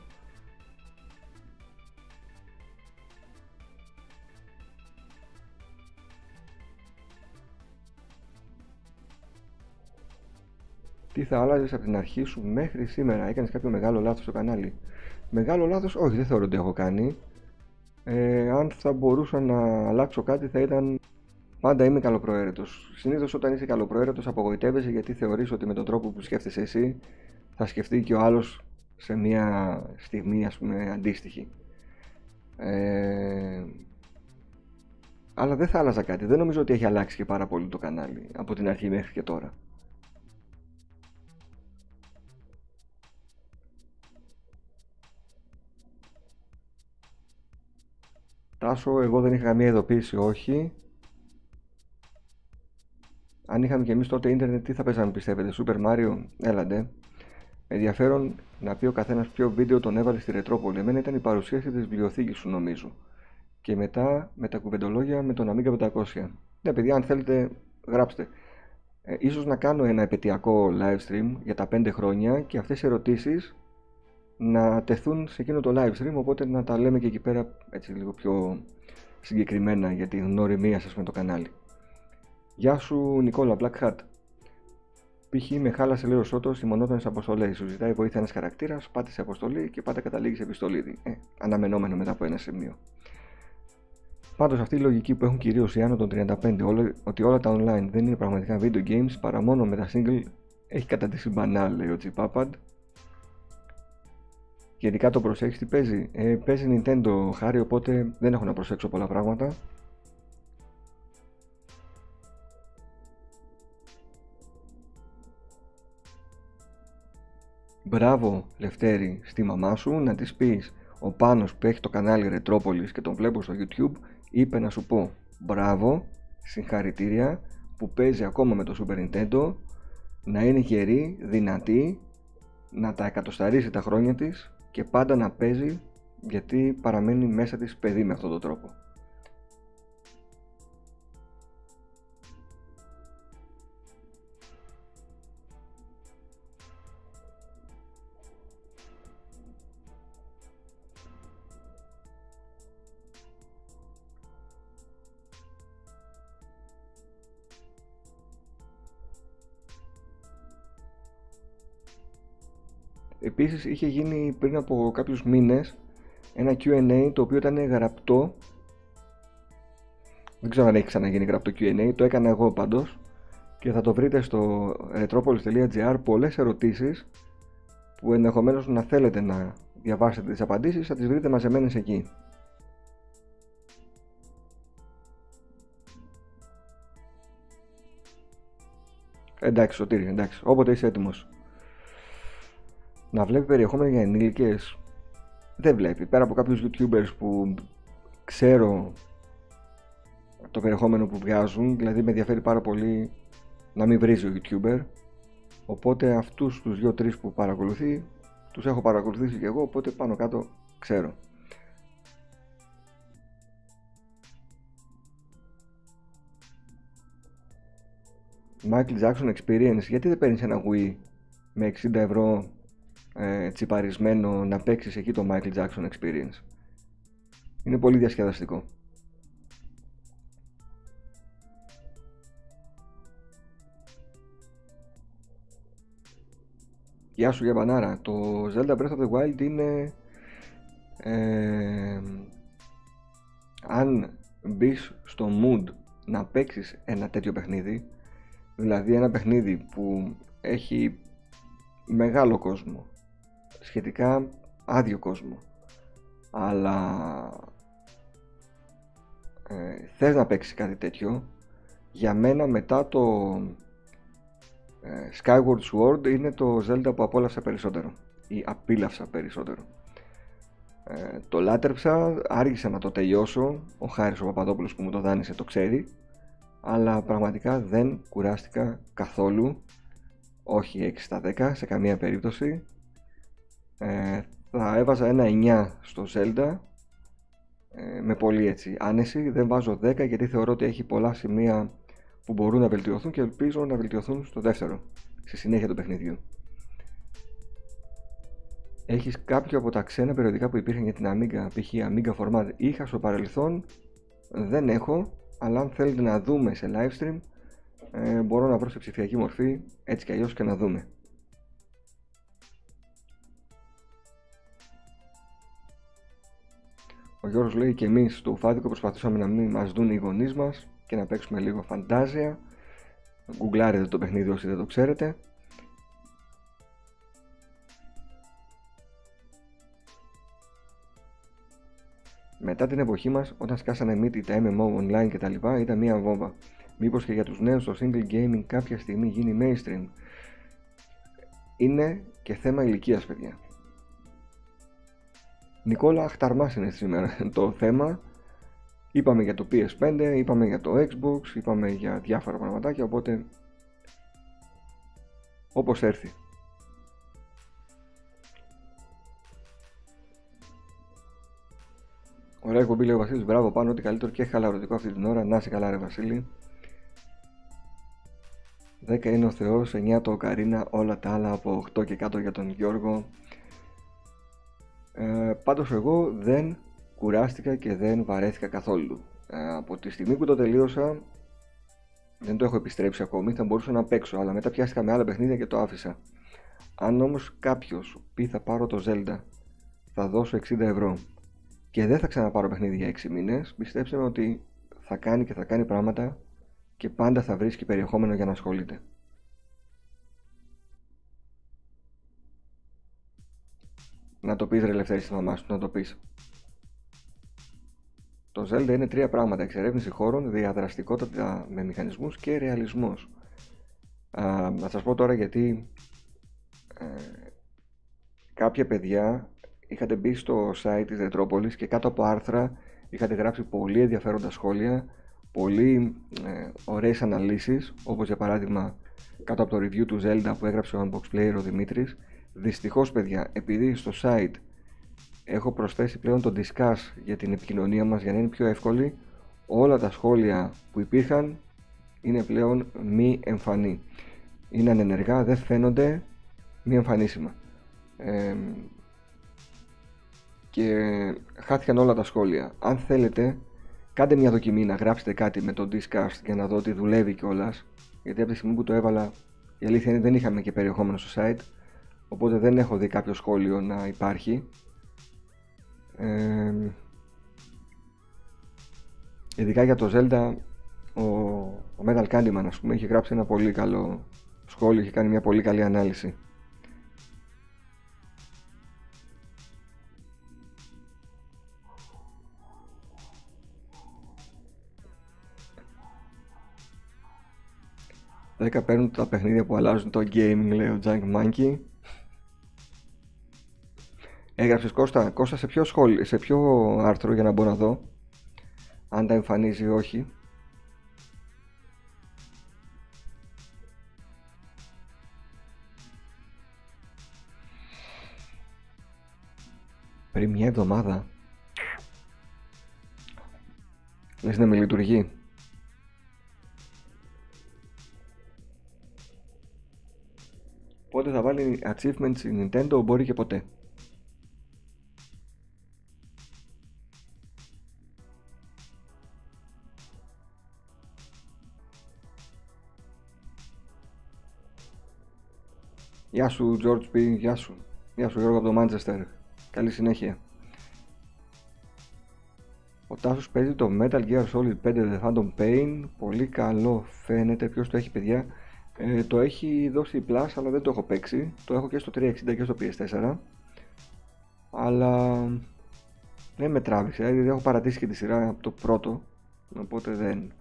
Τι θα άλλαζες από την αρχή σου μέχρι σήμερα, έκανες κάποιο μεγάλο λάθος στο κανάλι; Μεγάλο λάθος, όχι, δεν θεωρώ ότι έχω κάνει. Ε, αν θα μπορούσα να αλλάξω κάτι, θα ήταν. Πάντα είμαι καλοπροαίρετος. Συνήθως όταν είσαι καλοπροαίρετος, απογοητεύεσαι γιατί θεωρείς ότι με τον τρόπο που σκέφτεσαι εσύ θα σκεφτεί και ο άλλος σε μια στιγμή, ας πούμε, αντίστοιχη. Ε, αλλά δεν θα άλλαζα κάτι. Δεν νομίζω ότι έχει αλλάξει και πάρα πολύ το κανάλι από την αρχή μέχρι και τώρα. Τάσο, εγώ δεν είχα καμία ειδοποίηση, όχι. Αν είχαμε και εμείς τότε ίντερνετ, τι θα παίζαμε πιστεύετε, Super Mario, έλαντε. Ενδιαφέρον να πει ο καθένας ποιο βίντεο τον έβαλε στη Ρετρόπολη. Εμένα ήταν η παρουσίαση της βιβλιοθήκης σου νομίζω. και μετά με τα κουβεντολόγια με τον Amiga 500. Ναι παιδιά αν θέλετε γράψτε. Ε, ίσως να κάνω ένα επαιτειακό live stream για τα 5 χρόνια και αυτές οι ερωτήσεις να τεθούν σε εκείνο το live stream οπότε να τα λέμε και εκεί πέρα έτσι λίγο πιο συγκεκριμένα για τη γνωριμία σας με το κανάλι. Γεια σου Νικόλα Black Hat. Π.χ. με χάλασε λέει ο Σότο οι μονότονε αποστολές. Σου ζητάει βοήθεια ένας χαρακτήρας, πάτε σε αποστολή και πάντα καταλήγεις σε επιστολή. Ε, αναμενόμενο μετά από ένα σημείο. Πάντως αυτή η λογική που έχουν κυρίως οι άνω των 35, όλα, ότι όλα τα online δεν είναι πραγματικά video games παρά μόνο με τα single, έχει καταντήσει μπανάλ, λέει ο Τσιπάπαντ. Γενικά το προσέχεις τι παίζει. Ε, παίζει Nintendo χάρη, οπότε δεν έχω να προσέξω πολλά πράγματα. Μπράβο Λευτέρη στη μαμά σου να της πεις ο Πάνος που έχει το κανάλι Ρετρόπολης και τον βλέπω στο YouTube είπε να σου πω μπράβο, συγχαρητήρια που παίζει ακόμα με το Super Nintendo να είναι γερή, δυνατή να τα εκατοσταρίσει τα χρόνια της και πάντα να παίζει γιατί παραμένει μέσα της παιδί με αυτόν τον τρόπο. Επίσης είχε γίνει πριν από κάποιους μήνες ένα Q&A το οποίο ήταν γραπτό. Δεν ξέρω αν έχει ξαναγίνει γραπτό Q&A, το έκανα εγώ πάντως. Και θα το βρείτε στο retropolis.gr πολλές ερωτήσεις που ενδεχομένως να θέλετε να διαβάσετε τις απαντήσεις θα τις βρείτε μαζεμένες εκεί. Εντάξει Σωτήρη, εντάξει, όποτε είσαι έτοιμος να βλέπει περιεχόμενο για ενήλικες δεν βλέπει. Πέρα από κάποιους youtubers που ξέρω το περιεχόμενο που βγάζουν, δηλαδή με ενδιαφέρει πάρα πολύ να μην βρίζει ο youtuber. Οπότε αυτούς τους δύο-τρεις που παρακολουθεί, τους έχω παρακολουθήσει και εγώ, οπότε πάνω κάτω ξέρω. Michael Jackson Experience, γιατί δεν παίρνεις ένα Wii με 60 ευρώ ε, τσιπαρισμένο να παίξεις εκεί το Michael Jackson Experience. Είναι πολύ διασκεδαστικό. Γεια σου Γιαμπανάρα, το Zelda Breath of the Wild είναι ε, αν μπεις στο mood να παίξεις ένα τέτοιο παιχνίδι δηλαδή ένα παιχνίδι που έχει μεγάλο κόσμο σχετικά άδειο κόσμο. Αλλά ε, θες να παίξεις κάτι τέτοιο για μένα μετά το ε, Skyward Sword είναι το Zelda που απόλαυσα περισσότερο ή απίλαυσα περισσότερο. Ε, το λάτρεψα, άργησα να το τελειώσω ο Χάρης ο Παπαδόπουλος που μου το δάνεισε το ξέρει αλλά πραγματικά δεν κουράστηκα καθόλου όχι 6 στα 10 σε καμία περίπτωση ε, θα έβαζα ένα 9 στο Zelda ε, με πολύ έτσι άνεση. Δεν βάζω 10 γιατί θεωρώ ότι έχει πολλά σημεία που μπορούν να βελτιωθούν και ελπίζω να βελτιωθούν στο δεύτερο, στη συνέχεια του παιχνιδιού. Έχεις κάποιο από τα ξένα περιοδικά που υπήρχαν για την Amiga, π.χ. Amiga Format, είχα στο παρελθόν, δεν έχω, αλλά αν θέλετε να δούμε σε live stream, ε, μπορώ να βρω σε ψηφιακή μορφή, έτσι κι αλλιώς και να δούμε. Ο Γιώργος λέει και εμείς στο Ουφάδικο προσπαθήσαμε να μην μας δουν οι γονείς μας και να παίξουμε λίγο φαντάζια. Γκουγκλάρετε το παιχνίδι όσοι δεν το ξέρετε. Μετά την εποχή μας, όταν σκάσανε μύτη τα MMO online κτλ. ήταν μία βόμβα. Μήπως και για τους νέους το single gaming κάποια στιγμή γίνει mainstream. Είναι και θέμα ηλικίας παιδιά. Νικόλα, χταρμάς είναι σήμερα το θέμα. Είπαμε για το PS5, είπαμε για το Xbox, είπαμε για διάφορα πραγματάκια, οπότε όπως έρθει. Ο Ωραία εκπομπή λέει ο Βασίλης. Μπράβο πάνω, ότι καλύτερο και χαλαρωτικό αυτή την ώρα. Να είσαι καλά, ρε Βασίλη. 10 είναι ο Θεός, 9 το Καρίνα, όλα τα άλλα από 8 και κάτω για τον Γιώργο. Ε, πάντως εγώ δεν κουράστηκα και δεν βαρέθηκα καθόλου. Ε, από τη στιγμή που το τελείωσα δεν το έχω επιστρέψει ακόμη, θα μπορούσα να παίξω, αλλά μετά πιάστηκα με άλλα παιχνίδια και το άφησα. Αν όμως κάποιος πει θα πάρω το Zelda, θα δώσω 60 ευρώ και δεν θα ξαναπάρω παιχνίδι για 6 μήνες, πιστέψτε με ότι θα κάνει και θα κάνει πράγματα και πάντα θα βρίσκει περιεχόμενο για να ασχολείται. Να το πεις ρε Λευτέρη στη μαμά σου, να το πεις. Το Zelda είναι τρία πράγματα. Εξερεύνηση χώρων, διαδραστικότητα με μηχανισμούς και ρεαλισμός. Α, να σας πω τώρα γιατί ε, κάποια παιδιά είχατε μπει στο site της Ρετρόπολης και κάτω από άρθρα είχατε γράψει πολύ ενδιαφέροντα σχόλια, πολύ ε, ωραίες αναλύσεις, όπως για παράδειγμα κάτω από το review του Zelda που έγραψε ο Unbox Player ο Δημήτρης. Δυστυχώς παιδιά, επειδή στο site έχω προσθέσει πλέον το Discuss για την επικοινωνία μας για να είναι πιο εύκολη, όλα τα σχόλια που υπήρχαν είναι πλέον μη εμφανή. Είναι ανενεργά, δεν φαίνονται μη εμφανίσιμα. Ε, και χάθηκαν όλα τα σχόλια. Αν θέλετε, κάντε μια δοκιμή να γράψετε κάτι με το Discast για να δω ότι δουλεύει κιόλας. Γιατί από τη στιγμή που το έβαλα, η αλήθεια είναι δεν είχαμε και περιεχόμενο στο site. Οπότε δεν έχω δει κάποιο σχόλιο να υπάρχει. Ε, ειδικά για το Zelda, ο, ο Metal Candyman, ας πούμε, έχει γράψει ένα πολύ καλό σχόλιο, έχει κάνει μια πολύ καλή ανάλυση. Δέκα παίρνουν τα παιχνίδια που αλλάζουν το gaming, λέει ο Junk Monkey. Έγραψες Κώστα, Κώστα σε ποιο, σχόλιο, σε ποιο άρθρο για να μπορώ να δω αν τα εμφανίζει ή όχι; Πριν μια εβδομάδα. Λες να με λειτουργεί. Πότε θα βάλει achievements η Nintendo μπορεί και ποτέ. Γεια σου George P. Γεια σου. Γεια σου Γιώργο από το Manchester. Καλή συνέχεια. Ο Τάσος παίζει το Metal Gear Solid 5 The Phantom Pain. Πολύ καλό φαίνεται. Ποιος το έχει παιδιά; Ε, το έχει δώσει Plus αλλά δεν το έχω παίξει. Το έχω και στο 360 και στο PS4. Αλλά δεν με τράβηξε. Δηλαδή έχω παρατήσει και τη σειρά από το πρώτο. Οπότε δεν,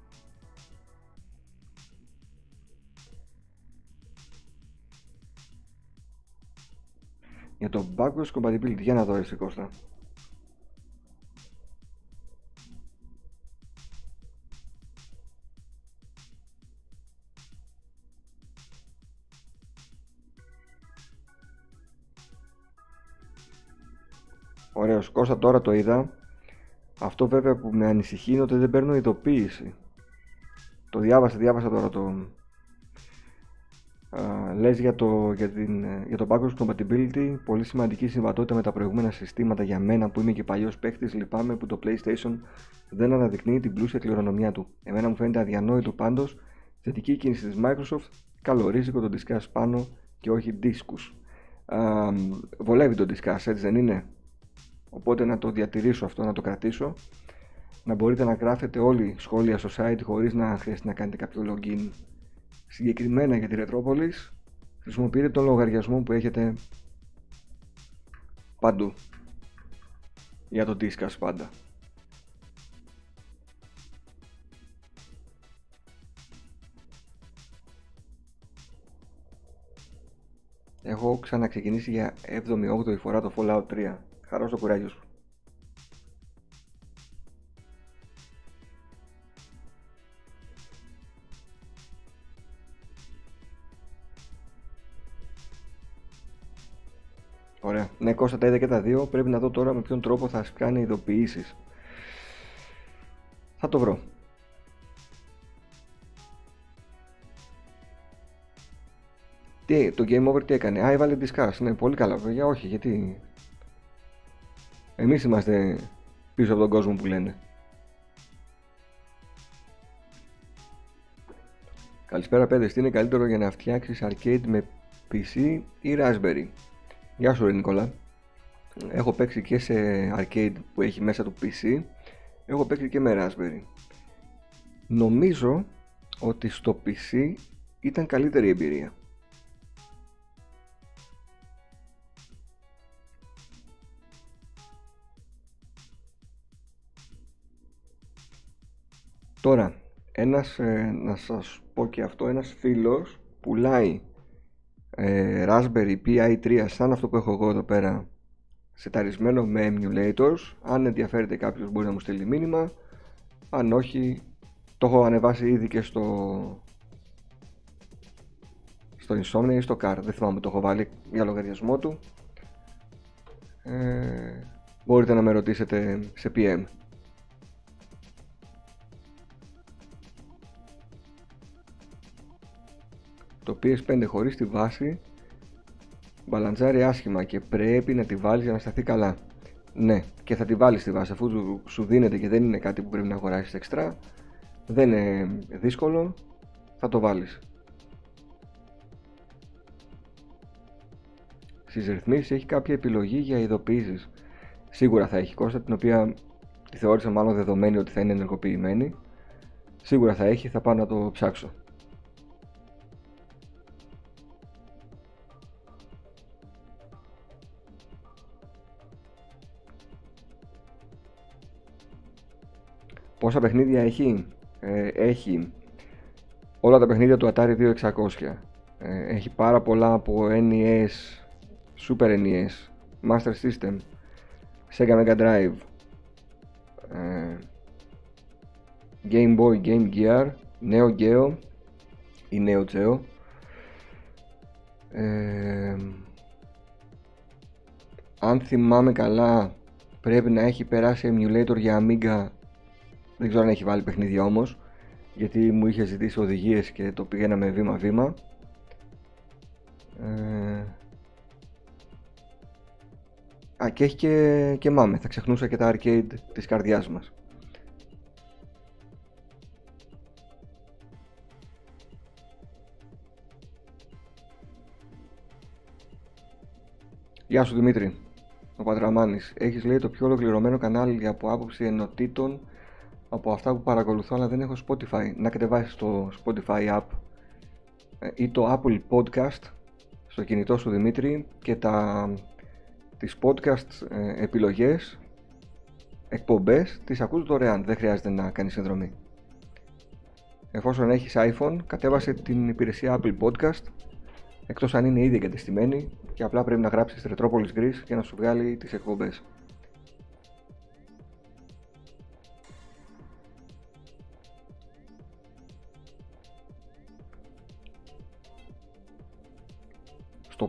Για το backwards compatibility, για να δω εσύ Κώστα. Ωραίος, Κώστα τώρα το είδα. Αυτό βέβαια που με ανησυχεί είναι ότι δεν παίρνω ειδοποίηση. Το διάβασα, διάβασα τώρα το, λες για το, για, την, για το backwards compatibility, πολύ σημαντική συμβατότητα με τα προηγούμενα συστήματα για μένα που είμαι και παλιός παίχτης. Λυπάμαι που το PlayStation δεν αναδεικνύει την πλούσια κληρονομιά του. Εμένα μου φαίνεται αδιανόητο πάντως θετική κίνηση της Microsoft, καλορίζικο το Discuss πάνω και όχι Discus. βολεύει το Discuss, έτσι δεν είναι; Οπότε να το διατηρήσω αυτό, να το κρατήσω. Να μπορείτε να γράφετε όλοι σχόλια στο site χωρίς να χρειάζεται να κάνετε κάποιο login συγκεκριμένα για τη Ρετρόπολης χρησιμοποιείτε τον λογαριασμό που έχετε παντού για το Discus πάντα. Έχω ξαναξεκινήσει για 7η-8η φορά το Fallout 3. Χαρά στο κουράγιο σου. Ωραία. Ναι, Κώστα τα είδα και τα δύο. Πρέπει να δω τώρα με ποιον τρόπο θα κάνει ειδοποιήσεις. το βρω. Τι, το Game Over τι έκανε; Α, έβαλε Discuss. Ναι, πολύ καλά βέβαια. Όχι, γιατί... Εμείς είμαστε πίσω από τον κόσμο που λένε. Καλησπέρα παιδες, τι είναι καλύτερο για να φτιάξεις arcade με PC ή Raspberry; Γεια σου ρε Νικόλα. Έχω παίξει και σε arcade που έχει μέσα το PC, έχω παίξει και με Raspberry. Νομίζω ότι στο PC ήταν καλύτερη εμπειρία. Τώρα, ένας, ε, να σας πω και αυτό, ένας φίλος πουλάει ε, Raspberry Pi 3 σαν αυτό που έχω εγώ εδώ πέρα σεταρισμένο με emulators. Αν ενδιαφέρεται κάποιος μπορεί να μου στείλει μήνυμα. Αν όχι το έχω ανεβάσει ήδη και στο στο Insomnia ή στο Car. Δεν θυμάμαι το έχω βάλει για λογαριασμό του. Ε, μπορείτε να με ρωτήσετε σε PM το PS5 χωρίς τη βάση μπαλαντζάρει άσχημα και πρέπει να τη βάλεις για να σταθεί καλά. Ναι, και θα τη βάλεις στη βάση αφού σου δίνεται και δεν είναι κάτι που πρέπει να αγοράσεις εξτρά. Δεν είναι δύσκολο, θα το βάλεις. Στις ρυθμίσεις έχει κάποια επιλογή για ειδοποιήσεις. Σίγουρα θα έχει Κώστα, την οποία τη θεώρησα μάλλον δεδομένη ότι θα είναι ενεργοποιημένη. Σίγουρα θα έχει, θα πάω να το ψάξω. Πόσα παιχνίδια έχει; Ε, έχει όλα τα παιχνίδια του Atari 2600. Ε, έχει πάρα πολλά από NES, Super NES, Master System, Sega Mega Drive, ε, Game Boy, Game Gear, Neo Geo ή Neo Geo. Ε, αν θυμάμαι καλά πρέπει να έχει περάσει emulator για Amiga δεν ξέρω αν έχει βάλει παιχνίδια όμως, γιατί μου είχε ζητήσει οδηγίες και το πηγαίναμε βήμα-βήμα. Ε... Α, και έχει και, και μάμε. Θα ξεχνούσα και τα arcade της καρδιάς μας. Γεια σου Δημήτρη, ο Πατραμάνης. Έχεις λέει το πιο ολοκληρωμένο κανάλι από άποψη ενωτήτων από αυτά που παρακολουθώ αλλά δεν έχω Spotify να κατεβάσεις το Spotify app ε, ή το Apple Podcast στο κινητό σου Δημήτρη και τα, τις podcast ε, επιλογές εκπομπές τις ακούς δωρεάν. Δεν χρειάζεται να κάνεις συνδρομή. Εφόσον έχεις iPhone κατέβασε την υπηρεσία Apple Podcast εκτός αν είναι ήδη εγκατεστημένη και απλά πρέπει να γράψεις Retropolis Greece για να σου βγάλει τις εκπομπές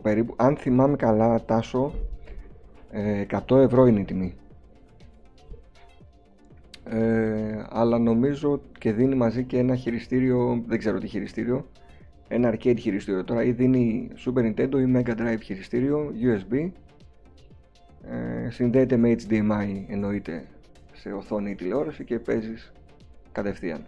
περίπου, αν θυμάμαι καλά Τάσο, 100 ε, ευρώ είναι η τιμή. Ε, αλλά νομίζω και δίνει μαζί και ένα χειριστήριο, δεν ξέρω τι χειριστήριο, ένα arcade χειριστήριο. Τώρα ή δίνει Super Nintendo ή Mega Drive χειριστήριο, USB, ε, συνδέεται με HDMI εννοείται σε οθόνη ή τηλεόραση και παίζεις κατευθείαν.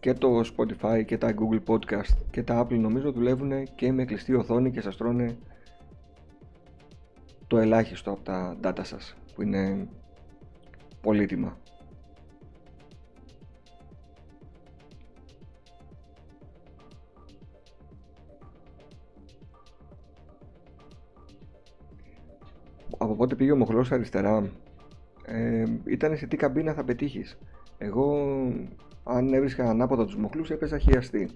Και το Spotify και τα Google Podcast και τα Apple νομίζω δουλεύουν και με κλειστή οθόνη και σας τρώνε το ελάχιστο από τα data σας που είναι πολύτιμα. Από πότε πήγε ο μοχλός αριστερά ε, ήταν σε τι καμπίνα θα πετύχεις. Εγώ αν έβρισκα ανάποδα τους μοχλούς έπαιζα χειαστή.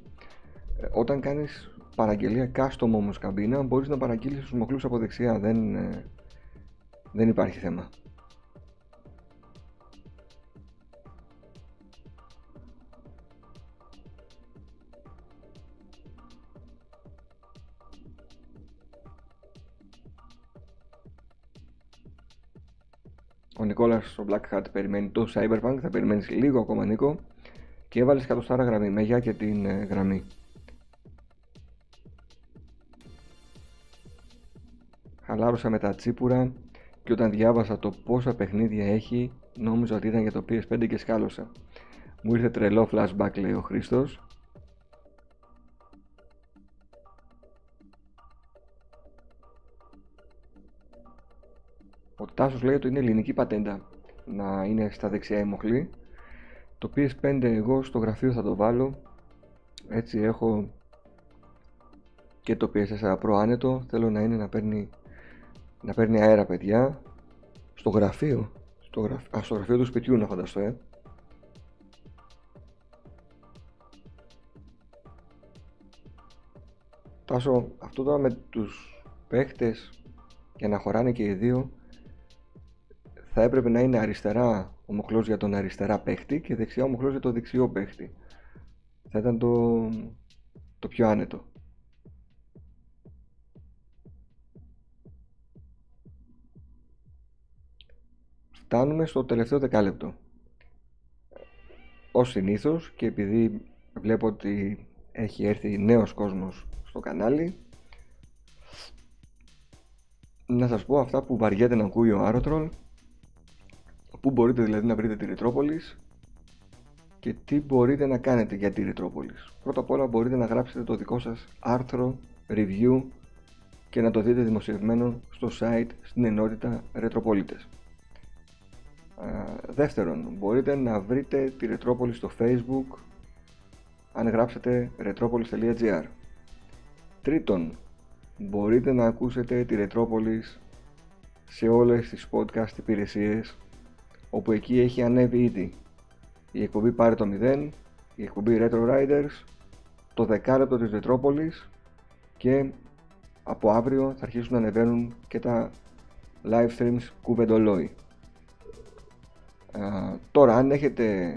Ε, όταν κάνεις παραγγελία custom όμως καμπίνα μπορείς να παραγγείλεις τους μοχλούς από δεξιά, δεν, ε, δεν υπάρχει θέμα. Ο Νικόλας ο Black Hat περιμένει το Cyberpunk, θα περιμένεις λίγο ακόμα Νίκο και έβαλες κατοστάρα γραμμή με γεια και την ε, γραμμή. Χαλάρωσα με τα τσίπουρα και όταν διάβασα το πόσα παιχνίδια έχει νόμιζα ότι ήταν για το PS5 και σκάλωσα. Μου ήρθε τρελό flashback λέει ο Χρήστος Ο Τάσος λέει ότι είναι ελληνική πατέντα να είναι στα δεξιά η μοχλή. Το PS5 εγώ στο γραφείο θα το βάλω. Έτσι έχω και το PS4 Pro άνετο. Θέλω να είναι να παίρνει, να παίρνει αέρα παιδιά. Στο γραφείο. Στο, γραφείο, α, στο γραφείο του σπιτιού να φανταστώ ε. Τάσο, αυτό τώρα με τους παίχτες για να χωράνε και οι δύο θα έπρεπε να είναι αριστερά ο μοχλός για τον αριστερά παίχτη και δεξιά ο μοχλός για τον δεξιό παίχτη. Θα ήταν το, το πιο άνετο. Φτάνουμε στο τελευταίο δεκάλεπτο. Ως συνήθως και επειδή βλέπω ότι έχει έρθει νέος κόσμος στο κανάλι να σας πω αυτά που βαριέται να ακούει ο Άρωτρολ Πού μπορείτε δηλαδή να βρείτε τη Ρητρόπολης και τι μπορείτε να κάνετε για τη Ρητρόπολης. Πρώτα απ' όλα μπορείτε να γράψετε το δικό σας άρθρο, review και να το δείτε δημοσιευμένο στο site στην ενότητα Ρετροπολίτες. Δεύτερον, μπορείτε να βρείτε τη Ρετρόπολη στο facebook αν γράψετε retropolis.gr Τρίτον, μπορείτε να ακούσετε τη Ρετρόπολης σε όλες τις podcast υπηρεσίες όπου εκεί έχει ανέβει ήδη. Η εκπομπή Πάρε το 0, η εκπομπή Retro Riders, το δεκάλεπτο της Ρετρόπολης και από αύριο θα αρχίσουν να ανεβαίνουν και τα live streams κουβεντολόι. τώρα αν έχετε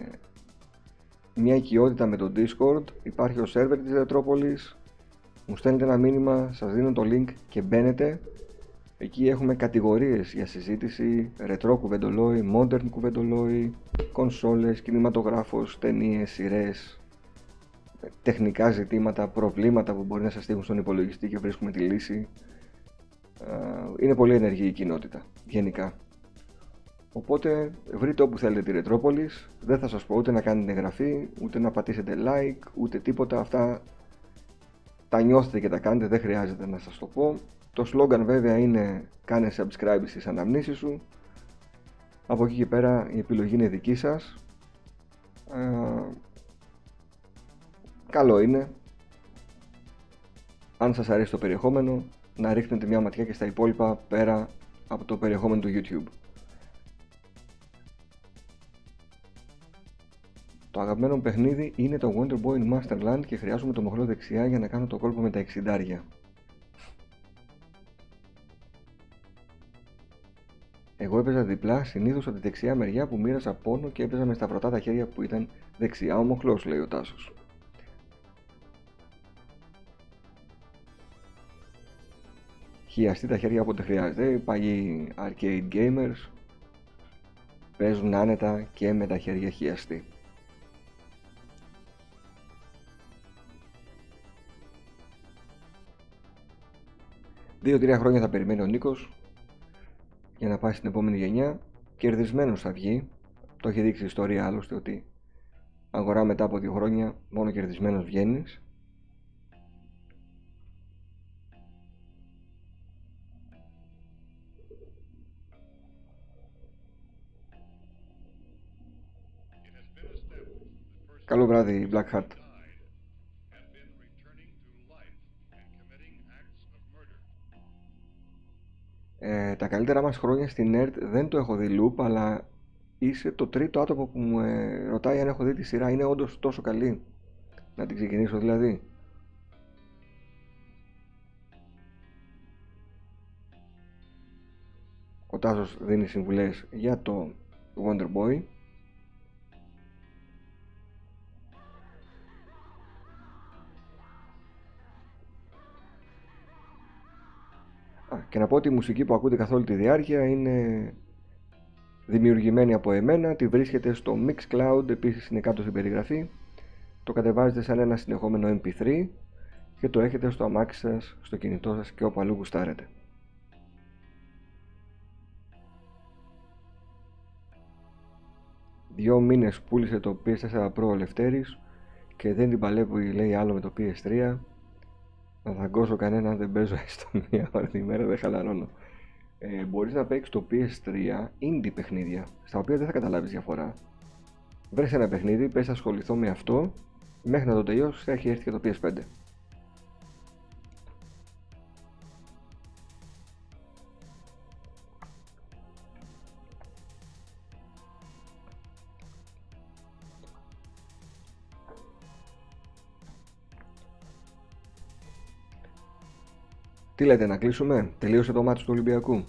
μια οικειότητα με το Discord υπάρχει ο server της Ρετρόπολης μου στέλνετε ένα μήνυμα, σας δίνω το link και μπαίνετε Εκεί έχουμε κατηγορίες για συζήτηση, ρετρό κουβεντολόι, modern κουβεντολόι, κονσόλες, κινηματογράφος, ταινίες, σειρές, τεχνικά ζητήματα, προβλήματα που μπορεί να σας στείλουν στον υπολογιστή και βρίσκουμε τη λύση. Είναι πολύ ενεργή η κοινότητα, γενικά. Οπότε βρείτε όπου θέλετε τη Ρετρόπολης, δεν θα σας πω ούτε να κάνετε εγγραφή, ούτε να πατήσετε like, ούτε τίποτα, αυτά τα νιώθετε και τα κάνετε, δεν χρειάζεται να σας το πω. Το slogan βέβαια είναι κάνε subscribe στις αναμνήσεις σου. Από εκεί και πέρα η επιλογή είναι δική σας. Ε, καλό είναι αν σας αρέσει το περιεχόμενο να ρίχνετε μια ματιά και στα υπόλοιπα πέρα από το περιεχόμενο του YouTube. Το αγαπημένο παιχνίδι είναι το Wonder Boy in Masterland και χρειάζομαι το μοχλό δεξιά για να κάνω το κόλπο με τα 60. Εγώ έπαιζα διπλά, συνήθως από τη δεξιά μεριά που μοίρασα πόνο και έπαιζα μες σταυρωτά τα χέρια που ήταν δεξιά ο μοχλό, λέει ο Τάσος. Χιαστεί τα χέρια όποτε χρειάζεται. Οι παλιοί arcade gamers παίζουν άνετα και με τα χέρια χιαστεί. Δύο-τρία χρόνια θα περιμένει ο Νίκος για να πάει στην επόμενη γενιά. Κερδισμένος θα βγει. Το έχει δείξει η ιστορία άλλωστε ότι αγορά μετά από δύο χρόνια μόνο κερδισμένος βγαίνεις. Καλό βράδυ, Black Heart. Ε, τα καλύτερα μας χρόνια στην ΕΡΤ δεν το έχω δει loop, αλλά είσαι το τρίτο άτομο που μου ε, ρωτάει αν έχω δει τη σειρά. Είναι όντως τόσο καλή. Να την ξεκινήσω δηλαδή. Ο Τάσος δίνει συμβουλές για το Wonder Boy. Και να πω ότι η μουσική που ακούτε καθ' όλη τη διάρκεια είναι δημιουργημένη από εμένα, τη βρίσκεται στο Mixcloud, επίσης είναι κάτω στην περιγραφή. Το κατεβάζετε σαν ένα συνεχόμενο MP3 και το έχετε στο αμάξι σας, στο κινητό σας και όπου αλλού γουστάρετε. Δυο μήνες πούλησε το PS4 Pro ο Λευτέρης και δεν την παλεύει λέει άλλο με το PS3 να δαγκώσω κανένα δεν παίζω έστω μία ώρα τη μέρα δεν χαλαρώνω. Ε, μπορείς να παίξεις το PS3 indie παιχνίδια στα οποία δεν θα καταλάβεις διαφορά. Βρες ένα παιχνίδι, πες ασχοληθώ με αυτό μέχρι να το τελειώσεις θα έχει έρθει και το PS5 Τι λέτε να κλείσουμε, τελείωσε το μάτι του Ολυμπιακού.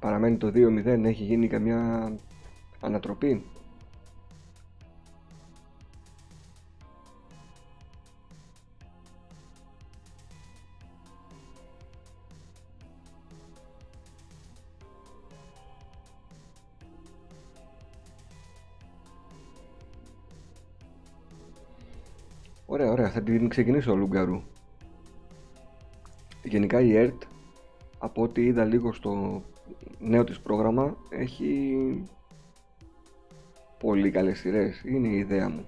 Παραμένει το 2-0, έχει γίνει καμιά ανατροπή; Ωραία, ωραία, θα την ξεκινήσω ο Λουγκαρού. Γενικά η ΕΡΤ, από ό,τι είδα λίγο στο νέο της πρόγραμμα, έχει πολύ καλές σειρές. Είναι η ιδέα μου.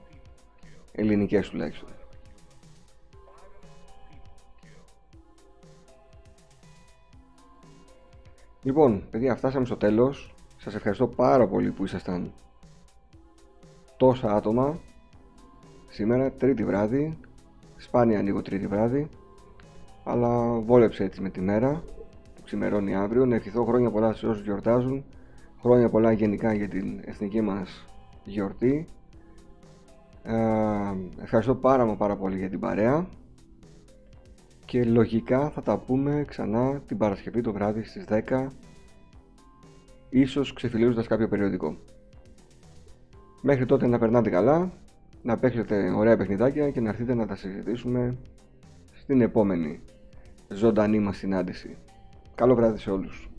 Ελληνικές τουλάχιστον. Λοιπόν, παιδιά, φτάσαμε στο τέλος. Σας ευχαριστώ πάρα πολύ που ήσασταν τόσα άτομα. Σήμερα, τρίτη βράδυ. Σπάνια ανοίγω τρίτη βράδυ αλλά βόλεψε έτσι με τη μέρα που ξημερώνει αύριο. Να ευχηθώ χρόνια πολλά σε όσους γιορτάζουν, χρόνια πολλά γενικά για την εθνική μας γιορτή. Ε, ευχαριστώ πάρα μα πάρα πολύ για την παρέα και λογικά θα τα πούμε ξανά την Παρασκευή το βράδυ στις 10 ίσως ξεφυλίζοντας κάποιο περιοδικό. Μέχρι τότε να περνάτε καλά, να παίξετε ωραία παιχνιδάκια και να έρθετε να τα συζητήσουμε στην επόμενη ζωντανή μας συνάντηση. Καλό βράδυ σε όλους.